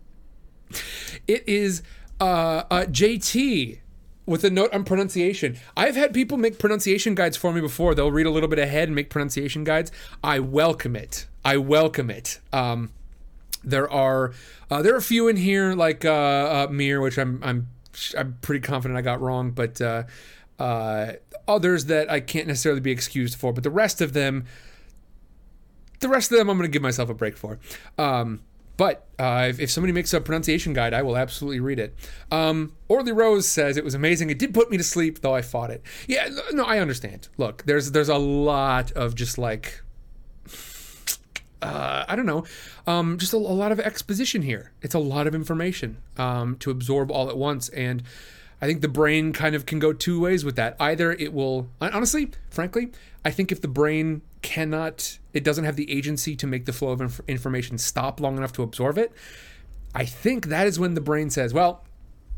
it is uh, uh, JT with a note on pronunciation. I've had people make pronunciation guides for me before. They'll read a little bit ahead and make pronunciation guides. I welcome it. I welcome it. Um, there are uh, there are a few in here like uh, uh, Mir, which I'm I'm I'm pretty confident I got wrong, but uh, uh, others that I can't necessarily be excused for. But the rest of them, the rest of them, I'm going to give myself a break for. Um, but uh, if, if, somebody makes a pronunciation guide, I will absolutely read it. Um, Orly Rose says it was amazing. It did put me to sleep, though I fought it. Yeah, no, I understand. Look, there's there's a lot of just like uh, I don't know, um, just a, a, lot of exposition here. It's a lot of information um, to absorb all at once, and I think the brain kind of can go two ways with that. Either it will, honestly, frankly, I think if the brain cannot, it doesn't have the agency to make the flow of inf- information stop long enough to absorb it. I think that is when the brain says, well,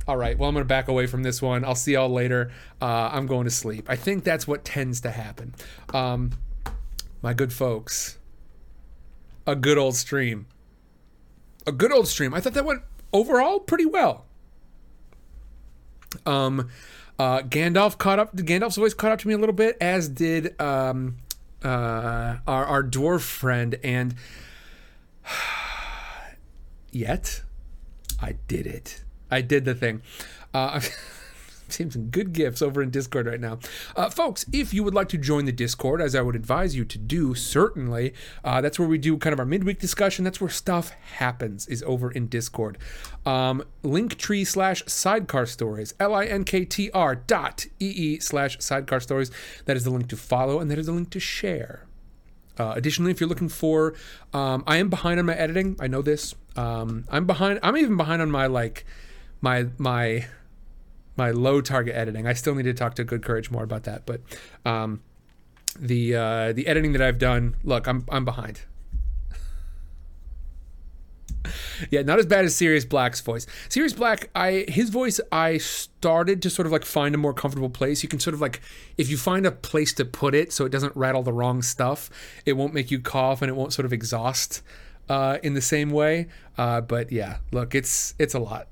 all right, well, I'm going to back away from this one. I'll see y'all later. Uh, I'm going to sleep. I think that's what tends to happen. Um, my good folks, a good old stream. A good old stream. I thought that went overall pretty well. Um, uh, Gandalf caught up. Gandalf's voice caught up to me a little bit, as did um, uh, our our dwarf friend. And yet, I did it. I did the thing. Uh, seeing some good gifts over in Discord right now. Uh, folks, if you would like to join the Discord, as I would advise you to do, certainly, uh, that's where we do kind of our midweek discussion. That's where stuff happens, is over in Discord. Um, Linktree slash sidecar stories, L I N K T R dot E E slash sidecar stories. That is the link to follow, and that is the link to share. Uh, additionally, if you're looking for, um, I am behind on my editing. I know this. Um, I'm behind. I'm even behind on my like, my my my low target editing. I still need to talk to Good Courage more about that, but um, the uh, the editing that I've done, look, I'm I'm behind. yeah, not as bad as Sirius Black's voice. Sirius Black, I his voice, I started to sort of like find a more comfortable place. You can sort of like if you find a place to put it so it doesn't rattle the wrong stuff, it won't make you cough and it won't sort of exhaust uh, in the same way. Uh, but yeah, look, it's it's a lot.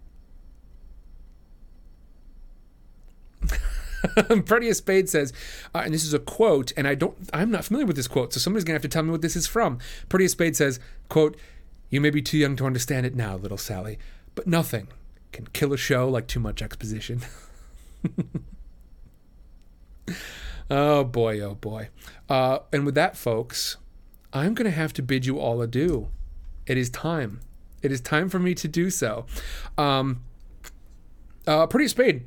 Proteus Spade says, uh, and this is a quote, and I don't, I'm not familiar with this quote, so somebody's gonna have to tell me what this is from. Proteus Spade says, "quote You may be too young to understand it now, little Sally, but nothing can kill a show like too much exposition." oh boy, oh boy. Uh, and with that, folks, I'm gonna have to bid you all adieu. It is time. It is time for me to do so. Um, uh, Proteus Spade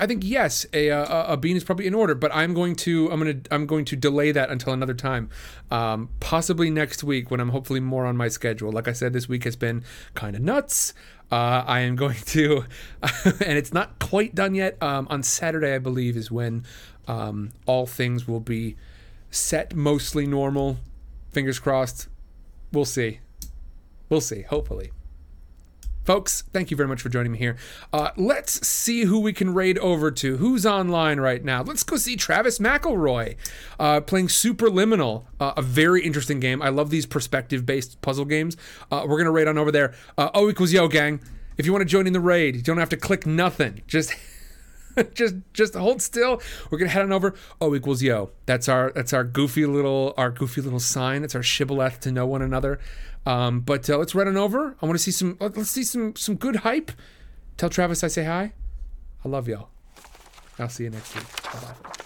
I think yes, a, a, a, bean is probably in order, but I'm going to I'm gonna I'm going to delay that until another time, um, possibly next week when I'm hopefully more on my schedule. Like I said, this week has been kind of nuts. Uh, I am going to, and it's not quite done yet. Um, on Saturday, I believe, is when um, all things will be set mostly normal. Fingers crossed. We'll see. We'll see. Hopefully. Folks, thank you very much for joining me here. Uh, let's see who we can raid over to. Who's online right now? Let's go see Travis McElroy uh, playing Superliminal, uh, a very interesting game. I love these perspective based puzzle games. Uh, we're going to raid on over there. Uh, o equals yo, gang. If you want to join in the raid, you don't have to click nothing. Just. just just hold still. We're gonna head on over. O equals yo. That's our that's our goofy little our goofy little sign. It's our shibboleth to know one another. Um, but uh, let's run on over. I want to see some. Let's see some some good hype. Tell Travis I say hi. I love y'all. I'll see you next week. Bye bye.